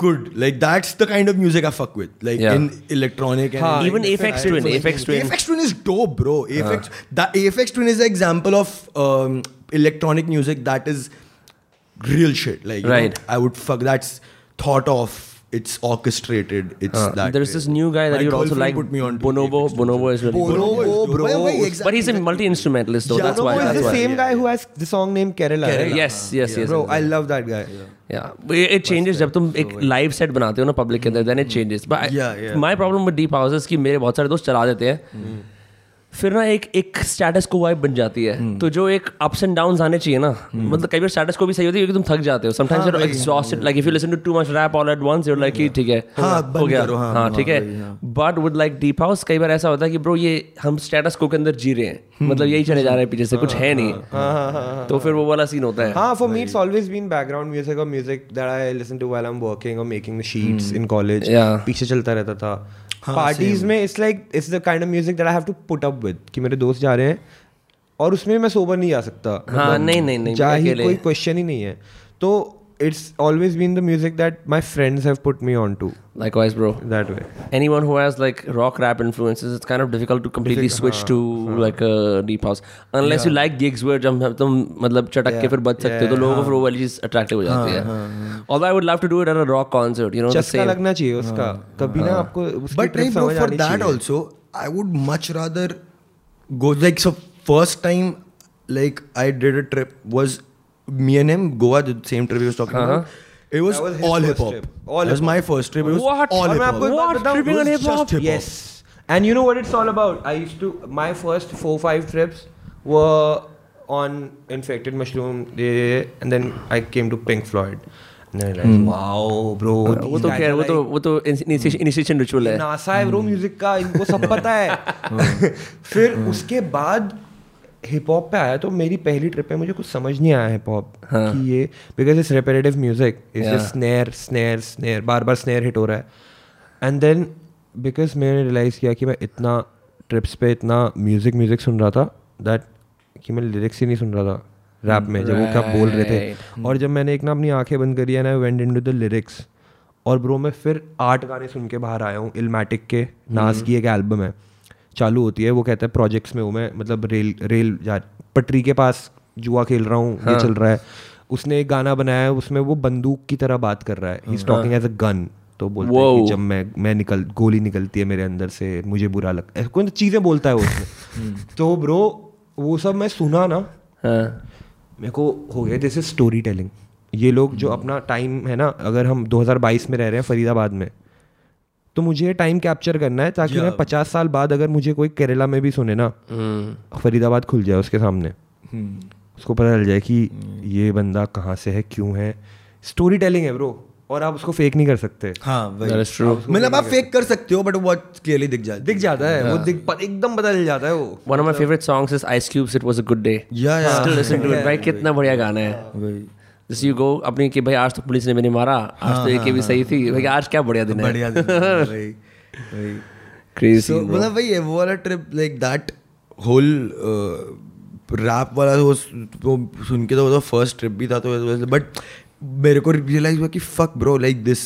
good like that's the kind of music I fuck with like in electronic and even Aphex Twin Aphex Twin Aphex Twin is dope bro Aphex the Aphex Twin is a example of electronic music that is real shit like I would fuck that's thought of it's orchestrated it's that there's way. this new guy that My you'd also girlfriend like put me on to Bonobo Aphex Twin. Bonobo is really good Bonobo is bro. dope. Wait, wait, but he's a exactly. multi-instrumentalist though Yeah, that's why Bonobo that's is the why same guy who has the song named Kerala, Kerala. right? yes yes yes bro I love that guy yeah it changes जब तुम एक live set बनाते हो ना public के अंदर then it changes but Yeah, yeah. my problem with deep houses कि मेरे बहुत सारे दोस्त चला देते हैं फिर ना एक एक स्टेटस को वाइब बन जाती है। तो जो एक अप्स एंड डाउन्स आने चाहिए ना मतलब कई बार स्टेटस को भी सही होती है क्योंकि तुम थक जाते हो। Sometimes you are exhausted like if you listen to too much rap all at once you like ठीक है हाँ, हो गया। हाँ, हाँ हाँ, ठीक है। हाँ। But would like deep house कई बार ऐसा होता है कि ब्रो ये हम स्टेटस को के अंदर जी रहे हैं। मतलब यही चले जा रहे हैं पीछे से कुछ है नहीं। तो फिर वो वाला सीन होता है। हाँ for me it's always been background music or music that I listen to while I'm working or making the sheets in college Yeah. पीछे चलता रहता था। पार्टीज़ में it's like it's the kind of music that I have to put up with कि मेरे दोस्त जा रहे हैं और उसमें मैं सोबर नहीं जा सकता। हाँ, मतलब नहीं, नहीं, नहीं, जा ही कोई क्वेश्चन ही नहीं है। तो it's always been the music that my friends have put me on to likewise bro that way anyone who has like rock rap influences it's kind of difficult to completely switch to like a deep house unless you like gigs where जब तुम मतलब चटक के फिर बच सकते हो तो लोगों को फिर वो वाली चीज अट्रैक्टिव हो जाती है although I would love to do it at a rock concert you know the चस्का same लगना चाहिए उसका तभी ना आपको उसकी but trip hey, bro, समझ for आनी that चाहिए। also i would much rather go like so first time like i did a trip was me and him goa the same trip he was talking uh-huh. about it was, was all hip hop trip. All that was my first trip it was What? all hip hop What? Tripping on hip-hop? hip-hop. Yes. And you know what it's all about? I used to my first four five trips were on infected mushroom, and then I came to Pink Floyd. And then I realized, wow, bro. वो तो खैर वो तो वो तो initiation ritual है नासा है ब्रो म्यूज़िक का इनको सब पता है फिर उसके बाद हिप हॉप पे आया तो मेरी पहली ट्रिप पे मुझे कुछ समझ नहीं आया हिप हॉप कि ये because it's repetitive music it's Yeah. Snare snare snare बार बार स्नेयर हिट हो रहा है। एंड देन बिकॉज़ मैंने रियलाइज़ किया कि मैं इतना ट्रिप्स पे इतना म्यूज़िक म्यूज़िक सुन रहा था दैट कि मैं लिरिक्स ही नहीं सुन रहा था रैप में जब वो क्या बोल रहे थे। और जब मैंने एक ना अपनी आँखें बंद करी है ना वेंड इनटू द लिरिक्स और ब्रो मैं फिर आठ गाने सुन के बाहर आया हूँ इलमैटिक के नाज की एक एल्बम है। चालू होती है वो कहता है प्रोजेक्ट्स में हूँ मैं मतलब रेल रेल जा पटरी के पास जुआ खेल रहा हूँ ये चल रहा है। उसने एक गाना बनाया है उसमें वो बंदूक की तरह बात कर रहा है। ही। Is talking as a gun तो बोलता है कि जब मैं मैं निकल गोली निकलती है मेरे अंदर से मुझे बुरा लगता है कोई चीज़ें बोलता है वो उसमें। तो ब्रो वो सब मैं सुना ना हाँ। मेरे को हो गया दिस इज़ स्टोरी टेलिंग ये लोग जो अपना टाइम है ना अगर हम 2022 में रह रहे हैं फरीदाबाद में तो मुझे टाइम कैप्चर करना है ताकि मैं पचास साल बाद अगर मुझे कोई केरला में भी सुने ना हम्म फरीदाबाद खुल जाए उसके सामने। हम्म। उसको पता चल जाए कि ये बंदा कहाँ से है क्यों है। स्टोरी टेलिंग है ब्रो और आप उसको फेक नहीं कर सकते। हाँ That वही is true. मतलब आप फेक कर सकते हो बट वो क्लियरली दिख जाता दिख जाता है वो दिख एकदम चल जाता है वो। One of my favorite songs is Ice Cube's "It Was a Good Day." या या Still listen to it. भाई कितना बढ़िया गाना है। जैसे यू गो अपनी कि भाई आज तो पुलिस ने मैंने मारा आज तो एक भी सही थी। भाई आज क्या बढ़िया दिन है। बढ़िया दिन है, वही वही क्रेजी मतलब है वो वाला trip like that whole rap वाला वो सुन के तो वो फ़र्स्ट ट्रिप भी था तो बट मेरे को रियलाइज़ हुआ कि fuck bro like this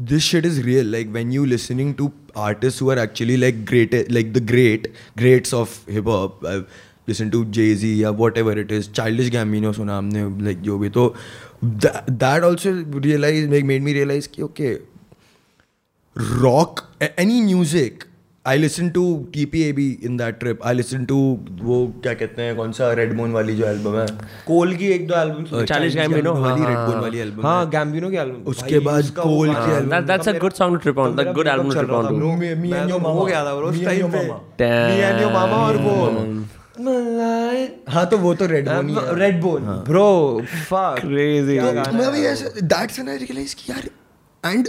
this shit is real like when you listening to artist who are actually like great like the great greats of hip hop listen to जेजी या whatever it is Childish Gambino सुना हमने like जो भी। तो that also realise made me realise कि okay rock any music I listen to T P A B in that trip वो क्या कहते हैं कौन सा रेडमोन वाली जो एल्बम है? कोल की एक दो एल्बम चालीस गैम्बिनो वाली रेडमोन वाली एल्बम हाँ गैम्बिनो की एल्बम उसके बाद कोल की album that's a good song trip on that good album trip on me and your mama क्या था? Bro me and your mama me and your mama और वो। हाँ तो वो तो red bone red bone bro and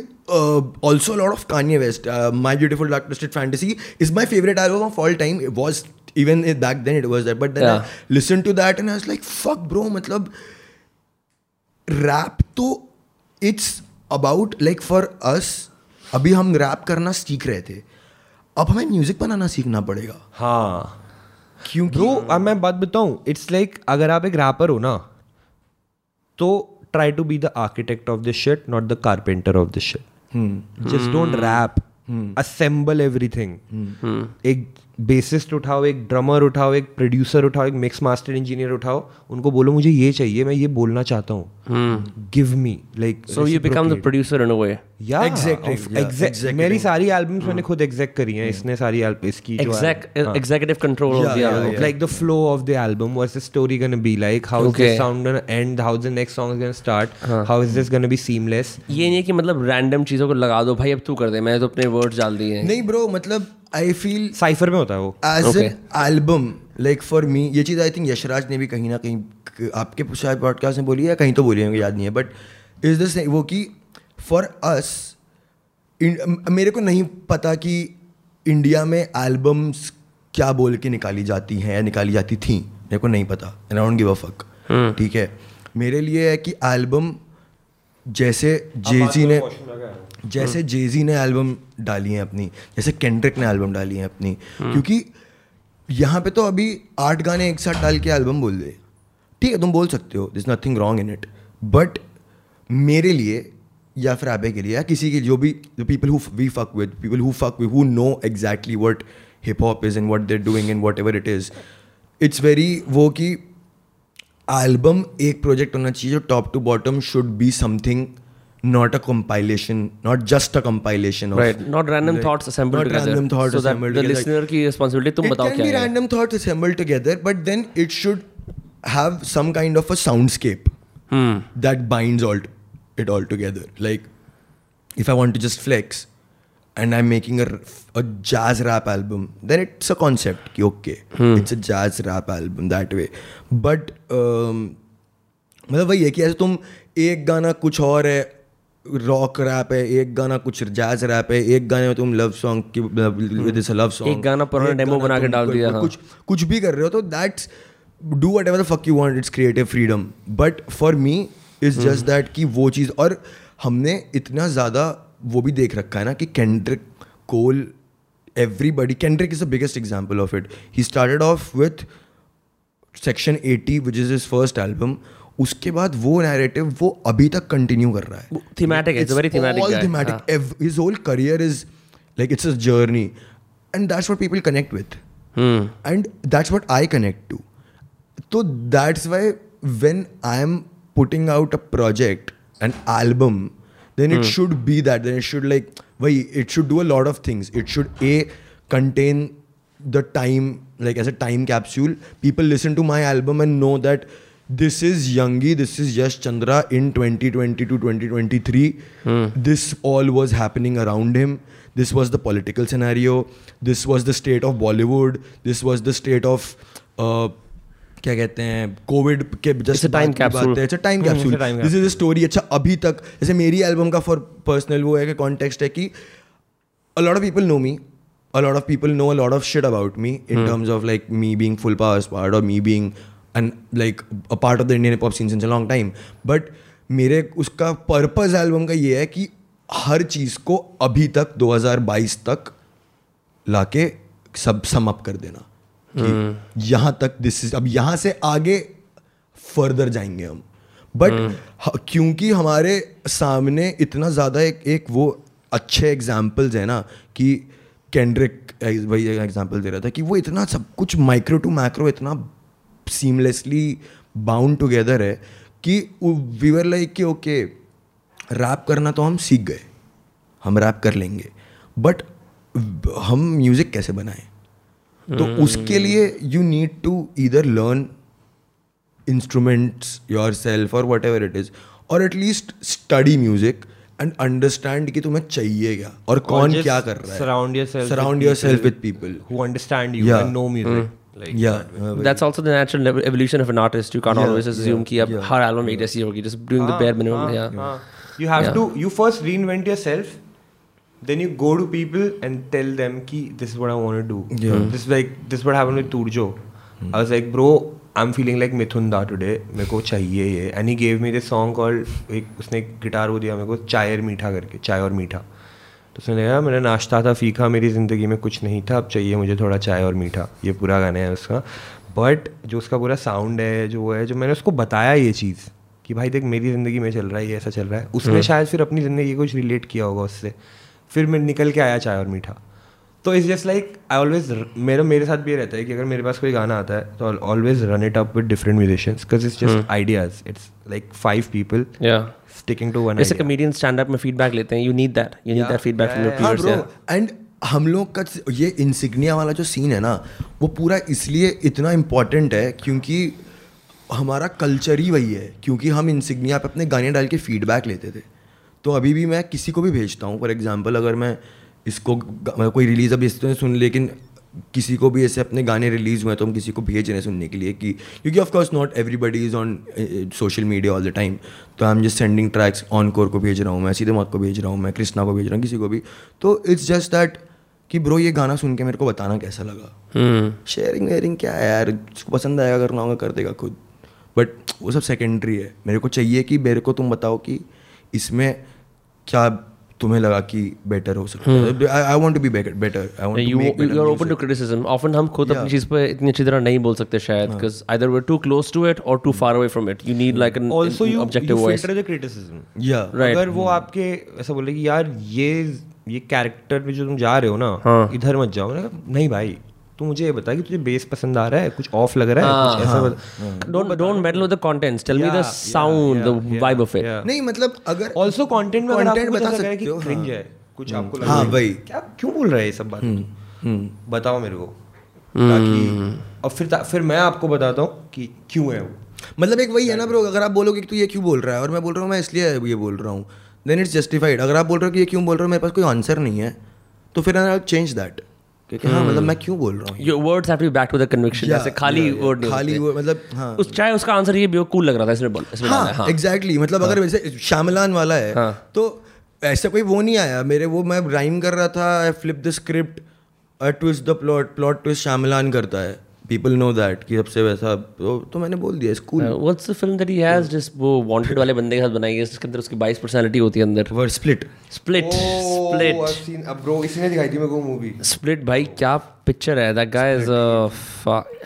also lot of Kanye West my beautiful dark fantasy is my favourite album of all time was even it back then it was but listen to that and I like fuck bro मतलब rap तो it's about like for us अभी हम rap करना सीख रहे थे। अब हमें म्यूज़िक बनाना सीखना पड़ेगा। हाँ। क्योंकि ब्रो अब मैं बात बताऊँ इट्स लाइक अगर आप एक रैपर हो ना तो try to be the architect of this shit not the carpenter of this shit just don't rap assemble everything एक बेसिस्ट उठाओ एक ड्रमर उठाओ एक प्रोड्यूसर उठाओ एक मिक्स मास्टर इंजीनियर उठाओ उनको बोलो मुझे ये चाहिए मैं ये बोलना चाहता हूँ। Give me like so you become the producer in way मेरी सारी एल्बम्स मैंने hmm. खुद एग्जैक्ट करी हैं hmm. इसने सारी इसकी executive control like the flow of the album what the story gonna be like how sound and how is next song gonna start how is this gonna be seamless ये नहीं कि मतलब random चीज़ों को लगा दो भाई अब तू कर दे मैं तो अपने वर्ड्स डाल दिए नहीं ब्रो मतलब आई फील साइफर में होता है वो। As. An album like for me ये चीज़ आई थिंक यशराज ने भी कहीं ना कहीं आपके शायद पॉडकास्ट में बोली है या कहीं तो बोली है याद नहीं है बट इज़ दिस वो कि फॉर अस मेरे को नहीं पता कि इंडिया में एल्बम्स क्या बोल के निकाली जाती हैं या निकाली जाती थी। मेरे को नहीं पता I don't give a fuck ठीक है? मेरे लिए है कि एल्बम जैसे जेजी ने जैसे जेजी ने एल्बम डाली है अपनी जैसे केंड्रिक ने एल्बम डाली है अपनी क्योंकि यहाँ पे तो अभी आठ गाने एक साथ डाल के एल्बम बोल दे। ठीक है तुम बोल सकते हो this nothing wrong in it but मेरे लिए या फिर आबे के लिए या किसी के जो भी people who we fuck with people who fuck with who know exactly what hip hop is and what they're doing and whatever it is it's very वो कि एल्बम एक प्रोजेक्ट होना चाहिए जो top to bottom should be something not a compilation not just a compilation of right not random like, thoughts assembled not together random thoughts so assembled that the together. listener की responsibility तुम it बताओ can क्या be है random thoughts assembled together but then it should have some kind of a soundscape hmm that binds all it all together like if i want to just flex and i'm making a, a jazz rap album then it's a concept ki, okay it's a jazz rap album that way but um, मतलब वही है कि ऐसे तुम एक गाना कुछ और है रॉक रैप है एक गाना कुछ जैज रैप है एक गाने में तुम लव सॉन्ग की लव सॉन्ग एक गाना पुराना demo बना के डाल दिया, हाँ। कुछ कुछ भी कर रहे हो तो that's do whatever the fuck you want it's creative freedom but for me is just that कि वो चीज़ और हमने इतना ज़्यादा वो भी देख रखा है ना कि Kendrick Cole everybody Kendrick is the biggest example of it he started of with section 80 which is his first album. उसके बाद वो नैरेटिव वो अभी तक कंटिन्यू कर रहा है। Thematic it's very his whole career is like it's a journey and that's what people connect with and that's what I connect to तो that's why when I am putting out a project an album then it should be that then it should like वही it should do a lot of things it should a contain the time like as a time capsule people listen to my album and know that this is Yungi this is Yash Chandra in twenty twenty two twenty twenty three this all was happening around him this was the political scenario this was the state of Bollywood this was the state of क्या कहते हैं Covid के just time capsule time capsule this is a story अच्छा अभी तक। जैसे मेरी एल्बम का फॉर पर्सनल वो है कि कॉन्टेक्स्ट है कि a lot of people know me a lot of people know a lot of shit about me in terms of like me being full powers part और me being like a part of the Indian hip hop scene since a long time. But मेरे उसका purpose album का ये है कि हर चीज़ को अभी तक 2022 तक लाके सब सम अप कर देना। कि यहाँ तक दिस इज़ अब यहाँ से आगे फर्दर जाएँगे हम। बट क्योंकि हमारे सामने इतना ज़्यादा एक एक वो अच्छे एग्जाम्पल्स है ना कि कैंड्रिक वही एग्ज़ाम्पल दे रहा था कि वो इतना सब कुछ माइक्रो टू मैक्रो इतना सीमलेसली बाउंड टुगेदर है कि वी वर लाइक कि ओके रैप करना तो हम सीख गए हम रैप कर लेंगे बट हम म्यूज़िक कैसे बनाएँ? तो उसके लिए यू नीड टू इधर लर्न इंस्ट्रूमेंट्स योर सेल्फ और वट एवर इट इज़ और at least study music and understand कि तुम्हें चाहिए क्या और कौन क्या कर रहा है। surround yourself with surround yourself with people who understand you Yeah. and know music. Like, या That's also the natural ev- evolution of an artist. You can't Yeah, always assume yeah, कि अब yeah. हर album एक जैसी होगी. Just doing the bare minimum. Yeah. हाँ. You have Yeah. to. You first reinvent yourself. Then you go to people and tell them ki this is what I want to do. Yeah. This is like this is what happened with Turjo. I was like, bro, I'm feeling like Mithun Da today. मेरे को चाहिए ये. And he gave me this song called एक उसने एक guitar वो दिया मेरे को चाय और मीठा करके चाय और मीठा. तो उसने कहा मैंने नाश्ता था फीका मेरी ज़िंदगी में कुछ नहीं था अब चाहिए मुझे थोड़ा चाय और मीठा। ये पूरा गाना है उसका। बट जो उसका पूरा साउंड है जो है जो मैंने उसको बताया ये चीज़ कि भाई देख मेरी ज़िंदगी में चल रहा है ये ऐसा चल रहा है। उसने शायद फिर अपनी ज़िंदगी कुछ रिलेट किया होगा उससे। फिर मैं निकल के आया चाय और मीठा। तो it's just like I always मेरा मेरे साथ भी ये रहता है कि अगर मेरे पास कोई गाना आता है तो always run it up with different musicians because it's just ideas it's like five people. Sticking to one जैसे comedian stand up में feedback लेते हैं. You need that. You need Yeah. that feedback from your Yeah, हाँ peers. Bro Yeah. And हम लोग का ये insignia वाला जो सीन है ना वो पूरा इसलिए इतना इम्पोर्टेंट है क्योंकि हमारा कल्चर ही वही है क्योंकि हम इंसिग्निया पे अपने गाने डाल के फीडबैक लेते थे तो अभी भी मैं किसी को भी भेजता हूँ फॉर एग्जांपल अगर मैं इसको ग- कोई रिलीज़ अभी इसने सुन लेकिन किसी को भी ऐसे अपने गाने रिलीज़ हुए तो हम किसी को भेज रहे हैं सुनने के लिए कि क्योंकि of course not everybody is on social media all the time तो I am just sending tracks on core को भेज रहा हूँ मैं सीधे मौत को भेज रहा हूँ मैं कृष्णा को भेज रहा हूँ किसी को भी. तो इट्स जस्ट दैट कि ब्रो ये गाना सुन के मेरे को बताना कैसा लगा. शेयरिंग वेयरिंग क्या है यार? जिसको पसंद आएगा करना होगा कर देगा खुद. बट वो सब सेकेंडरी है. मेरे को चाहिए कि मेरे को तुम बताओ कि इसमें क्या तुम्हें लगा कि बेटर हो सकता है I want to be better I want you, you you're open to criticism. Often हम खुद अपनी चीज़ पे इतनी अच्छी तरह नहीं बोल सकते शायद because either we're too close to it or too far away from it. You need like an, also an you objective voice. Filter the criticism या Right. अगर वो आपके ऐसा बोले कि यार ये ये कैरेक्टर में जो तुम जा रहे हो ना हाँ। इधर मत जाओ ना नहीं भाई तू मुझे ये बता कि तुझे बेस पसंद आ रहा है? कुछ ऑफ़ लग रहा है? कुछ ऐसा meddle with the contents. Tell me the Yeah, sound, yeah, the yeah, vibe of it. yeah. नहीं मतलब अगर ऑल्सो कंटेंट में आपको बता सकते हो, कि क्रिंज हाँ। है। कुछ आपको लग हाँ, रहा है, वही। क्या क्यों बोल रहा है ये सब बात बताओ मेरे को। ताकि और फिर फिर मैं आपको बताता हूँ कि क्यों है वो। मतलब एक वही है ना ब्रो अगर आप बोलोगे कि तू ये क्यों बोल रहा है और मैं बोल रहा हूँ मैं इसलिए ये बोल रहा हूँ। देन इट्स जस्टिफाइड अगर आप बोल रहे हो कि ये क्यों बोल रहे हो मेरे पास कोई आंसर नहीं है। तो फिर आई चेंज दैट क्योंकि हाँ मतलब मैं क्यों बोल रहा हूँ. जैसे खाली खाली। मतलब हाँ। उस चाहे उसका आंसर ये भी लग रहा था इसमें बोल इसमें हाँ एग्जैक्टली मतलब अगर वैसे वाला है हाँ। तो ऐसा कोई वो नहीं आया। मेरे वो मैं राइम कर रहा था I flip the script I twist the plot plot twist Shyamalan करता है। पीपल नो दैट कि सबसे वैसा तो, तो मैंने बोल दिया school what's the film that he has just वो wanted वाले बंदे के साथ बनाई है जिसके अंदर उसकी 22 पर्सनालिटी होती है अंदर? वर स्प्लिट स्प्लिट स्प्लिट अब ब्रो इसी ने दिखाई थी मेरे को मूवी स्प्लिट भाई क्या पिक्चर है? That guy is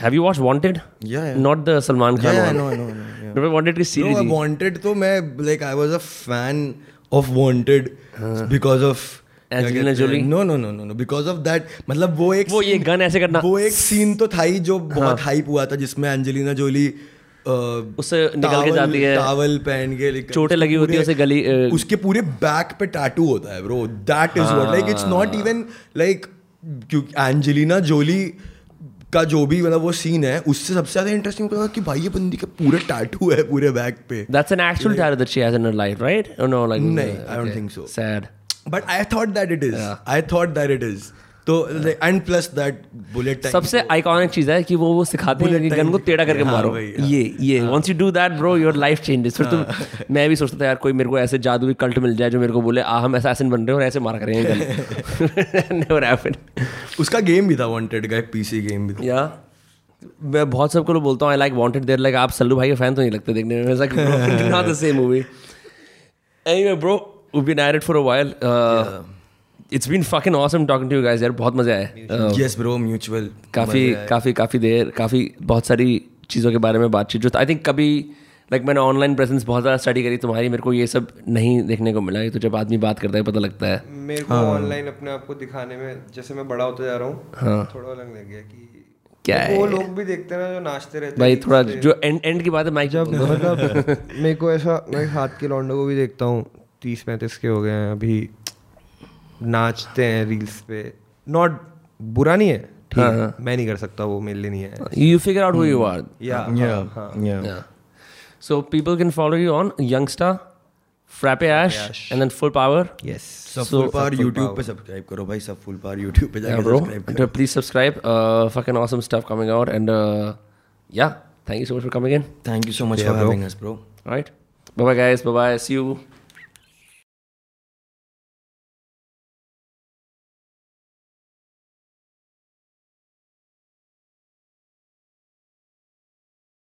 have you watch Wanted Yeah, yeah. Not the Salman Khan I know, yeah. No, Wanted की सीरीज़ wanted तो मैं like I was a fan of Wanted because of Angelina Jolie? No no no no no because of that मतलब वो एक वो ये gun ऐसे करना वो एक सीन तो था ही जो बहुत हाइप हुआ था जिसमें एंजेलिना जोली उससे निकल के जाती है। टावल पहन के चोटें लगी होती है उसे गली, उसके पूरे बैक पे टैटू होता है bro that is what like it's not even like क्योंकि एंजेलिना जोली का जो भी मतलब वो सीन है उससे सबसे ज़्यादा इंटरेस्टिंग लगा कि भाई ये बंदी का पूरे टैटू है पूरे बैक पे That's an actual tattoo that she has in her life, right? Or no, like No, I don't think so. But I thought that it is I thought that it is तो and plus that bullet time सबसे iconic चीज़ है कि वो वो सिखाते हैं कि गन को टेढ़ा करके हाँ, मारो। हाँ। ये ये once you do that bro your life changes फिर तुम मैं भी सोचता था यार कोई मेरे को ऐसे जादुई कल्ट मिल जाए जो मेरे को बोले आ हम असैसिन बन रहे हैं और ऐसे मारा करेंगे गन. नेवर हैपेंड उसका गेम भी था वांटेड का पीसी गेम भी था। या मैं बहुत सबको लोग बोलता हूँ I like Wanted there like आप सल्लू भाई के फ़ैन तो नहीं लगते देखने में. Like not the same movie anyway bro we been at it for a while it's been fucking awesome talking to you guys यार बहुत मज़ा आया Uh, यस ब्रो म्यूचुअल काफ़ी काफ़ी काफ़ी देर काफ़ी बहुत सारी चीज़ों के बारे में बातचीत जो आई थिंक कभी लाइक मैंने ऑनलाइन प्रेजेंस बहुत ज़्यादा स्टडी करी तुम्हारी मेरे को ये सब नहीं देखने को मिला ये तो जब आदमी बात करता है पता लगता है। मेरे को ऑनलाइन अपने आप को दिखाने में जैसे मैं बड़ा होता जा रहा हूँ हाँ। थोड़ा अलग लग गया कि क्या है? वो लोग भी देखते हैं ना जो नाचते रहते भाई थोड़ा जो एंड एंड की बात है माइक जब मतलब मेरे को ऐसा मैं हाथ के लौंडों को भी देखता हूँ तीस पैंतीस के हो गए हैं अभी नाचते हैं रील्स पे। नॉट बुरा नहीं है ठीक हाँ, मैं नहीं कर सकता वो मेरे लिए नहीं है। You figure out you are so people can follow you on youngster frappe ash and then full power yes सब फुल पावर YouTube पे सब्सक्राइब करो भाई सब फुल पावर YouTube पे जाके सब्सक्राइब करो। Please subscribe fucking awesome stuff coming out and yeah thank you so much for coming in thank you so much for having us bro right bye bye guys bye bye see you